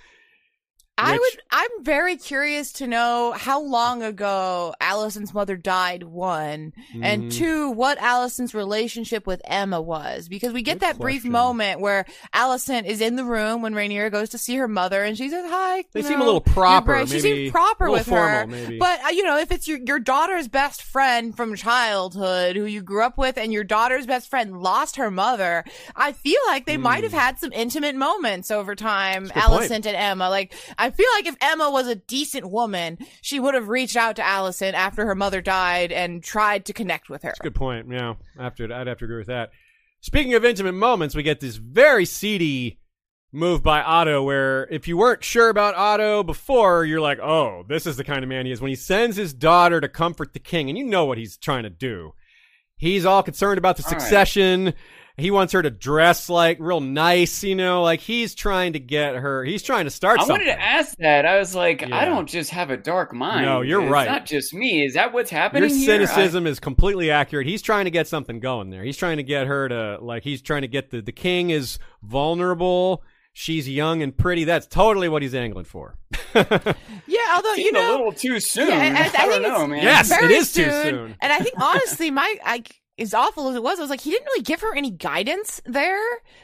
I would. I'm very curious to know how long ago Alicent's mother died. One and Mhm. two, what Alicent's relationship with Aemma was, because we get Good that brief moment where Alicent is in the room when Rhaenyra goes to see her mother, and she says, "Hi." They seem a little proper, great." She maybe seems proper with formal, her, maybe. but uh, you know, if it's your your daughter's best friend from childhood who you grew up with, and your daughter's best friend lost her mother, I feel like they might have had some intimate moments over time. Hmm. That's a good point. Alicent and Aemma. Like, I feel like if Aemma was a decent woman, she would have reached out to Alicent after her mother died and tried to connect with her. That's a good point. Yeah, after I'd have to agree with that. Speaking of intimate moments, we get this very seedy move by Otto where if you weren't sure about Otto before, you're like, oh, this is the kind of man he is. When he sends his daughter to comfort the king, and you know what he's trying to do. He's all concerned about the All right. Succession. He wants her to dress like real nice, you know, like he's trying to get her. He's trying to start I something. wanted to ask that. I was like, Yeah. I don't just have a dark mind. No, you're it's right. not just me. Is that what's happening Your here? cynicism is completely accurate. He's trying to get something going there. He's trying to get her to like he's trying to get the the king is vulnerable. She's young and pretty. That's totally what he's angling for. Yeah, although I, you know, a little too soon. Yeah, and I- I I, think don't know, man. Yes, it very is too soon. And I think honestly, my I, as awful as it was, I was like, he didn't really give her any guidance there.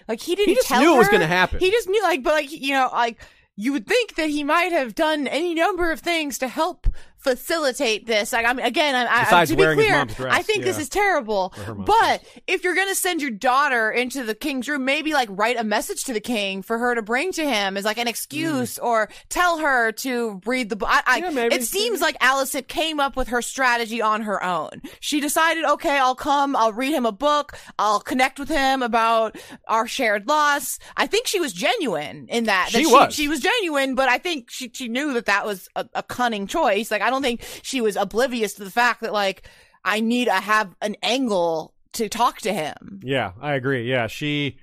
Like he didn't. He just tell knew it was gonna happen. He just knew, like, but like you know, like you would think that he might have done any number of things to help facilitate this. Like, I mean, again, I, I, to be clear, dress, I think this is terrible. Or her mom's But if you're gonna send your daughter into the king's room, maybe like write a message to the king for her to bring to him as like an excuse, or tell her to read the book. I, I, Mm. Yeah, it seems like Alicent came up with her strategy on her own. She decided, okay, I'll come, I'll read him a book, I'll connect with him about our shared loss. I think she was genuine in that. that She was. She was genuine, but I think she she knew that that was a, a cunning choice. Like I don't think she was oblivious to the fact that like I need to have an angle to talk to him. Yeah, I agree. Yeah, she.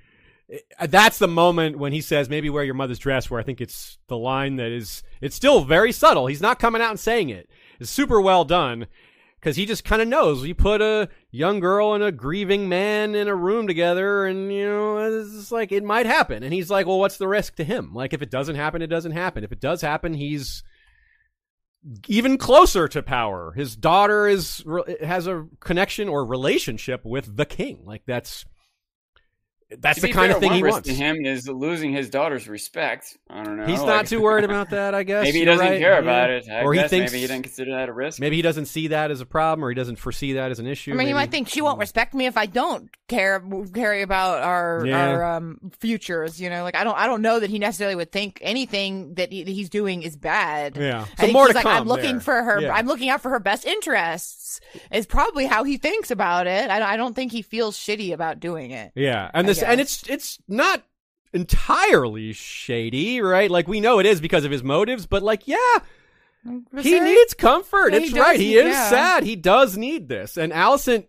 uh, That's the moment when he says, "Maybe wear your mother's dress." Where I think it's the line that is. It's still very subtle. He's not coming out and saying it. It's super well done because he just kind of knows. You put a young girl and a grieving man in a room together, and you know, it's like it might happen. And he's like, "Well, what's the risk to him? Like, if it doesn't happen, it doesn't happen. If it does happen, he's." Even closer to power. His daughter is has a connection or relationship with the king. Like that's that's To the kind fair, of thing one he risk wants. to him is losing his daughter's respect. I don't know. He's like- not too worried about that, I guess. Maybe he You're doesn't right, care yeah. about it. I or he thinks maybe he didn't consider that a risk. maybe he doesn't see that as a problem, or he doesn't foresee that as an issue. I mean, you maybe. might think she won't respect me if I don't care care about our Yeah. our um, futures. You know, like I don't I don't know that he necessarily would think anything that, he, that he's doing is bad. Yeah. I so more to like, come. I'm looking there. for her. Yeah. I'm looking out for her best interests. Is probably how he thinks about it. I, I don't think he feels shitty about doing it. Yeah, and I and it's it's not entirely shady, right? Like we know it is because of his motives, but like yeah, he needs comfort. Yeah, he it's does right. He need- is yeah. sad. He does need this. And Alicent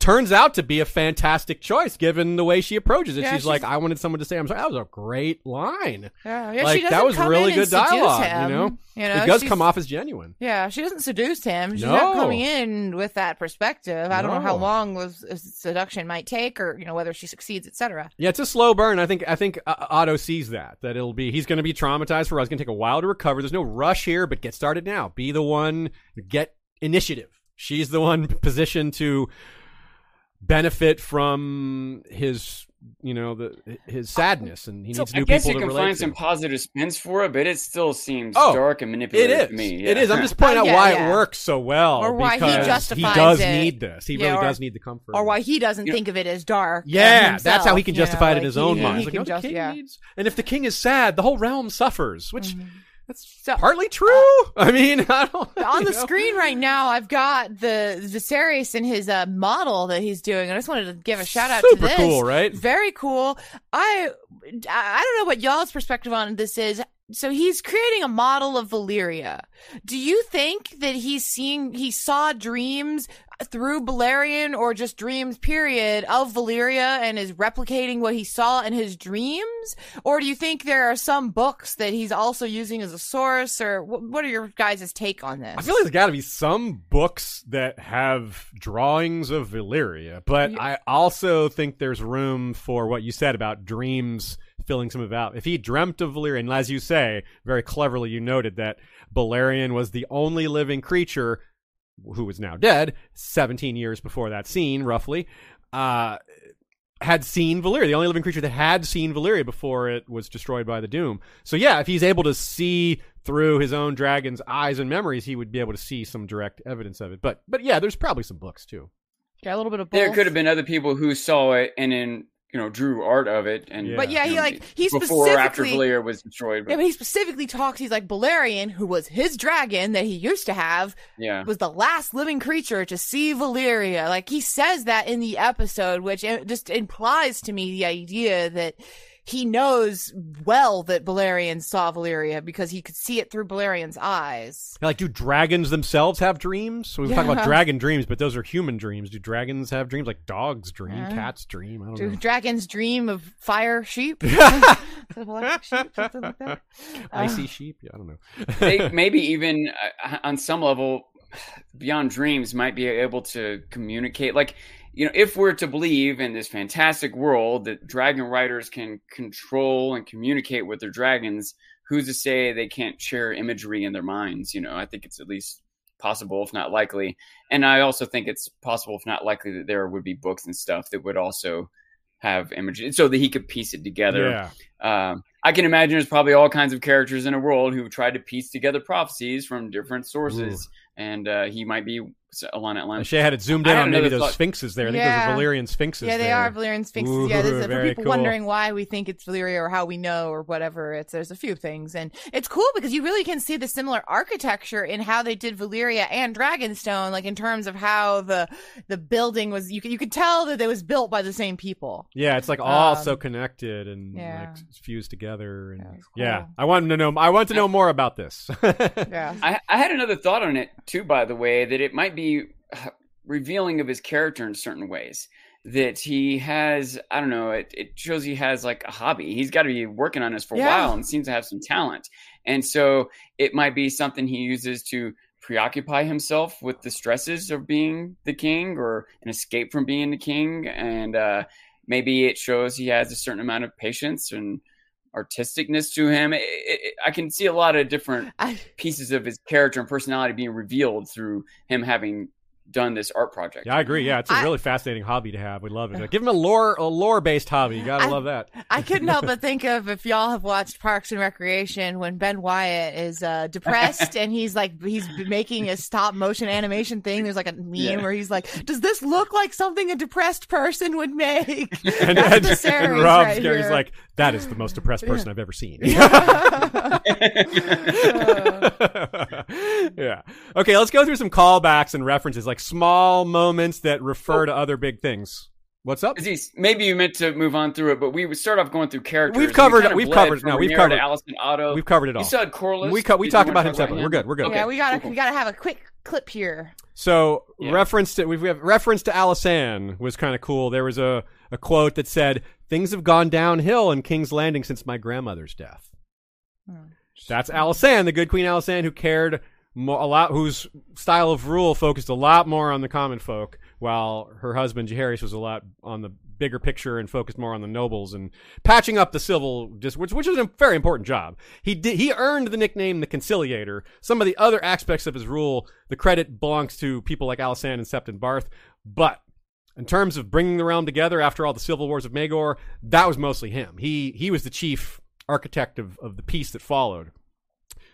turns out to be a fantastic choice given the way she approaches it. Yeah, she's, like, I wanted someone to say I'm sorry. That was a great line. Yeah, yeah, like that was really good dialogue, him, you know? You know, it does come off as genuine. Yeah, she doesn't seduce him. She's No. not coming in with that perspective. I don't know how long was uh, seduction might take, or you know whether she succeeds, etc. Yeah, it's a slow burn. I think I think uh, Otto sees that that it'll be he's going to be traumatized for us. It's going to take a while to recover. There's no rush here, but get started now. Be the one get initiative. She's the one positioned to benefit from his you know the his sadness and he So needs I new guess people you to can find to. some positive spins for it, but it still seems Oh, dark and manipulative is. to me. It yeah. is. I'm just oh, pointing out Yeah, why yeah. it works so well. Or why he because justifies He does it. need this. He Yeah, really or- does need the comfort. Or why he doesn't think of it as dark. Yeah, that's how he can you know, justify it in like his he- own he- mind. he like, can no, the just- king yeah. needs, and if the king is sad, the whole realm suffers, which mm-hmm. That's So- partly true. I mean, I don't. on the know. screen right now, I've got the Viserys and his uh, model that he's doing. I just wanted to give a shout out to Super this. cool, right? Very cool. I I don't know what y'all's perspective on this is. So he's creating a model of Valyria. Do you think that he's seeing he saw dreams through Balerion or just dreams period of Valyria and is replicating what he saw in his dreams? Or do you think there are some books that he's also using as a source or wh- what are your guys' take on this? I feel like there's got to be some books that have drawings of Valyria, but I also think there's room for what you said about dreams filling some of out. If he dreamt of Valyria, and as you say, very cleverly, you noted that Balerion was the only living creature who was now dead, 17 years before that scene, roughly, uh, had seen Valyria, the only living creature that had seen Valyria before it was destroyed by the Doom. So yeah, if he's able to see through his own dragon's eyes and memories, he would be able to see some direct evidence of it. But but yeah, there's probably some books too. Yeah, a little bit of both. There could have been other people who saw it and then you know drew art of it, and Yeah. But yeah, he like he before or after specifically Valyria was destroyed. Yeah, But, but he specifically talks. He's like Balerion, who was his dragon that he used to have, yeah, was the last living creature to see Valyria. Like he says that in the episode, which uh, just implies to me the idea that he knows well that Balerion saw Valyria because he could see it through Balerion's eyes. Like, do dragons themselves have dreams? So we talk about dragon dreams, but those are human dreams. Do dragons have dreams? Like dogs dream, Yeah. cats dream. I don't Do know. dragons dream of fire sheep? Of electric sheep, something like that. Icy sheep? Yeah, I don't know. they, maybe even uh, on some level, beyond dreams, might be able to communicate. Like you know, if we're to believe in this fantastic world that dragon riders can control and communicate with their dragons, who's to say they can't share imagery in their minds? You know, I think it's at least possible, if not likely. And I also think it's possible, if not likely, that there would be books and stuff that would also have imagery so that he could piece it together. Yeah. Um, I can imagine there's probably all kinds of characters in a world who tried to piece together prophecies from different sources, and uh, he might be along that line. Shay had it zoomed I in on maybe those thought. sphinxes there. I think Yeah. those are Valyrian sphinxes. Yeah, they there. are Valyrian sphinxes. yeah, Ooh, there's, for people cool. wondering why we think it's Valyria or how we know or whatever. It's there's a few things, and it's cool because you really can see the similar architecture in how they did Valyria and Dragonstone, like in terms of how the the building was. You could you could tell that it was built by the same people. Yeah, it's like all Um, so connected and yeah. like fused together. And Yeah, it's yeah. I want to know. I want to know more about this. Yeah. I, I had another thought on it too, by the way, that it might be revealing of his character in certain ways that he has i don't know it, it shows he has like a hobby. He's got to be working on this for a while and seems to have some talent. And so it might be something he uses to preoccupy himself with the stresses of being the king or an escape from being the king. And uh, maybe it shows he has a certain amount of patience and artisticness to him. It- it- i can see a lot of different I, pieces of his character and personality being revealed through him having done this art project. Yeah, I agree. Yeah, it's a I- really fascinating hobby to have. We love it. Give him a lore a lore based hobby. You gotta I- love that. I couldn't help but think of if y'all have watched Parks and Recreation when Ben Wyatt is uh, depressed and he's like he's making a stop motion animation thing. There's like a meme Yeah. where he's like, "Does this look like something a depressed person would make?" And, That's and, the and Rob's right Gary's like, that is the most depressed person I've ever seen. yeah. Okay, let's go through some callbacks and references, like small moments that refer to other big things. What's up? Aziz, maybe you meant to move on through it, but we would start off going through characters. We've We covered- kind of we've covered- from no, we've covered- to Alicent Otto. We've covered it all. You said Corlys. We co- we Did talked about him separately. him? We're good, we're good. Okay, yeah, we gotta cool, we gotta have a quick clip here. So Yeah. reference to we've, we have reference to Alysanne was kind of cool. There was a, a quote that said, "Things have gone downhill in King's Landing since my grandmother's death." Hmm. That's Alysanne, the good Queen Alysanne, who cared a lot, whose style of rule focused a lot more on the common folk, while her husband Jaehaerys was a lot on the bigger picture and focused more on the nobles and patching up the civil, dis- which which was a very important job. He did he earned the nickname the Conciliator. Some of the other aspects of his rule, the credit belongs to people like Alysanne and Septon Barth, but in terms of bringing the realm together after all the civil wars of Maegor, that was mostly him. He he was the chief architect of, of the peace that followed.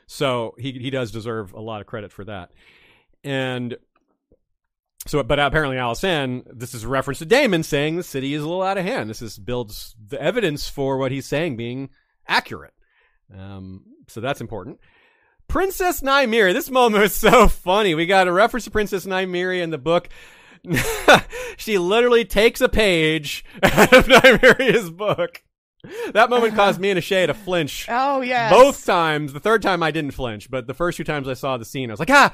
So he he does deserve a lot of credit for that. And so, but apparently, Alysanne, this is a reference to Daemon saying the city is a little out of hand. This is builds the evidence for what he's saying being accurate. Um, so that's important. Princess Nymeria. This moment was so funny. We got a reference to Princess Nymeria in the book. she literally takes a page out of Nymeria's book. That moment caused me and Ashay to flinch Oh yeah, both times. The third time I didn't flinch, but the first two times I saw the scene, I was like, ah,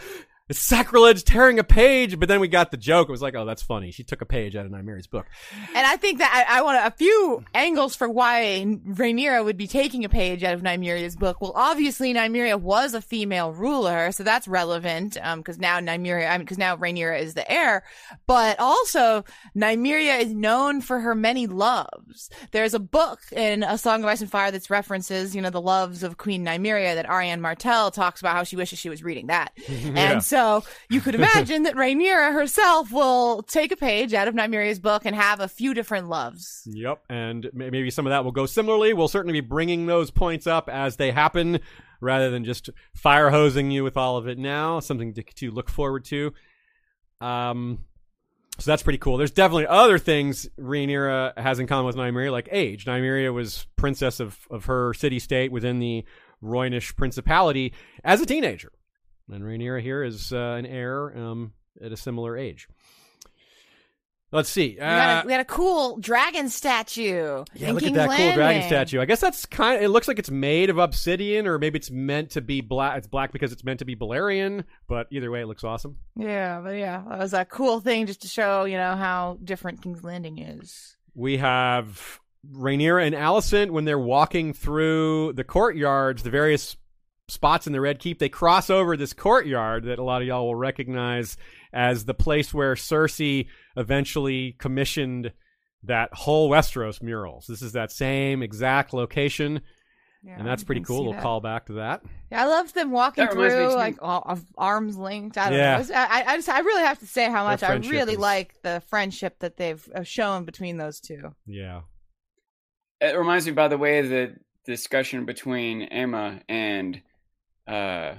it's sacrilege tearing a page. But then we got the joke. It was like, oh, that's funny. She took a page out of Nymeria's book. And I think that I, I want a few angles for why Rhaenyra would be taking a page out of Nymeria's book. Well, obviously Nymeria was a female ruler, so that's relevant um, because now Nymeria, I mean, because now Rhaenyra is the heir. But also, Nymeria is known for her many loves. There's a book in A Song of Ice and Fire that's references, you know, the loves of Queen Nymeria that Arianne Martell talks about how she wishes she was reading that. Yeah. And so you could imagine that Rhaenyra herself will take a page out of Nymeria's book and have a few different loves. Yep. And maybe some of that will go similarly. We'll certainly be bringing those points up as they happen rather than just fire hosing you with all of it now. Something to, to look forward to. Um, so that's pretty cool. There's definitely other things Rhaenyra has in common with Nymeria, like age. Nymeria was princess of, of her city state within the Rhoynish Principality as a teenager. And Rhaenyra here is uh, an heir um, at a similar age. Let's see. We got, Uh, a, we got a cool dragon statue. yeah, look King's at that cool dragon statue. I guess that's kind of. It looks like it's made of obsidian, or maybe it's meant to be black. It's black because it's meant to be Balerion. But either way, it looks awesome. Yeah, but yeah, that was a cool thing just to show, you know, how different King's Landing is. We have Rhaenyra and Alicent when they're walking through the courtyards, the various spots in the Red Keep. They cross over this courtyard that a lot of y'all will recognize as the place where Cersei eventually commissioned that whole Westeros murals. This is that same exact location, Yeah, and that's pretty cool. We'll that. call back to that. Yeah, I love them walking That reminds me through like all, of arms linked. I don't Yeah. know. I, I just I really have to say how much I really is- like the friendship that they've uh, shown between those two. Yeah. It reminds me, by the way, the discussion between Aemma and uh,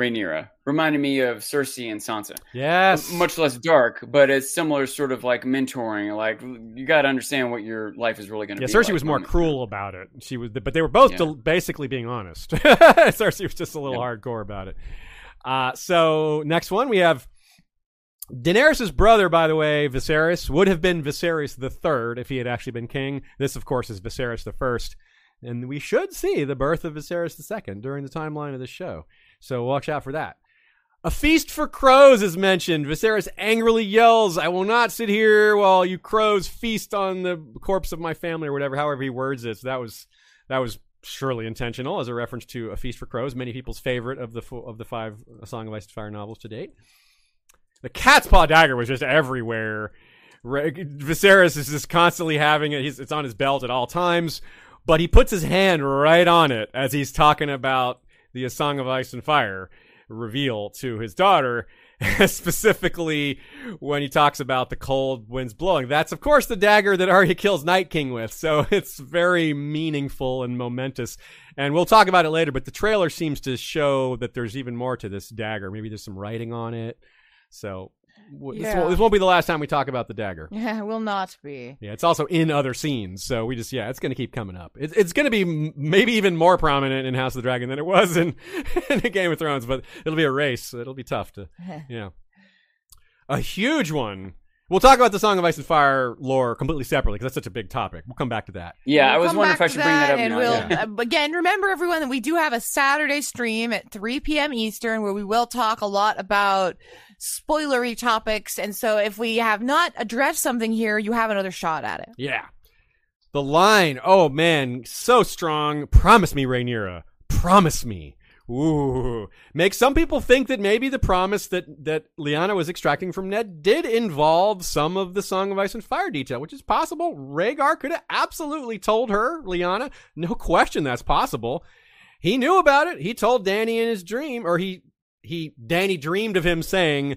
Rhaenyra reminded me of Cersei and Sansa. Yes. Much less dark, but it's similar sort of like mentoring. Like you got to understand what your life is really going to Yeah, be. Cersei like was more cruel about it. She was, but they were both Yeah. del- basically being honest. Cersei was just a little Yeah. hardcore about it. Uh, so next one we have Daenerys' brother, by the way, Viserys would have been Viserys the third if he had actually been king. This, of course, is Viserys the first, and we should see the birth of Viserys II during the timeline of this show. So watch out for that. A feast for crows is mentioned. Viserys angrily yells, I will not sit here while you crows feast on the corpse of my family or whatever, however he words it. So that was, that was surely intentional as a reference to A Feast for Crows, many people's favorite of the, of the five A Song of Ice and Fire novels to date. The cat's paw dagger was just everywhere. Viserys is just constantly having it. He's, it's on his belt at all times, but he puts his hand right on it as he's talking about the A Song of Ice and Fire reveal to his daughter, specifically when he talks about the cold winds blowing. That's, of course, the dagger that Arya kills Night King with. So it's very meaningful and momentous. And we'll talk about it later, but the trailer seems to show that there's even more to this dagger. Maybe there's some writing on it. So w- this, won't, this won't be the last time we talk about the dagger. Yeah, it will not be. Yeah, it's also in other scenes, so we just yeah, it's going to keep coming up. It's it's going to be m- maybe even more prominent in House of the Dragon than it was in in Game of Thrones, but it'll be a race. It'll be tough to yeah. A huge one. We'll talk about the Song of Ice and Fire lore completely separately because that's such a big topic. We'll come back to that. Yeah, We'll I was wondering if I to should bring that up. And now. we'll yeah. uh, again remember everyone that we do have a Saturday stream at 3 p.m. Eastern where we will talk a lot about spoilery topics. And so if we have not addressed something here, you have another shot at it. Yeah. The line, oh man, so strong. Promise me, Rhaenyra. Promise me. Ooh. Makes some people think that maybe the promise that, that Lyanna was extracting from Ned did involve some of the Song of Ice and Fire detail, which is possible. Rhaegar could have absolutely told her, Lyanna. No question that's possible. He knew about it. He told Dany in his dream, or he, he, Dany dreamed of him saying,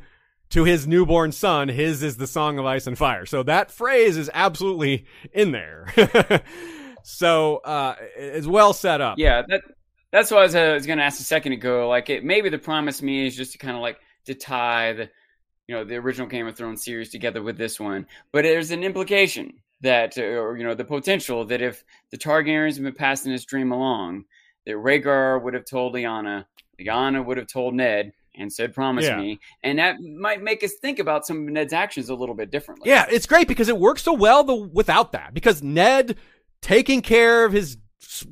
to his newborn son, his is the song of ice and fire. So that phrase is absolutely in there. so uh, it's well set up. Yeah, that that's what I was, uh, was going to ask a second ago. Like, it maybe the promise me is just to kind of like to tie the, you know, the original Game of Thrones series together with this one. But there's an implication that, uh, or you know, the potential that if the Targaryens have been passing this dream along, that Rhaegar would have told Lyanna, Lyanna would have told Ned. And said, "Promise Yeah. me," and that might make us think about some of Ned's actions a little bit differently. Yeah, it's great because it works so well the, without that. Because Ned taking care of his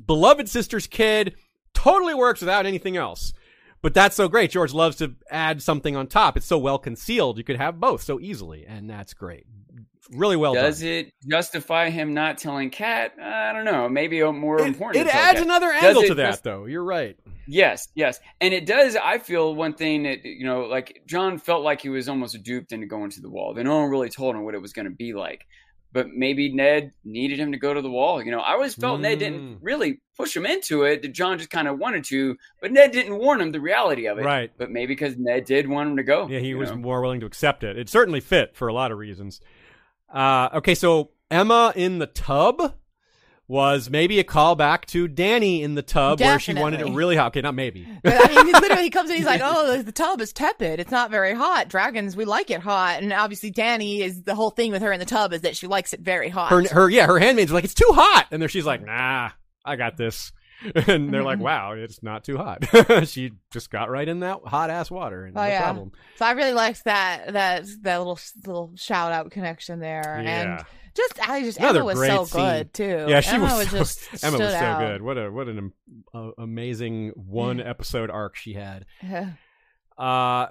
beloved sister's kid totally works without anything else. But that's so great. George loves to add something on top. It's so well concealed. You could have both so easily, and that's great. Really well done. Does done. it justify him not telling Kat? I don't know. Maybe a more It, important. it adds Kat. another angle to that, just- though. You're right. Yes, yes, and it does. I feel one thing that you know, like Jon felt like he was almost duped into going to the wall. Then no one really told him what it was going to be like. But maybe Ned needed him to go to the wall. You know, I always felt Ned Mm. didn't really push him into it. That Jon just kind of wanted to, but Ned didn't warn him the reality of it. Right. But maybe because Ned did want him to go. Yeah, he was know? more willing to accept it. It certainly fit for a lot of reasons. Uh, okay, so Aemma in the tub was maybe a callback to Dany in the tub where she wanted it really hot. Okay, not maybe. But I mean, literally he comes in, he's like, "Oh, the, tub is tepid. It's not very hot. Dragons, we like it hot." And obviously, Dany is the whole thing with her in the tub is that she likes it very hot. Her, her, yeah, her handmaids are like, it's too hot. And there she's like, nah, I got this. And they're like, wow, it's not too hot. she just got right in that hot ass water. And Oh, no yeah. problem. so I really liked that that that little little shout out connection there, Yeah. and just I just Another Aemma was so scene. good too. Yeah, she Aemma was, was just Aemma was so out. good. What a what an am- uh, amazing one episode arc she had. Yeah. Uh,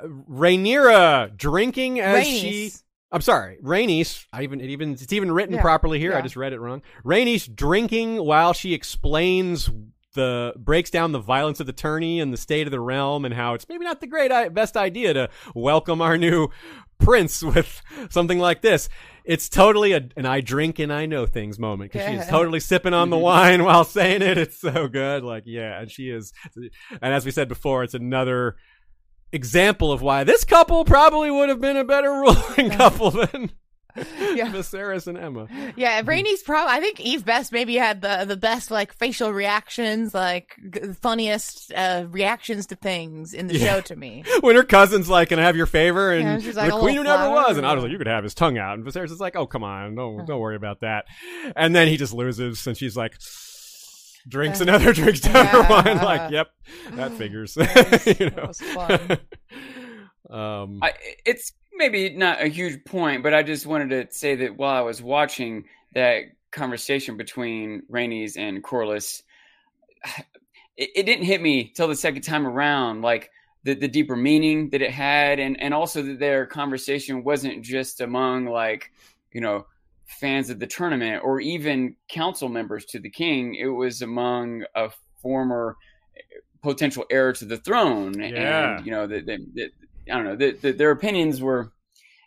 Rhaenyra drinking as she. I'm sorry, Rhaenys. I even it even it's even written Yeah, properly here. I just read it wrong. Rhaenys drinking while she explains the breaks down the violence of the tourney and the state of the realm and how it's maybe not the great best idea to welcome our new prince with something like this. It's totally a, an I drink and I know things moment because she's Yeah. totally sipping on the mm-hmm. wine while saying it. It's so good. Like, yeah, and she is. And as we said before, it's another example of why this couple probably would have been a better ruling couple than Yeah. Viserys and Aemma. Yeah, Rhaenys probably. I think Eve Best maybe had the the best like facial reactions, like g- funniest uh, reactions to things in the Yeah. show to me. When her cousin's like, "Can I have your favor?" and Yeah, she's like, the queen who never was, and I was like, "You could have his tongue out." And Viserys is like, "Oh, come on, don't don't worry about that." And then he just loses, and she's like. Drinks another, drinks down her Yeah. wine. Like, yep, that figures. was- you that know? was fun. um, I, it's maybe not a huge point, but I just wanted to say that while I was watching that conversation between Rhaenys and Corlys, it, it didn't hit me till the second time around. Like the, the deeper meaning that it had, and and also that their conversation wasn't just among like you know fans of the tournament or even council members to the king. It was among a former potential heir to the throne, Yeah. and you know that that- I don't know that that their opinions were.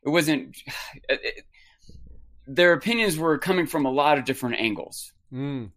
It wasn't. It, their opinions were coming from a lot of different angles. Mm.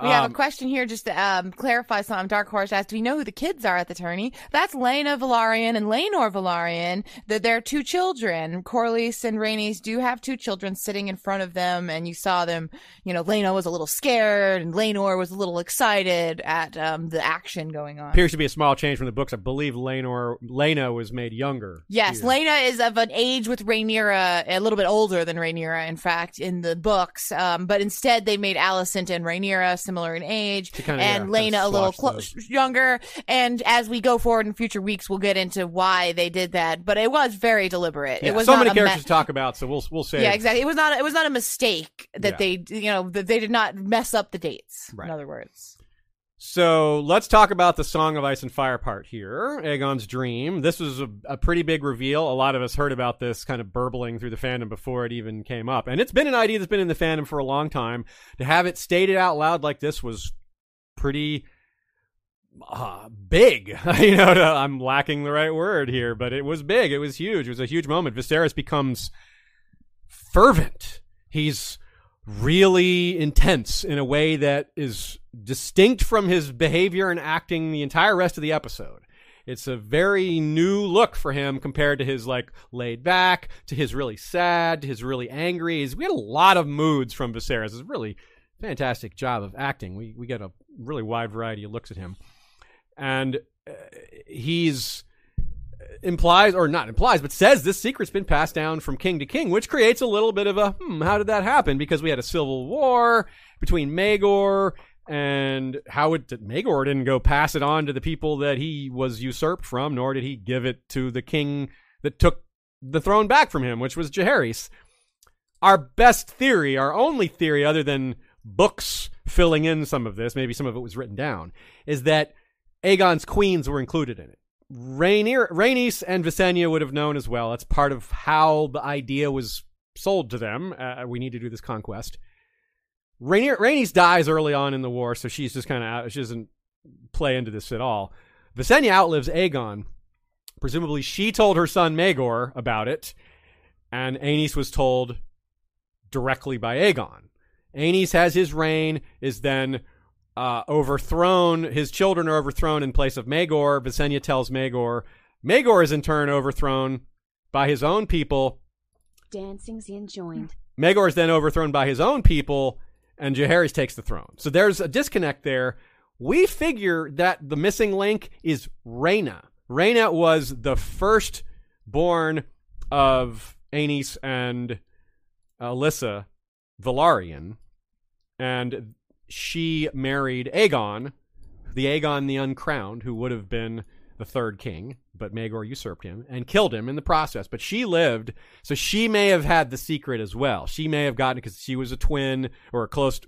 We have Um, a question here just to um, clarify something. Dark Horse asked, do we know who the kids are at the tourney? That's Laena Velaryon and Laenor Velaryon. That they're two children. Corlys and Rhaenys do have two children sitting in front of them, and you saw them, you know, Laena was a little scared, and Laenor was a little excited at um, the action going on. Appears to be a small change from the books. I believe Laenor, Laena was made younger. Yes, here. Laena is of an age with Rhaenyra, a little bit older than Rhaenyra, in fact, in the books. Um, but instead, they made Alicent and Rhaenyra similar in age, kinda, and yeah, Laena a little clo- younger. And as we go forward in future weeks, we'll get into why they did that. But it was very deliberate. Yeah, it was so many characters me- to talk about, so we'll we'll say Yeah, exactly. It was not. It was not a mistake that Yeah. they, you know, that they did not mess up the dates. Right. In other words. So let's talk about the Song of Ice and Fire part here. Aegon's Dream. This was a, a pretty big reveal. A lot of us heard about this kind of burbling through the fandom before it even came up. And it's been an idea that's been in the fandom for a long time. To have it stated out loud like this was pretty uh, big. you know, to- I'm lacking the right word here, but it was big. It was huge. It was a huge moment. Viserys becomes fervent. He's really intense in a way that is distinct from his behavior and acting the entire rest of the episode. It's a very new look for him compared to his like laid back, to his really sad, to his really angry. We had a lot of moods from Viserys. It's really fantastic job of acting. We we get a really wide variety of looks at him, and uh, he's implies or not implies but says this secret's been passed down from king to king which creates a little bit of a hmm how did that happen because we had a civil war between Maegor and how it Maegor didn't go pass it on to the people that he was usurped from nor did he give it to the king that took the throne back from him which was Jaehaerys our best theory our only theory other than books filling in some of this maybe some of it was written down is that Aegon's queens were included in it Rainier, Rhaenys and Visenya would have known as well. That's part of how the idea was sold to them. Uh, we need to do this conquest. Rainier, Rhaenys dies early on in the war, so she's just kind of out. She doesn't play into this at all. Visenya outlives Aegon. Presumably, she told her son Maegor about it, and Aenys was told directly by Aegon. Aenys has his reign, is then uh, overthrown. His children are overthrown in place of Maegor. Visenya tells Maegor. Maegor is in turn overthrown by his own people. Dancing's enjoined. Maegor is then overthrown by his own people, and Jaehaerys takes the throne. So there's a disconnect there. We figure that the missing link is Rhaena. Rhaena was the first born of Aenys and Alyssa Velaryon, and she married Aegon, the Aegon the Uncrowned, who would have been the third king, but Maegor usurped him and killed him in the process. But she lived, so she may have had the secret as well. She may have gotten it because she was a twin or a close,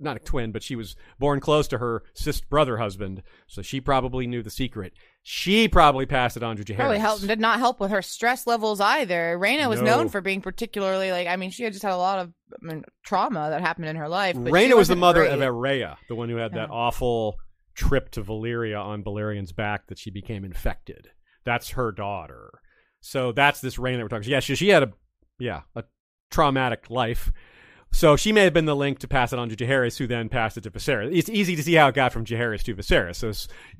not a twin, but she was born close to her sister brother husband, so she probably knew the secret. She probably passed it on to Jaehaerys. Probably helped did not help with her stress levels either. Rhaena was No. known for being particularly like I mean she had just had a lot of I mean, trauma that happened in her life. But she was the mother great. of Aerea, the one who had that awful trip to Valyria on Balerion's back that she became infected. That's her daughter. So that's this Rhaena that we're talking. About. Yeah, she, she had a yeah a traumatic life. So she may have been the link to pass it on to Jaehaerys, who then passed it to Viserys. It's easy to see how it got from Jaehaerys to Viserys. So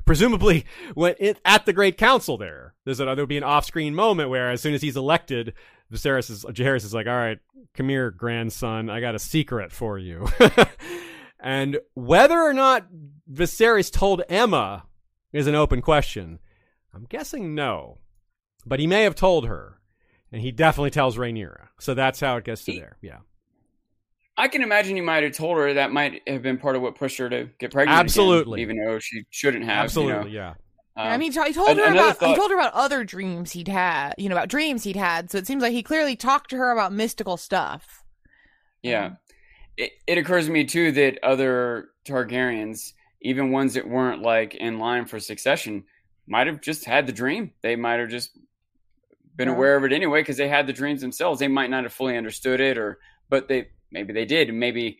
presumably, when it, at the Great Council, there there's a, there would be an off-screen moment where, as soon as he's elected, Viserys is Jaehaerys is like, "All right, come here, grandson. I got a secret for you." and whether or not Viserys told Aemma is an open question. I'm guessing no, but he may have told her, and he definitely tells Rhaenyra. So that's how it gets to He- there. Yeah. I can imagine you might have told her that might have been part of what pushed her to get pregnant. again, Absolutely. even though she shouldn't have. Absolutely, You know? yeah. Um, I mean, he told her another about he told her about other dreams he'd had, you know, about dreams he'd had. So it seems like he clearly talked to her about mystical stuff. Yeah. It, it occurs to me too that other Targaryens, even ones that weren't like in line for succession, might have just had the dream. They might have just been Yeah. aware of it anyway because they had the dreams themselves. They might not have fully understood it, or but they maybe they did. Maybe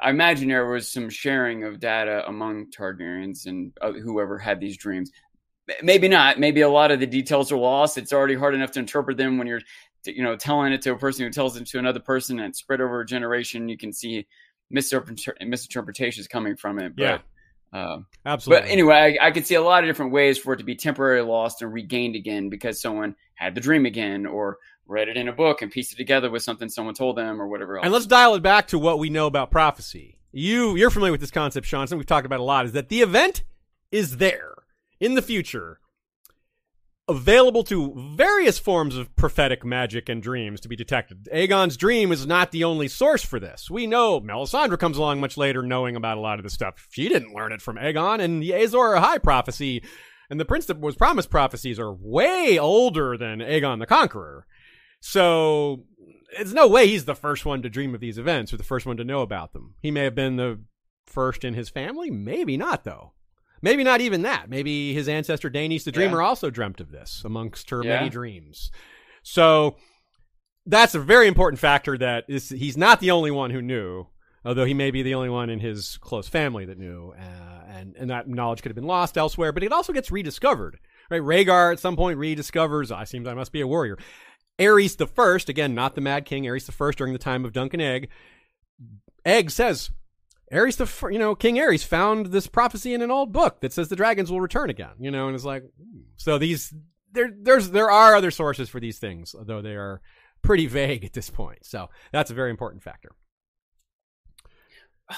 I imagine there was some sharing of data among Targaryens and uh, whoever had these dreams. Maybe not. Maybe a lot of the details are lost. It's already hard enough to interpret them when you're, you know, telling it to a person who tells it to another person, and spread over a generation. You can see misinterpre- misinterpretations coming from it. Yeah. But, um, Absolutely. but anyway, I, I could see a lot of different ways for it to be temporarily lost and regained again because someone had the dream again or read it in a book and pieced it together with something someone told them or whatever else. And let's dial it back to what we know about prophecy. You you're familiar with this concept, Sean. Something we've talked about a lot is that the event is there in the future, available to various forms of prophetic magic and dreams to be detected. Aegon's dream is not the only source for this. We know Melisandre comes along much later, knowing about a lot of this stuff. She didn't learn it from Aegon, and the Azor Ahai prophecy and the Prince that was promised prophecies are way older than Aegon the Conqueror. So it's no way he's the first one to dream of these events or the first one to know about them. He may have been the first in his family, maybe not though. Maybe not even that. Maybe his ancestor Daenerys the Dreamer also dreamt of this amongst her Yeah. many dreams. So that's a very important factor that is he's not the only one who knew, although he may be the only one in his close family that knew, uh, and and that knowledge could have been lost elsewhere. But it also gets rediscovered. Right, Rhaegar at some point rediscovers. I seems I must be a warrior. Aerys the First, again, not the Mad King, Aerys the First during the time of Dunk and Egg. Egg says, Aerys the, you know, King Aerys found this prophecy in an old book that says the dragons will return again. You know, and it's like, hmm. so these there, there's there are other sources for these things, though they are pretty vague at this point. So that's a very important factor.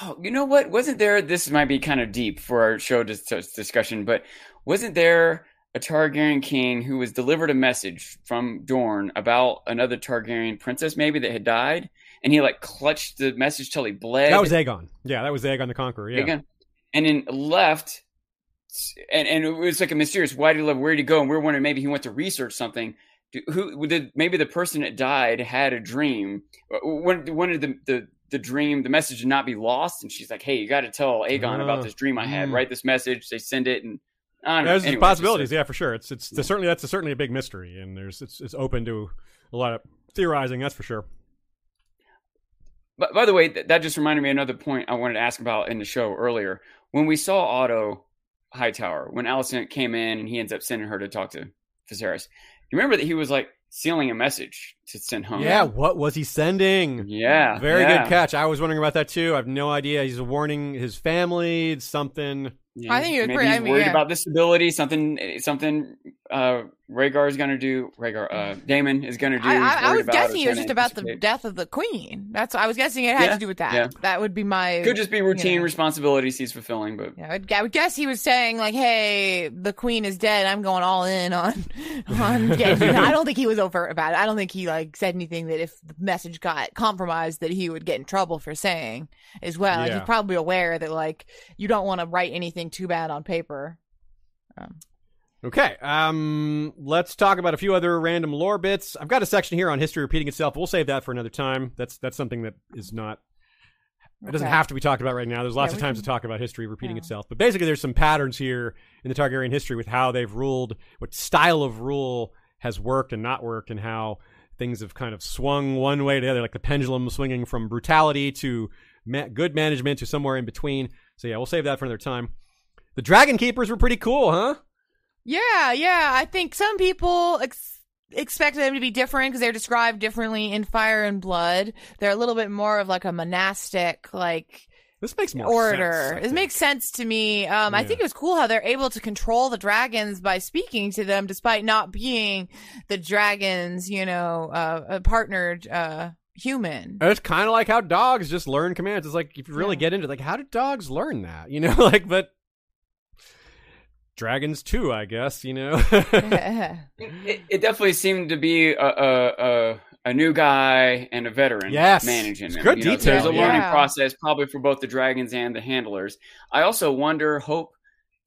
Oh, you know what? Wasn't there? This might be kind of deep for our show dis- discussion, but wasn't there a Targaryen king who was delivered a message from Dorne about another Targaryen princess, maybe that had died, and he like clutched the message till he bled. That was Aegon. Yeah, that was Aegon the Conqueror. Yeah. Again, and then left, and and it was like a mysterious. Why did he live? Where did he go? And we are wondering maybe he went to research something. Do- Who did? Maybe the person that died had a dream. When wanted the the the dream, the message to not be lost, and she's like, "Hey, you got to tell Aegon Ah, about this dream I had. mm. Write this message." They send it, and I don't know. There's Anyway, possibilities, yeah, for sure. It's it's there's certainly that's a, certainly a big mystery, and there's it's it's open to a lot of theorizing. That's for sure. But by the way, th- that just reminded me of another point I wanted to ask about in the show earlier. When we saw Otto Hightower, when Alicent came in and he ends up sending her to talk to Viserys, you remember that he was like sealing a message to send home. Yeah, what was he sending? Yeah. Very yeah. good catch. I was wondering about that too. I have no idea. He's warning his family something. Yeah. I think he was Maybe pretty- he's I mean, worried yeah. about disability. Something, eh, something. Uh, Rhaegar is going to do. Rhaegar, uh, Daemon is going to do. I, he's I, I worried was about or guessing it was just to about the death of the queen. That's I was guessing it had Yeah, to do with that. yeah. That would be my. Could just be routine know. responsibilities he's fulfilling, but Yeah, I would, I would guess he was saying like, "Hey, the queen is dead. I'm going all in on on." Getting, I don't think he was overt about it. I don't think he like said anything that if the message got compromised, that he would get in trouble for saying as well. Like, he's probably aware that like you don't want to write anything too bad on paper. Um, Okay, um, let's talk about a few other random lore bits. I've got a section here on history repeating itself. We'll save that for another time. That's that's something that is not. It doesn't Okay. have to be talked about right now. There's lots Yeah, of times can- to talk about history repeating Yeah. itself. But basically, there's some patterns here in the Targaryen history with how they've ruled, what style of rule has worked and not worked, and how things have kind of swung one way to the other, like the pendulum swinging from brutality to ma- good management to somewhere in between. So yeah, we'll save that for another time. The Dragon Keepers were pretty cool, huh? Yeah, yeah. I think some people ex- expect them to be different because they're described differently in Fire and Blood. They're a little bit more of like a monastic, like This makes more order. sense. It makes sense to me. Um, I think it was cool how they're able to control the dragons by speaking to them, despite not being the dragons, you know, uh, a partnered uh, human. It's kind of like how dogs just learn commands. It's like if you really Yeah. get into it, like how do dogs learn that? You know, like but dragons too, I guess. You know, it, it definitely seemed to be a, a, a, a new guy and a veteran Yes. managing It's them. good You know, detail, There's a learning Yeah. process probably for both the dragons and the handlers. I also wonder, hope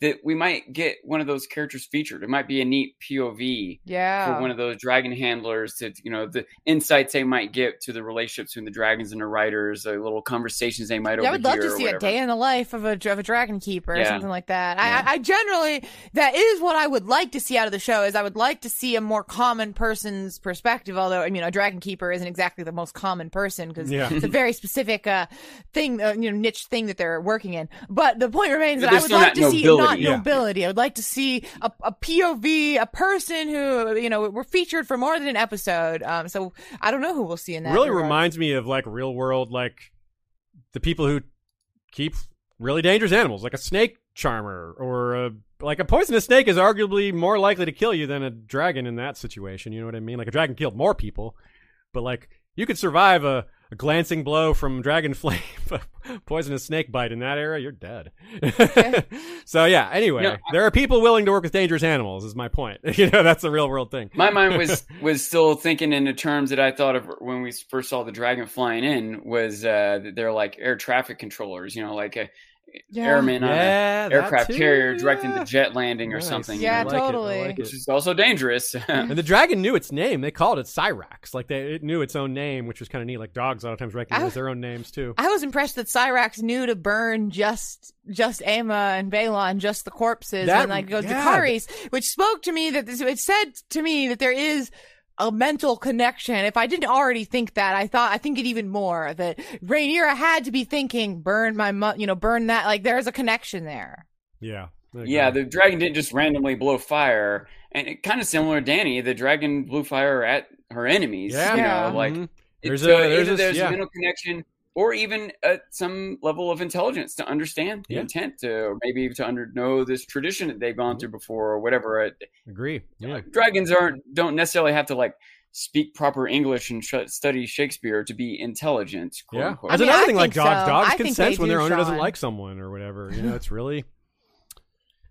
that we might get one of those characters featured. It might be a neat POV Yeah. for one of those dragon handlers to you know the insights they might get to the relationships between the dragons and the riders, the little conversations they might Yeah, I would love to or see a day in the life of a of a dragon keeper or something like that. Yeah. I, I generally that is what I would like to see out of the show. Is I would like to see a more common person's perspective. Although I mean, a dragon keeper isn't exactly the most common person because Yeah. it's a very specific uh, thing, uh, you know, niche thing that they're working in. But the point remains that I would like not to see nobility. Yeah. I would like to see a, a POV, a person who you know were featured for more than an episode. Um, so I don't know who we'll see in that. really regard. reminds me of like real world, like the people who keep really dangerous animals, like a snake charmer or a, like a poisonous snake is arguably more likely to kill you than a dragon in that situation. You know what I mean? Like a dragon killed more people, but like you could survive a, a glancing blow from dragon flame, poisonous snake bite in that era, you're dead. so yeah. Anyway, No, there are people willing to work with dangerous animals. Is my point. you know, that's a real world thing. My mind was was still thinking in the terms that I thought of when we first saw the dragon flying in. Was uh, they're like air traffic controllers? You know, like a Yeah. airman on an aircraft too, carrier directing the jet landing or Nice. something. Yeah, I like it, totally. like it. which is also dangerous. Mm-hmm. And the dragon knew its name. They called it Syrax. Like they, it knew its own name, which was kind of neat. Like dogs, a lot of times recognize I- their own names too. I was impressed that Syrax knew to burn just just Aemma and Baelon, just the corpses, That- and like goes yeah. to Karis, which spoke to me that this, it said to me that there is a mental connection. If I didn't already think that, I thought I think it even more that Rhaenyra had to be thinking, burn my, mu- you know, burn that. Like there's a connection there. Yeah. I yeah, agree. the dragon didn't just randomly blow fire, and it kind of similar to Dany. The dragon blew fire at her enemies. yeah. you Yeah. know, like Mhm. it- There's so a- there's either a- there's yeah. a mental connection, or even at some level of intelligence to understand the Yeah. intent, to, or maybe to under know this tradition that they've gone through before, or whatever. Uh, agree. Yeah. dragons aren't don't necessarily have to like speak proper English and sh- study Shakespeare to be intelligent. Quote Yeah. unquote. That's I mean, another I thing. Like dogs, so. dogs I can sense they when their do, owner doesn't like someone or whatever. You know, it's really,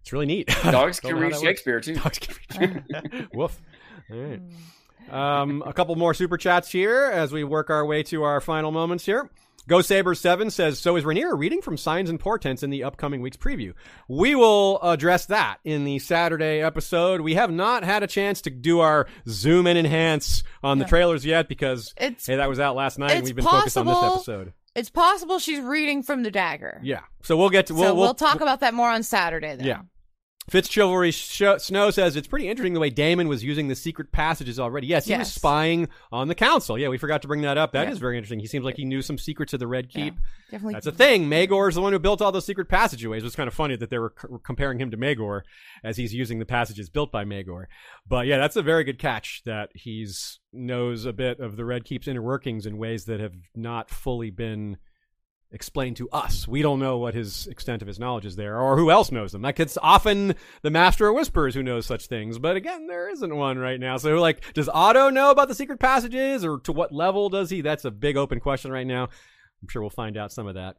it's really neat. Dogs can read that works. Shakespeare too. Dogs can read. Woof. All right. Um, a couple more super chats here as we work our way to our final moments here. Go Saber Seven says, "So is Rhaenyra reading from signs and portents in the upcoming week's preview? We will address that in the Saturday episode. We have not had a chance to do our zoom and enhance on the trailers yet because It's hey, that was out last night and we've been focused on this possible- episode. it's possible she's reading from the dagger. Yeah, so we'll get to so we'll, we'll, talk about that more on Saturday. Then. Yeah. Fitzchivalry Sh- Snow says it's pretty interesting the way Daemon was using the secret passages already. Yes, he was spying on the council. Yeah, we forgot to bring that up. That is Yeah. very interesting. He seems like he knew some secrets of the Red Keep. Definitely. That's a thing. Maegor is the one who built all those secret passageways. It was kind of funny that they were c- comparing him to Maegor as he's using the passages built by Maegor. But yeah, that's a very good catch that he's knows a bit of the Red Keep's inner workings in ways that have not fully been explained to us. We don't know what his extent of his knowledge is there, or who else knows them. Like it's often the Master of Whispers who knows such things, but again, there isn't one right now. So like, does Otto know about the secret passages, or to what level does he? That's a big open question right now. I'm sure we'll find out some of that.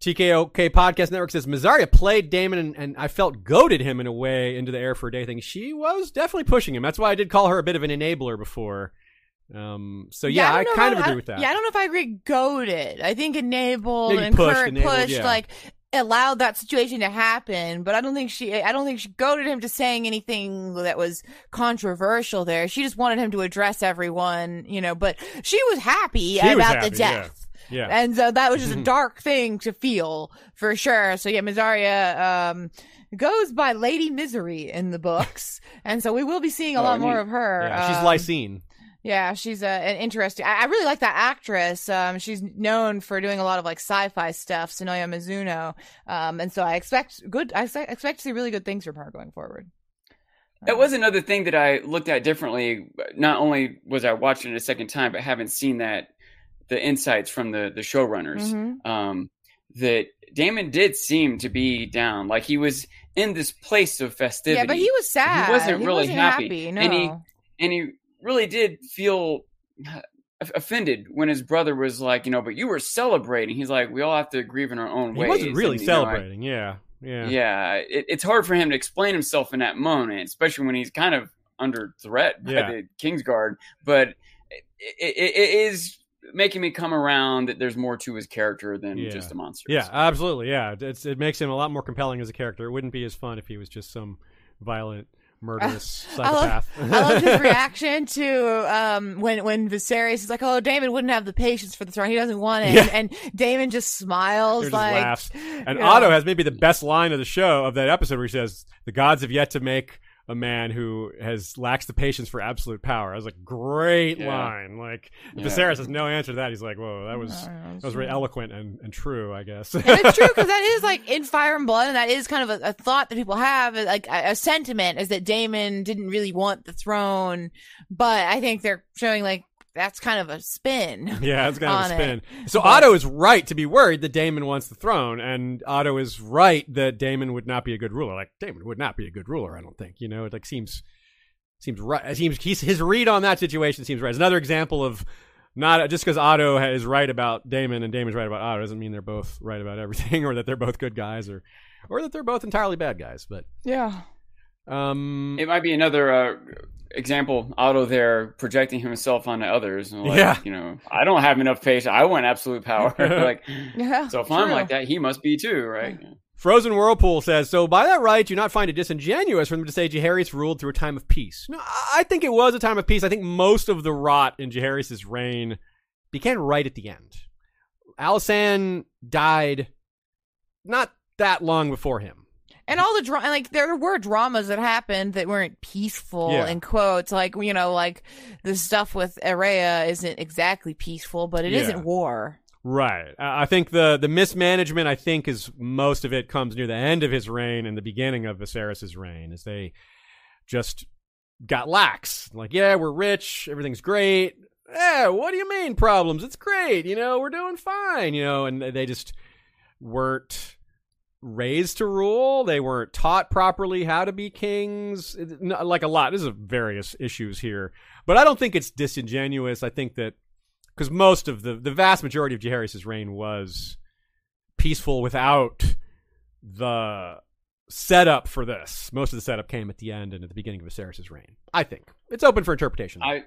TKOK Podcast Network says Mysaria played Daemon and, and I felt goaded him in a way into the air for a day thing. She was definitely pushing him. That's why I did call her a bit of an enabler before. Um, so yeah, I, don't kind of I- agree with that. Yeah, I don't know if I agree goaded. I think enabled Maybe and pushed, pushed, enabled, pushed yeah. like allowed that situation to happen, but I don't think she I don't think she goaded him to saying anything that was controversial there. She just wanted him to address everyone, you know, but she was happy She was about happy, the death. Yeah. And so that was just a dark thing to feel for sure. So yeah, Mysaria um goes by Lady Misery in the books. and so we will be seeing a Oh, lot more neat. of her. yeah, she's um, Lysene. Yeah, she's uh, an interesting. I, I really like that actress. Um, she's known for doing a lot of like sci-fi stuff, Sonoya Mizuno. Um, and so I expect good. I expect to see really good things from her going forward. That was another thing that I looked at differently. Not only was I watching it a second time, but haven't seen that the insights from the the showrunners. Mhm. Um, that Daemon did seem to be down, like he was in this place of festivity. Yeah, but he was sad. He wasn't really wasn't happy, No. and he and he really did feel uh, offended when his brother was like, you know, but you were celebrating. He's like, we all have to grieve in our own way. He wasn't really and, you know, I- celebrating. yeah. Yeah. yeah, it, it's hard for him to explain himself in that moment, especially when he's kind of under threat by Yeah. the Kingsguard. But it, it, it is making me come around that there's more to his character than Yeah. just a monster. Yeah, absolutely. Yeah, it's, it makes him a lot more compelling as a character. It wouldn't be as fun if he was just some violent, murderous I love, psychopath. I love his reaction to um, when when Viserys is like, "Oh, Daemon wouldn't have the patience for the throne; he doesn't want it," Yeah. and, Daemon just smiles just like, laughs. And Otto know. has maybe the best line of the show of that episode where he says, "The gods have yet to make a man who has lacks the patience for absolute power." I was like, great Yeah. line. Like Yeah. Viserys has no answer to that. He's like, "Whoa, that was Yeah, that was very eloquent and, and true, I guess." and it's true because that is like in Fire and Blood, and that is kind of a, a thought that people have, like a, a sentiment, is that Daemon didn't really want the throne, but I think they're showing like that's kind of a spin. Yeah, it's kind of a spin. it. So But- Otto is right to be worried that Daemon wants the throne, and Otto is right that Daemon would not be a good ruler. Like Daemon would not be a good ruler. I don't think. You know, it like seems seems right. It seems he's, his read on that situation seems right. It's another example of not just because Otto is right about Daemon and Daemon's right about Otto doesn't mean they're both right about everything, or that they're both good guys, or or that they're both entirely bad guys. But Yeah. um, It might be another uh, example. Otto there projecting himself onto others. and Like, Yeah. You know, I don't have enough patience. I want absolute power. like, Yeah. so if I'm like that, he must be too, right? Frozen Whirlpool says, so by that right, do you not find it disingenuous for them to say Jaehaerys ruled through a time of peace? No, I think it was a time of peace. I think most of the rot in Jaehaerys' reign began right at the end. Alysanne died not that long before him. And all the drama, like there were dramas that happened that weren't peaceful. Yeah. In quotes, like you know, like the stuff with Aerea isn't exactly peaceful, but it Yeah. not war. Right. I think the the mismanagement. I think is most of it comes near the end of his reign and the beginning of Viserys' reign, as they just got lax. Like, yeah, we're rich, everything's great. Yeah, what do you mean problems? It's great. You know, we're doing fine. You know, and they just weren't raised to rule. They weren't taught properly how to be kings. Like a lot. There's various issues here, but I don't think it's disingenuous. I think that because most of the the vast majority of Jaehaerys' reign was peaceful without the setup for this. Most of the setup came at the end and at the beginning of Viserys' reign. I think it's open for interpretation. I,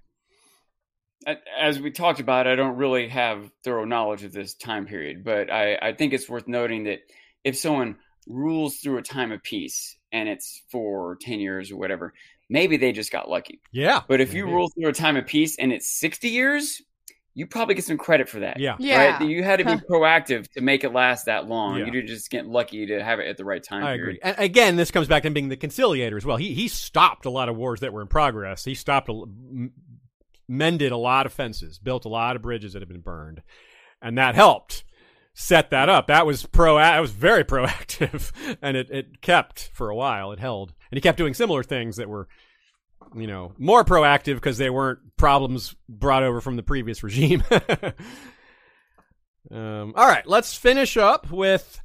as we talked about, I don't really have thorough knowledge of this time period, but I, I think it's worth noting that if someone rules through a time of peace and it's for 10 years or whatever, maybe they just got lucky. yeah, But if you maybe. rule through a time of peace and it's 60 years, you probably get some credit for that. yeah, Yeah, Right? You had to be proactive to make it last that long. Yeah. You didn't just get lucky to have it at the right time I period. agree. And again, this comes back to him being the conciliator as well. He he stopped a lot of wars that were in progress. He stopped, a, m- mended a lot of fences, built a lot of bridges that had been burned, and that helped set that up. That was pro. That was very proactive, and it it kept for a while. It held, and he kept doing similar things that were. You know, more proactive because they weren't problems brought over from the previous regime. um, all right, let's finish up with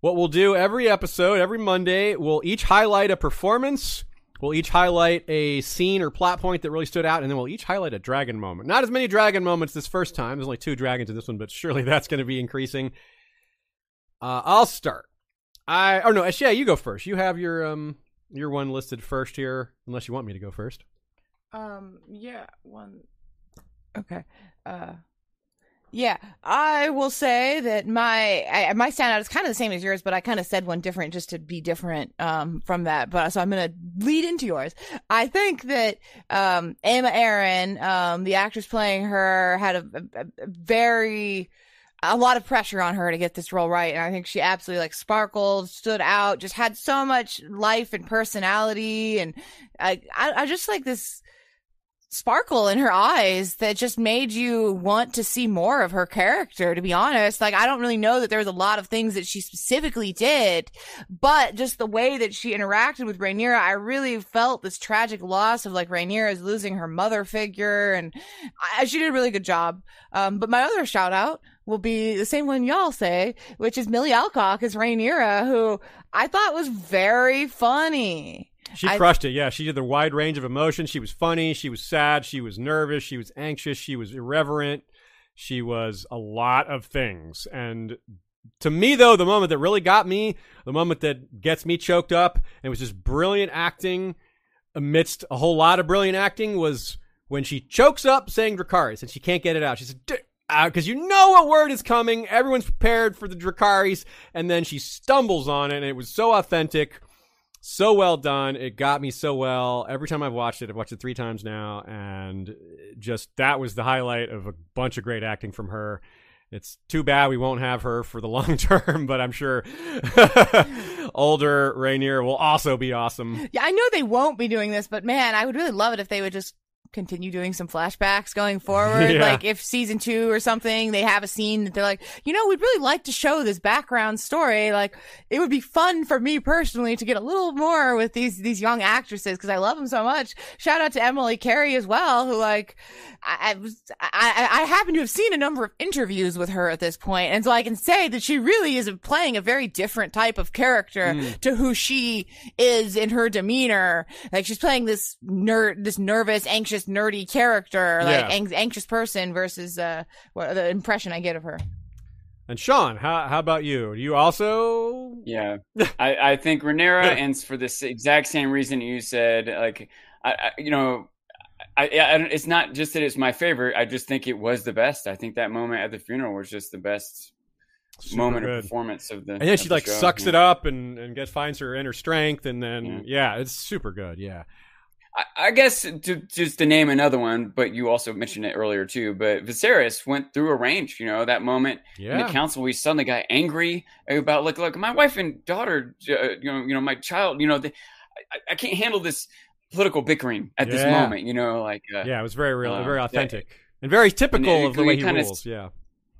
what we'll do every episode, every Monday, we'll each highlight a performance. We'll each highlight a scene or plot point that really stood out, and then we'll each highlight a dragon moment. Not as many dragon moments this first time. There's only two dragons in this one, but surely that's going to be increasing. Uh, I'll start. I oh no, yeah, you go first. You have your um your one listed first here, unless you want me to go first. Um. Yeah. One. Okay. Uh. Yeah, I will say that my I, my standout is kind of the same as yours, but I kind of said one different just to be different um, from that. But so I'm going to lead into yours. I think that um, Aemma Arryn, um, the actress playing her, had a, a, a very a lot of pressure on her to get this role right, and I think she absolutely like sparkled, stood out, just had so much life and personality, and I I, I just like this sparkle in her eyes that just made you want to see more of her character to be honest. Like i don't really know that there was a lot of things that she specifically did but just the way that she interacted with Rhaenyra i really felt this tragic loss of like Rhaenyra's losing her mother figure and I, she did a really good job. Um but my other shout out will be the same one y'all say which is Millie Alcock as Rhaenyra who i thought was very funny She I- crushed it. Yeah, she did the wide range of emotions. She was funny. She was sad. She was nervous. She was anxious. She was irreverent. She was a lot of things. And to me, though, the moment that really got me, the moment that gets me choked up, and was just brilliant acting amidst a whole lot of brilliant acting, was when she chokes up saying Dracarys and she can't get it out. She said, "D- uh, because you know what word is coming. Everyone's prepared for the Dracarys, and then she stumbles on it, and it was so authentic, so well done. It got me so well. Every time I've watched it, I've watched it three times now, and just that was the highlight of a bunch of great acting from her. It's too bad we won't have her for the long term, but I'm sure older Rhaenyra will also be awesome. Yeah, I know they won't be doing this, but man, I would really love it if they would just continue doing some flashbacks going forward. Yeah. Like if season two or something, they have a scene that they're like, you know, we'd really like to show this background story. Like it would be fun for me personally to get a little more with these, these young actresses because I love them so much. Shout out to Emily Carey as well, who like, I, I was, I, I happen to have seen a number of interviews with her at this point, And so I can say that she really is playing a very different type of character hmm. to who she is in her demeanor. Like she's playing this nerd, this nervous, anxious, nerdy character, like Yeah. ang- anxious person versus uh, what the impression I get of her. And Sean, how how about you? Do you also? Yeah, I, I think Rhaenyra, and for this exact same reason you said, like, I, I you know, I, I, I- it's not just that it's my favorite. I just think it was the best. I think that moment at the funeral was just the best Super moment good. of performance of the. And then she the like show. sucks Yeah. it up and and gets finds her inner strength, and then Yeah. yeah, it's super good. Yeah. I, I guess to, just to name another one, but you also mentioned it earlier too. But Viserys went through a range. You know that moment yeah. in the council, we suddenly got angry about like, look, my wife and daughter, uh, you know, you know, my child, you know, the, I, I can't handle this political bickering at this moment. You know, like, uh, Yeah, it was very real, Uh, very yeah. authentic, and very typical And it- of the way he rules. Yeah.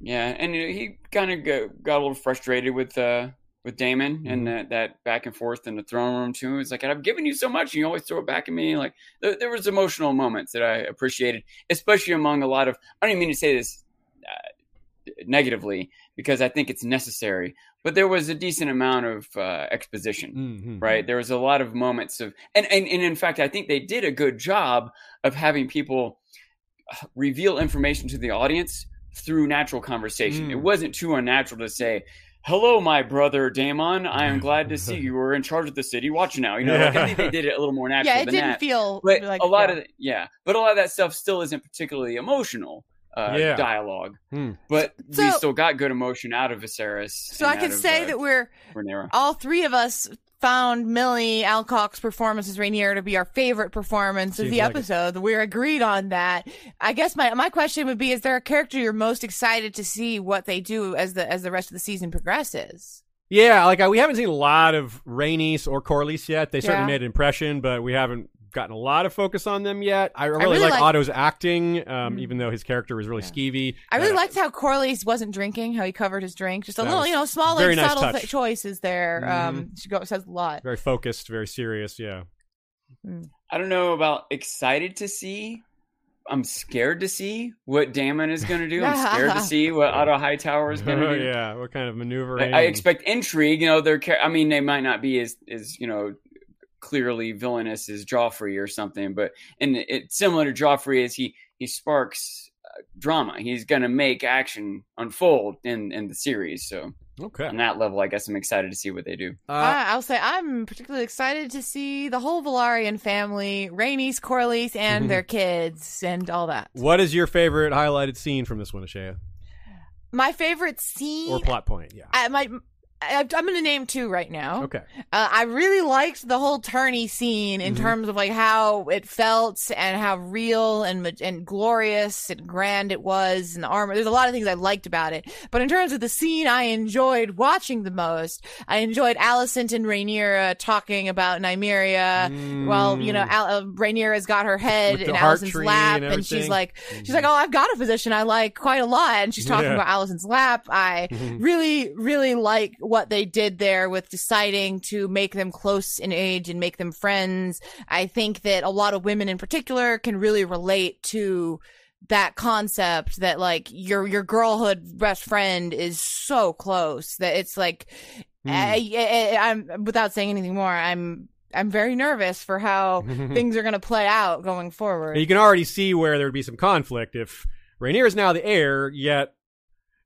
Yeah, and you know, he kind of got, got a little frustrated with uh with Daemon Mm-hmm. and that, that back and forth in the throne room too. It's like I've given you so much, and you always throw it back at me. Like there, there was emotional moments that I appreciated, especially among a lot of. I don't even mean to say this uh, negatively because I think it's necessary, but there was a decent amount of uh, exposition Mhm. right there was a lot of moments of and, and and in fact i think they did a good job of having people uh, reveal information to the audience through natural conversation Mm. it wasn't too unnatural to say hello my brother daemon i am glad to see you were in charge of the city watch now you know like, i think they did it a little more natural yeah, it than didn't that feel but like a lot yeah. of the, yeah but a lot of that stuff still isn't particularly emotional uh, Yeah. dialogue Hmm. but we still got good emotion out of Viserys. So I out could of, say uh, that we're Rhaenyra. all three of us found Millie Alcock's performance as Rhaenyra to be our favorite performance of the like it. episode. We're agreed on that. I guess my my question would be: Is there a character you're most excited to see what they do as the as the rest of the season progresses? Yeah, like uh, we haven't seen a lot of Rhaenys or Corlys yet. They certainly Yeah. made an impression, but we haven't gotten a lot of focus on them yet. I really, really like, like- Otto's acting, um, Mm. even though his character was really skeevy. I really Uh, liked how Corlys wasn't drinking, how he covered his drink. Just a little, you know, small, very like, nice subtle touch. Mm-hmm. choices there. Um, she go, says a lot. very focused, very serious. Yeah. I don't know about excited to see. I'm scared to see what Daemon is going to do. I'm scared to see what Otto Hightower is going to do. yeah. What kind of maneuvering? I, I expect intrigue. You know, they're. I mean, they might not be as as you know clearly villainous as Joffrey or something, but and it's similar to Joffrey as he he sparks uh, drama. He's going to make action unfold in in the series. So Okay. on that level, I guess I'm excited to see what they do. Uh, I, I'll say I'm particularly excited to see the whole Velaryon family, Rhaenys, Corlys, and Mm-hmm. their kids, and all that. what is your favorite highlighted scene from this one, Ashaya? My favorite scene. Or plot point? Yeah. I, my, I, I'm going to name two right now. Okay. Uh, I really liked the whole tourney scene in Mhm. terms of like how it felt and how real and and glorious and grand it was and the armor. There's a lot of things I liked about it, but in terms of the scene I enjoyed watching the most, I enjoyed Alicent and Rhaenyra talking about Nymeria. Well, you know, Al- uh, Rhaenyra's got her head Mm. In Alicent's lap, and and, she's like, she's like, oh, I've got a position I like quite a lot, and she's talking Yeah. about Alicent's lap. I really, really like what they did there with deciding to make them close in age and make them friends. I think that a lot of women in particular can really relate to that concept that like your your girlhood best friend is so close that it's like Hmm. I, I, I'm without saying anything more I'm I'm very nervous for how things are going to play out going forward. You can already see where there would be some conflict if Rhaenyra is now the heir, yet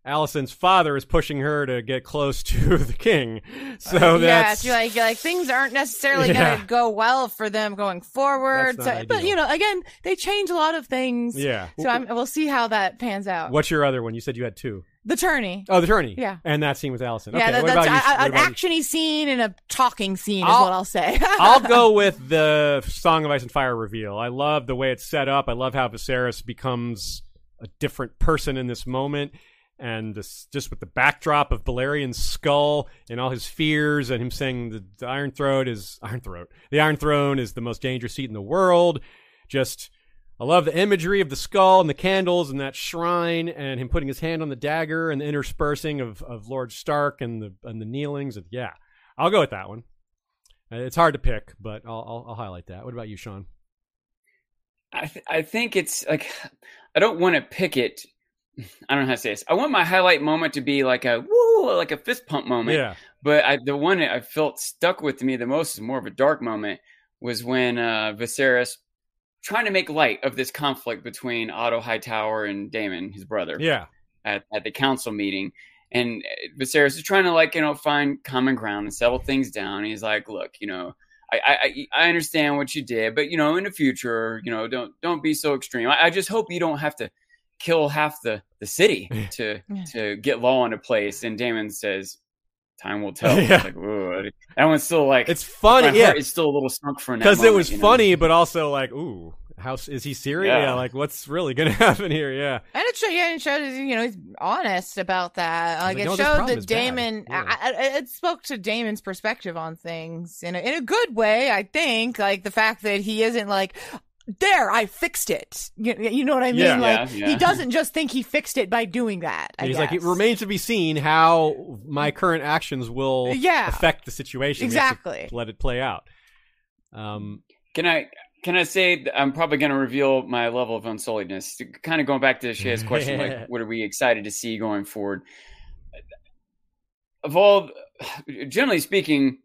Alicent's father is pushing her to get close to the king. So Uh, yeah, that's it's like like things aren't necessarily Yeah. gonna go well for them going forward. So, but you know, again, they change a lot of things. yeah. So I'm, we'll see how that pans out. What's your other one? You said you had two. The tourney. Oh, the tourney. Yeah. And that scene with Allison. yeah, okay, what that's about you? What an actiony scene and a talking scene is I'll- what I'll say. I'll go with the Song of Ice and Fire reveal. I love the way it's set up. I love how Viserys becomes a different person in this moment. And this, just with the backdrop of Balerion's skull and all his fears, and him saying the, the Iron Throat is Iron Throat. The Iron Throne is the most dangerous seat in the world. Just, I love the imagery of the skull and the candles and that shrine, and him putting his hand on the dagger and the interspersing of, of Lord Stark and the and the kneelings. And yeah, I'll go with that one. Uh, It's hard to pick, but I'll, I'll, I'll highlight that. What about you, Sean? I th- I think it's like I don't want to pick it. I don't know how to say this. I want my highlight moment to be like a woo, like a fist pump moment. Yeah, But I, the one that I felt stuck with me the most is more of a dark moment was when uh, Viserys trying to make light of this conflict between Otto Hightower and Daemon, his brother, yeah, at, at the council meeting. And uh, Viserys is trying to like you know find common ground and settle things down. he's like, look, you know, I, I I understand what you did, but you know, in the future, you know, don't don't be so extreme. I, I just hope you don't have to kill half the the city to Yeah. to get law into place. And Daemon says, "Time will tell." Yeah. Like, ooh, that one's still like it's funny, My yeah, heart is still a little sunk for now because it was you know? funny, but also like, ooh, how s- is he serious? Yeah. Yeah. like what's really gonna happen here? Yeah, And it showed, yeah, it showed, you know, he's honest about that. Like, like, it no, showed problem that is bad. Daemon, Yeah. I, I, it spoke to Daemon's perspective on things in a, in a good way, I think. Like, the fact that he isn't like, there, I fixed it. You, you know what I mean? Yeah. like, Yeah, yeah. he doesn't just think he fixed it by doing that. I And he's like, it remains to be seen how my current actions will Yeah. affect the situation. We have to Exactly. let it play out. Um, Can I can I say I'm probably going to reveal my level of unsulliedness? Kind of going back to Shay's question, like what are we excited to see going forward? Of all, generally speaking,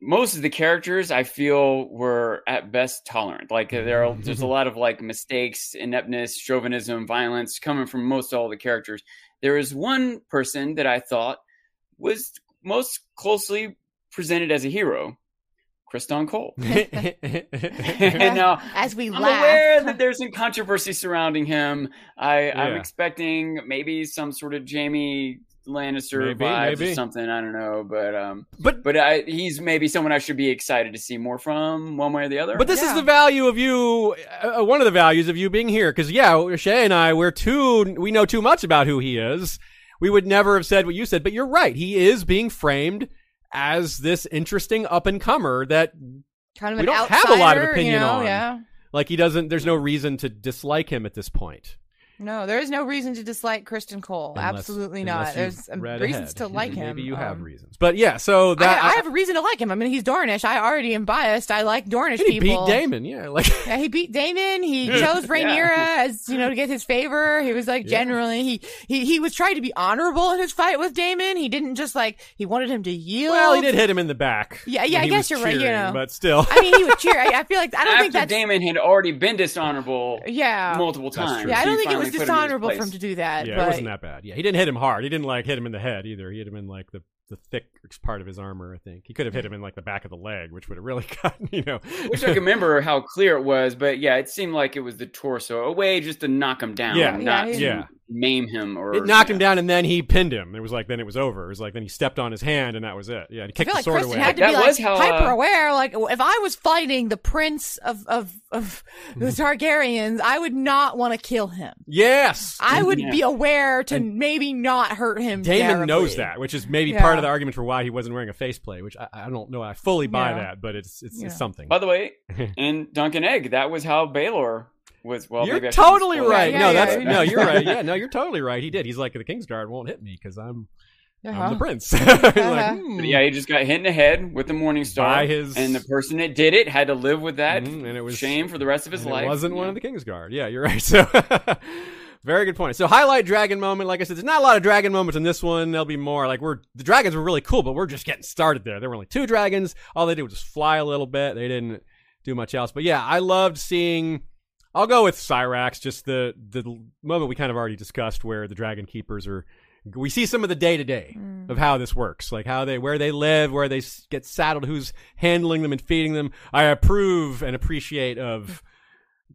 most of the characters I feel were at best tolerant. Like uh, there are mm-hmm. there's a lot of like mistakes, ineptness, chauvinism, violence coming from most all the characters. There is one person that I thought was most closely presented as a hero, Criston Cole. and now uh, As we I'm laugh. aware that there's some controversy surrounding him. I, I'm Yeah. expecting maybe some sort of Jaime Lannister Maybe, vibes maybe. or something. I don't know, but um, but but I, he's maybe someone I should be excited to see more from, one way or the other. But this is the value of you. Uh, one of the values of you being here, because yeah, Shay and I, we're too. We know too much about who he is. We would never have said what you said, but you're right. He is being framed as this interesting up and comer that, kind of we don't have a lot of opinion you know? on. Yeah. like, he doesn't. There's no reason to dislike him at this point. No, there is no reason to dislike Criston Cole. Unless- Absolutely not. There's um, reasons ahead. to like him. Maybe you have Um, reasons, but yeah. So that I, I have a reason to like him. I mean, he's Dornish. I already am biased. I like Dornish people. he beat. Daemon. Yeah, like Yeah, he beat Daemon. He chose Rhaenyra as you know to get his favor. He was like Yeah. generally he he he was trying to be honorable in his fight with Daemon. He didn't just like he wanted him to yield. well, he did hit him in the back. Yeah, yeah, I guess you're right, you know. but still. I mean, he would cheer. I, I feel like I don't After think that Daemon had already been dishonorable yeah. multiple times. Yeah, I don't think it finally was put him in his dishonorable for him to do that. Yeah, but it wasn't that bad. Yeah, he didn't hit him hard. He didn't like hit him in the head either. He hit him in like the the thick part of his armor. I think he could have hit him in like the back of the leg, which would have really gotten you know. Wish I could remember how clear it was, but yeah, it seemed like it was the torso, a way just to knock him down, Yeah. not Yeah, yeah. maim him or It knocked yeah. him down, and then he pinned him. It was like then it was over. It was like then he stepped on his hand, and that was it. Yeah, and he I kicked feel the like sword Criston away. had to That be like how, uh, hyper aware. Like if I was fighting the prince of of of the Targaryens, I would not want to kill him. yes, I would Yeah. be aware to maybe not hurt him. Daemon terribly. knows that, which is maybe Yeah. Part of the argument for why he wasn't wearing a faceplate. Which I, I don't know. I fully buy Yeah. that, but it's it's, Yeah. it's something. By the way, in Dunk and Egg, that was how Baelor was. Well, you're maybe totally right. Yeah, no, yeah, that's yeah. no, you're right. Yeah, no, you're totally right. He did. He's like the Kingsguard won't hit me because I'm Uh-huh. I'm the prince. like, hmm. Yeah, he just got hit in the head with the Morning Star, By his- and the person that did it had to live with that Mhm, and it was- shame for the rest of his And life. It wasn't one of the Kingsguard. Yeah, you're right. So, very good point. So, highlight dragon moment. Like I said, there's not a lot of dragon moments in this one. There'll be more. Like we're the dragons were really cool, but we're just getting started there. There were only two dragons. All they did was just fly a little bit. They didn't do much else. But yeah, I loved seeing I'll go with Syrax. Just the the moment we kind of already discussed, where the Dragon Keepers are. We see some of the day to day of how this works, like how they where they live, where they get saddled, who's handling them and feeding them. I approve and appreciate of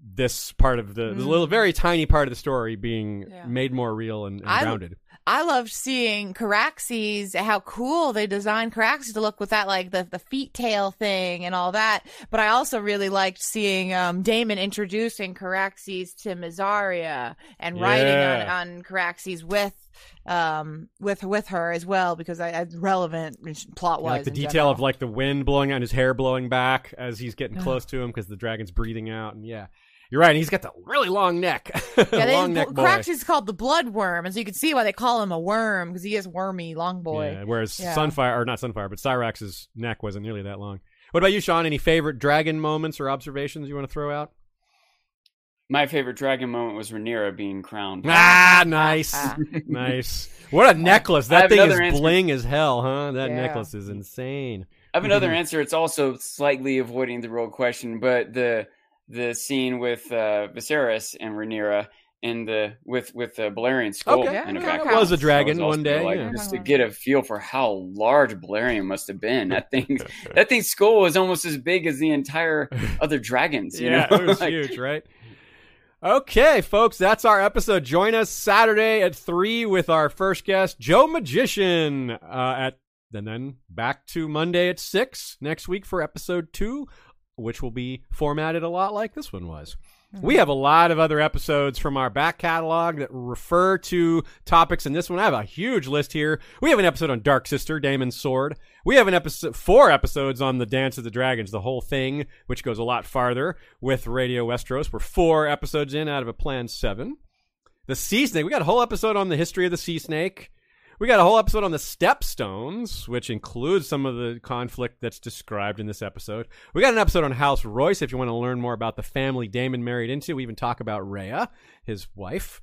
this part of the, the little very tiny part of the story being Yeah. made more real and, and I- grounded. I loved seeing Caraxes, how cool they designed Caraxes to look with that, like the, the feet tail thing and all that. But I also really liked seeing um, Daemon introducing Caraxes to Mysaria and writing on, on Caraxes with um with with her as well because I, I relevant plot wise like the detail of like the wind blowing and his hair blowing back as he's getting close to him because the dragon's breathing out and yeah you're right and he's got the really long neck yeah, they, long neck boy Caraxes is called the blood worm, and so you can see why they call him a worm because he is wormy, long boy. Yeah, whereas Yeah. Sunfyre or not Sunfyre but Syrax's neck wasn't nearly that long what about you Sean any favorite dragon moments or observations you want to throw out My favorite dragon moment was Rhaenyra being crowned. ah nice Ah. nice what a necklace that thing is answer. bling as hell huh that Yeah. necklace is insane I have another answer. It's also slightly avoiding the real question, but the the scene with uh, Viserys and Rhaenyra in the with with the Balerion skull Okay, in the yeah, background. that was a dragon also, one day, like, yeah. just to get a feel for how large Balerion must have been. That thing, that thing's skull was almost as big as the entire other dragons. You yeah, know? it was Like, huge, right? Okay, folks, that's our episode. Join us Saturday at three with our first guest, Joe Magician. Uh, at and then back to Monday at six next week for episode two, which will be formatted a lot like this one was. We mm-hmm. have a lot of other episodes from our back catalog that refer to topics in this one. I have a huge list here. We have an episode on Dark Sister, Daemon's Sword. We have an episode, four episodes on the Dance of the Dragons, the whole thing, which goes a lot farther with Radio Westeros. We're four episodes in out of a planned seven. The Sea Snake, we got a whole episode on the history of the Sea Snake. We got a whole episode on the Stepstones, which includes some of the conflict that's described in this episode. We got an episode on House Royce if you want to learn more about the family Daemon married into. We even talk about Rhea, his wife.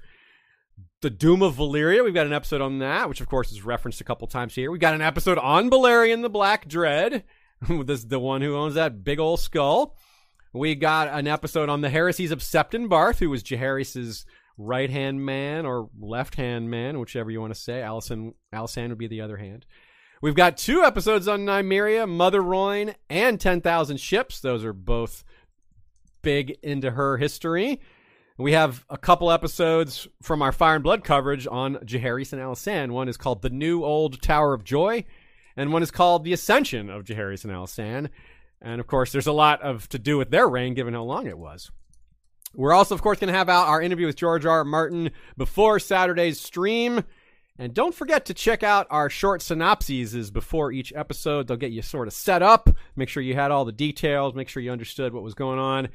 The Doom of Valyria, we've got an episode on that, which of course is referenced a couple times here. We got an episode on Balerion the Black Dread, this the one who owns that big old skull. We got an episode on the heresies of Septon Barth, who was Jaehaerys's right hand man or left hand man, whichever you want to say. Allison Alysanne would be the other hand. We've got two episodes on Nymeria, Mother Rhoyne, and 10,000 Ships. Those are both big into her history. We have a couple episodes from our Fire and Blood coverage on Jaehaerys and Alysanne. One is called The New Old Tower of Joy, and one is called The Ascension of Jaehaerys and Alysanne. And of course, there's a lot of to do with their reign, given how long it was. We're also, of course, going to have out our interview with George R. Martin before Saturday's stream. And don't forget to check out our short synopses before each episode. They'll get you sort of set up, make sure you had all the details, make sure you understood what was going on.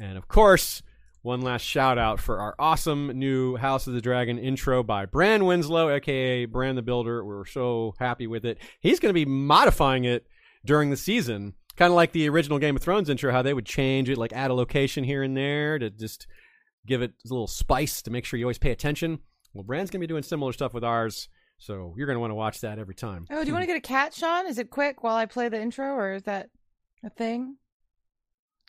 And of course, one last shout out for our awesome new House of the Dragon intro by Bran Winslow, aka Bran the Builder. We're so happy with it. He's going to be modifying it during the season, kind of like the original Game of Thrones intro, how they would change it, like add a location here and there to just give it a little spice to make sure you always pay attention. Well, Brand's to be doing similar stuff with ours, so you're to want to watch that every time. Oh, do you want to get a cat, Sean? Is it quick while I play the intro, or is that a thing?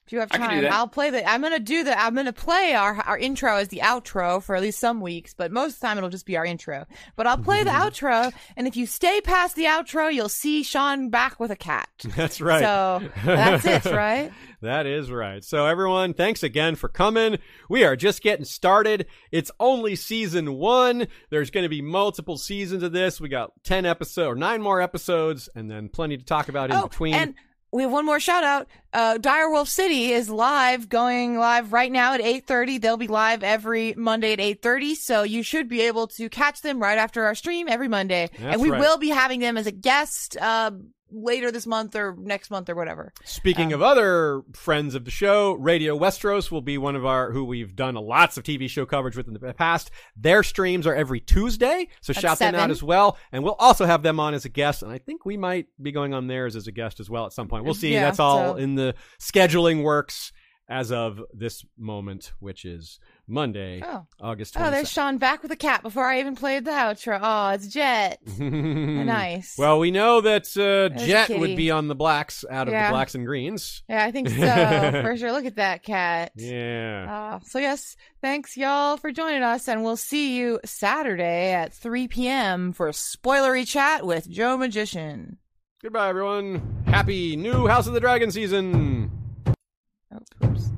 If you have I can do time. I'll play the. I'm gonna do the. I'm gonna play our our intro as the outro for at least some weeks, but most of the time it'll just be our intro. But I'll play the outro, and if you stay past the outro, you'll see Sean back with a cat. That's right. So that's it, right? That is right. So, everyone, thanks again for coming. We are just getting started. It's only season one. There's going to be multiple seasons of this. We got 10 episodes or nine more episodes, and then plenty to talk about in oh, between. and we have one more shout out. Uh, Direwolf City is live, going live right now at 8.30. They'll be live every Monday at 8.30, so you should be able to catch them right after our stream every Monday. That's and we right. will be having them as a guest uh, later this month or next month or whatever. Speaking Um, of other friends of the show, Radio Westeros will be one of our who we've done lots of TV show coverage with in the past. Their streams are every Tuesday, so shout them out as well. And we'll also have them on as a guest, and I think we might be going on theirs as a guest as well at some point. We'll see. Yeah, That's all so- in the scheduling works as of this moment, which is Monday, Oh. August Oh, there's Sean back with a cat before I even played the outro. Oh, it's Jet. nice. Well, we know that uh, Jet would be on the blacks out of Yeah. the blacks and greens. Yeah, I think so. for sure. Look at that cat. Yeah. Uh, so, yes, thanks, y'all, for joining us. And we'll see you Saturday at 3 p.m. for Spoilery Chat with Joe Magician. Goodbye, everyone. Happy new House of the Dragon season. Oh, oops.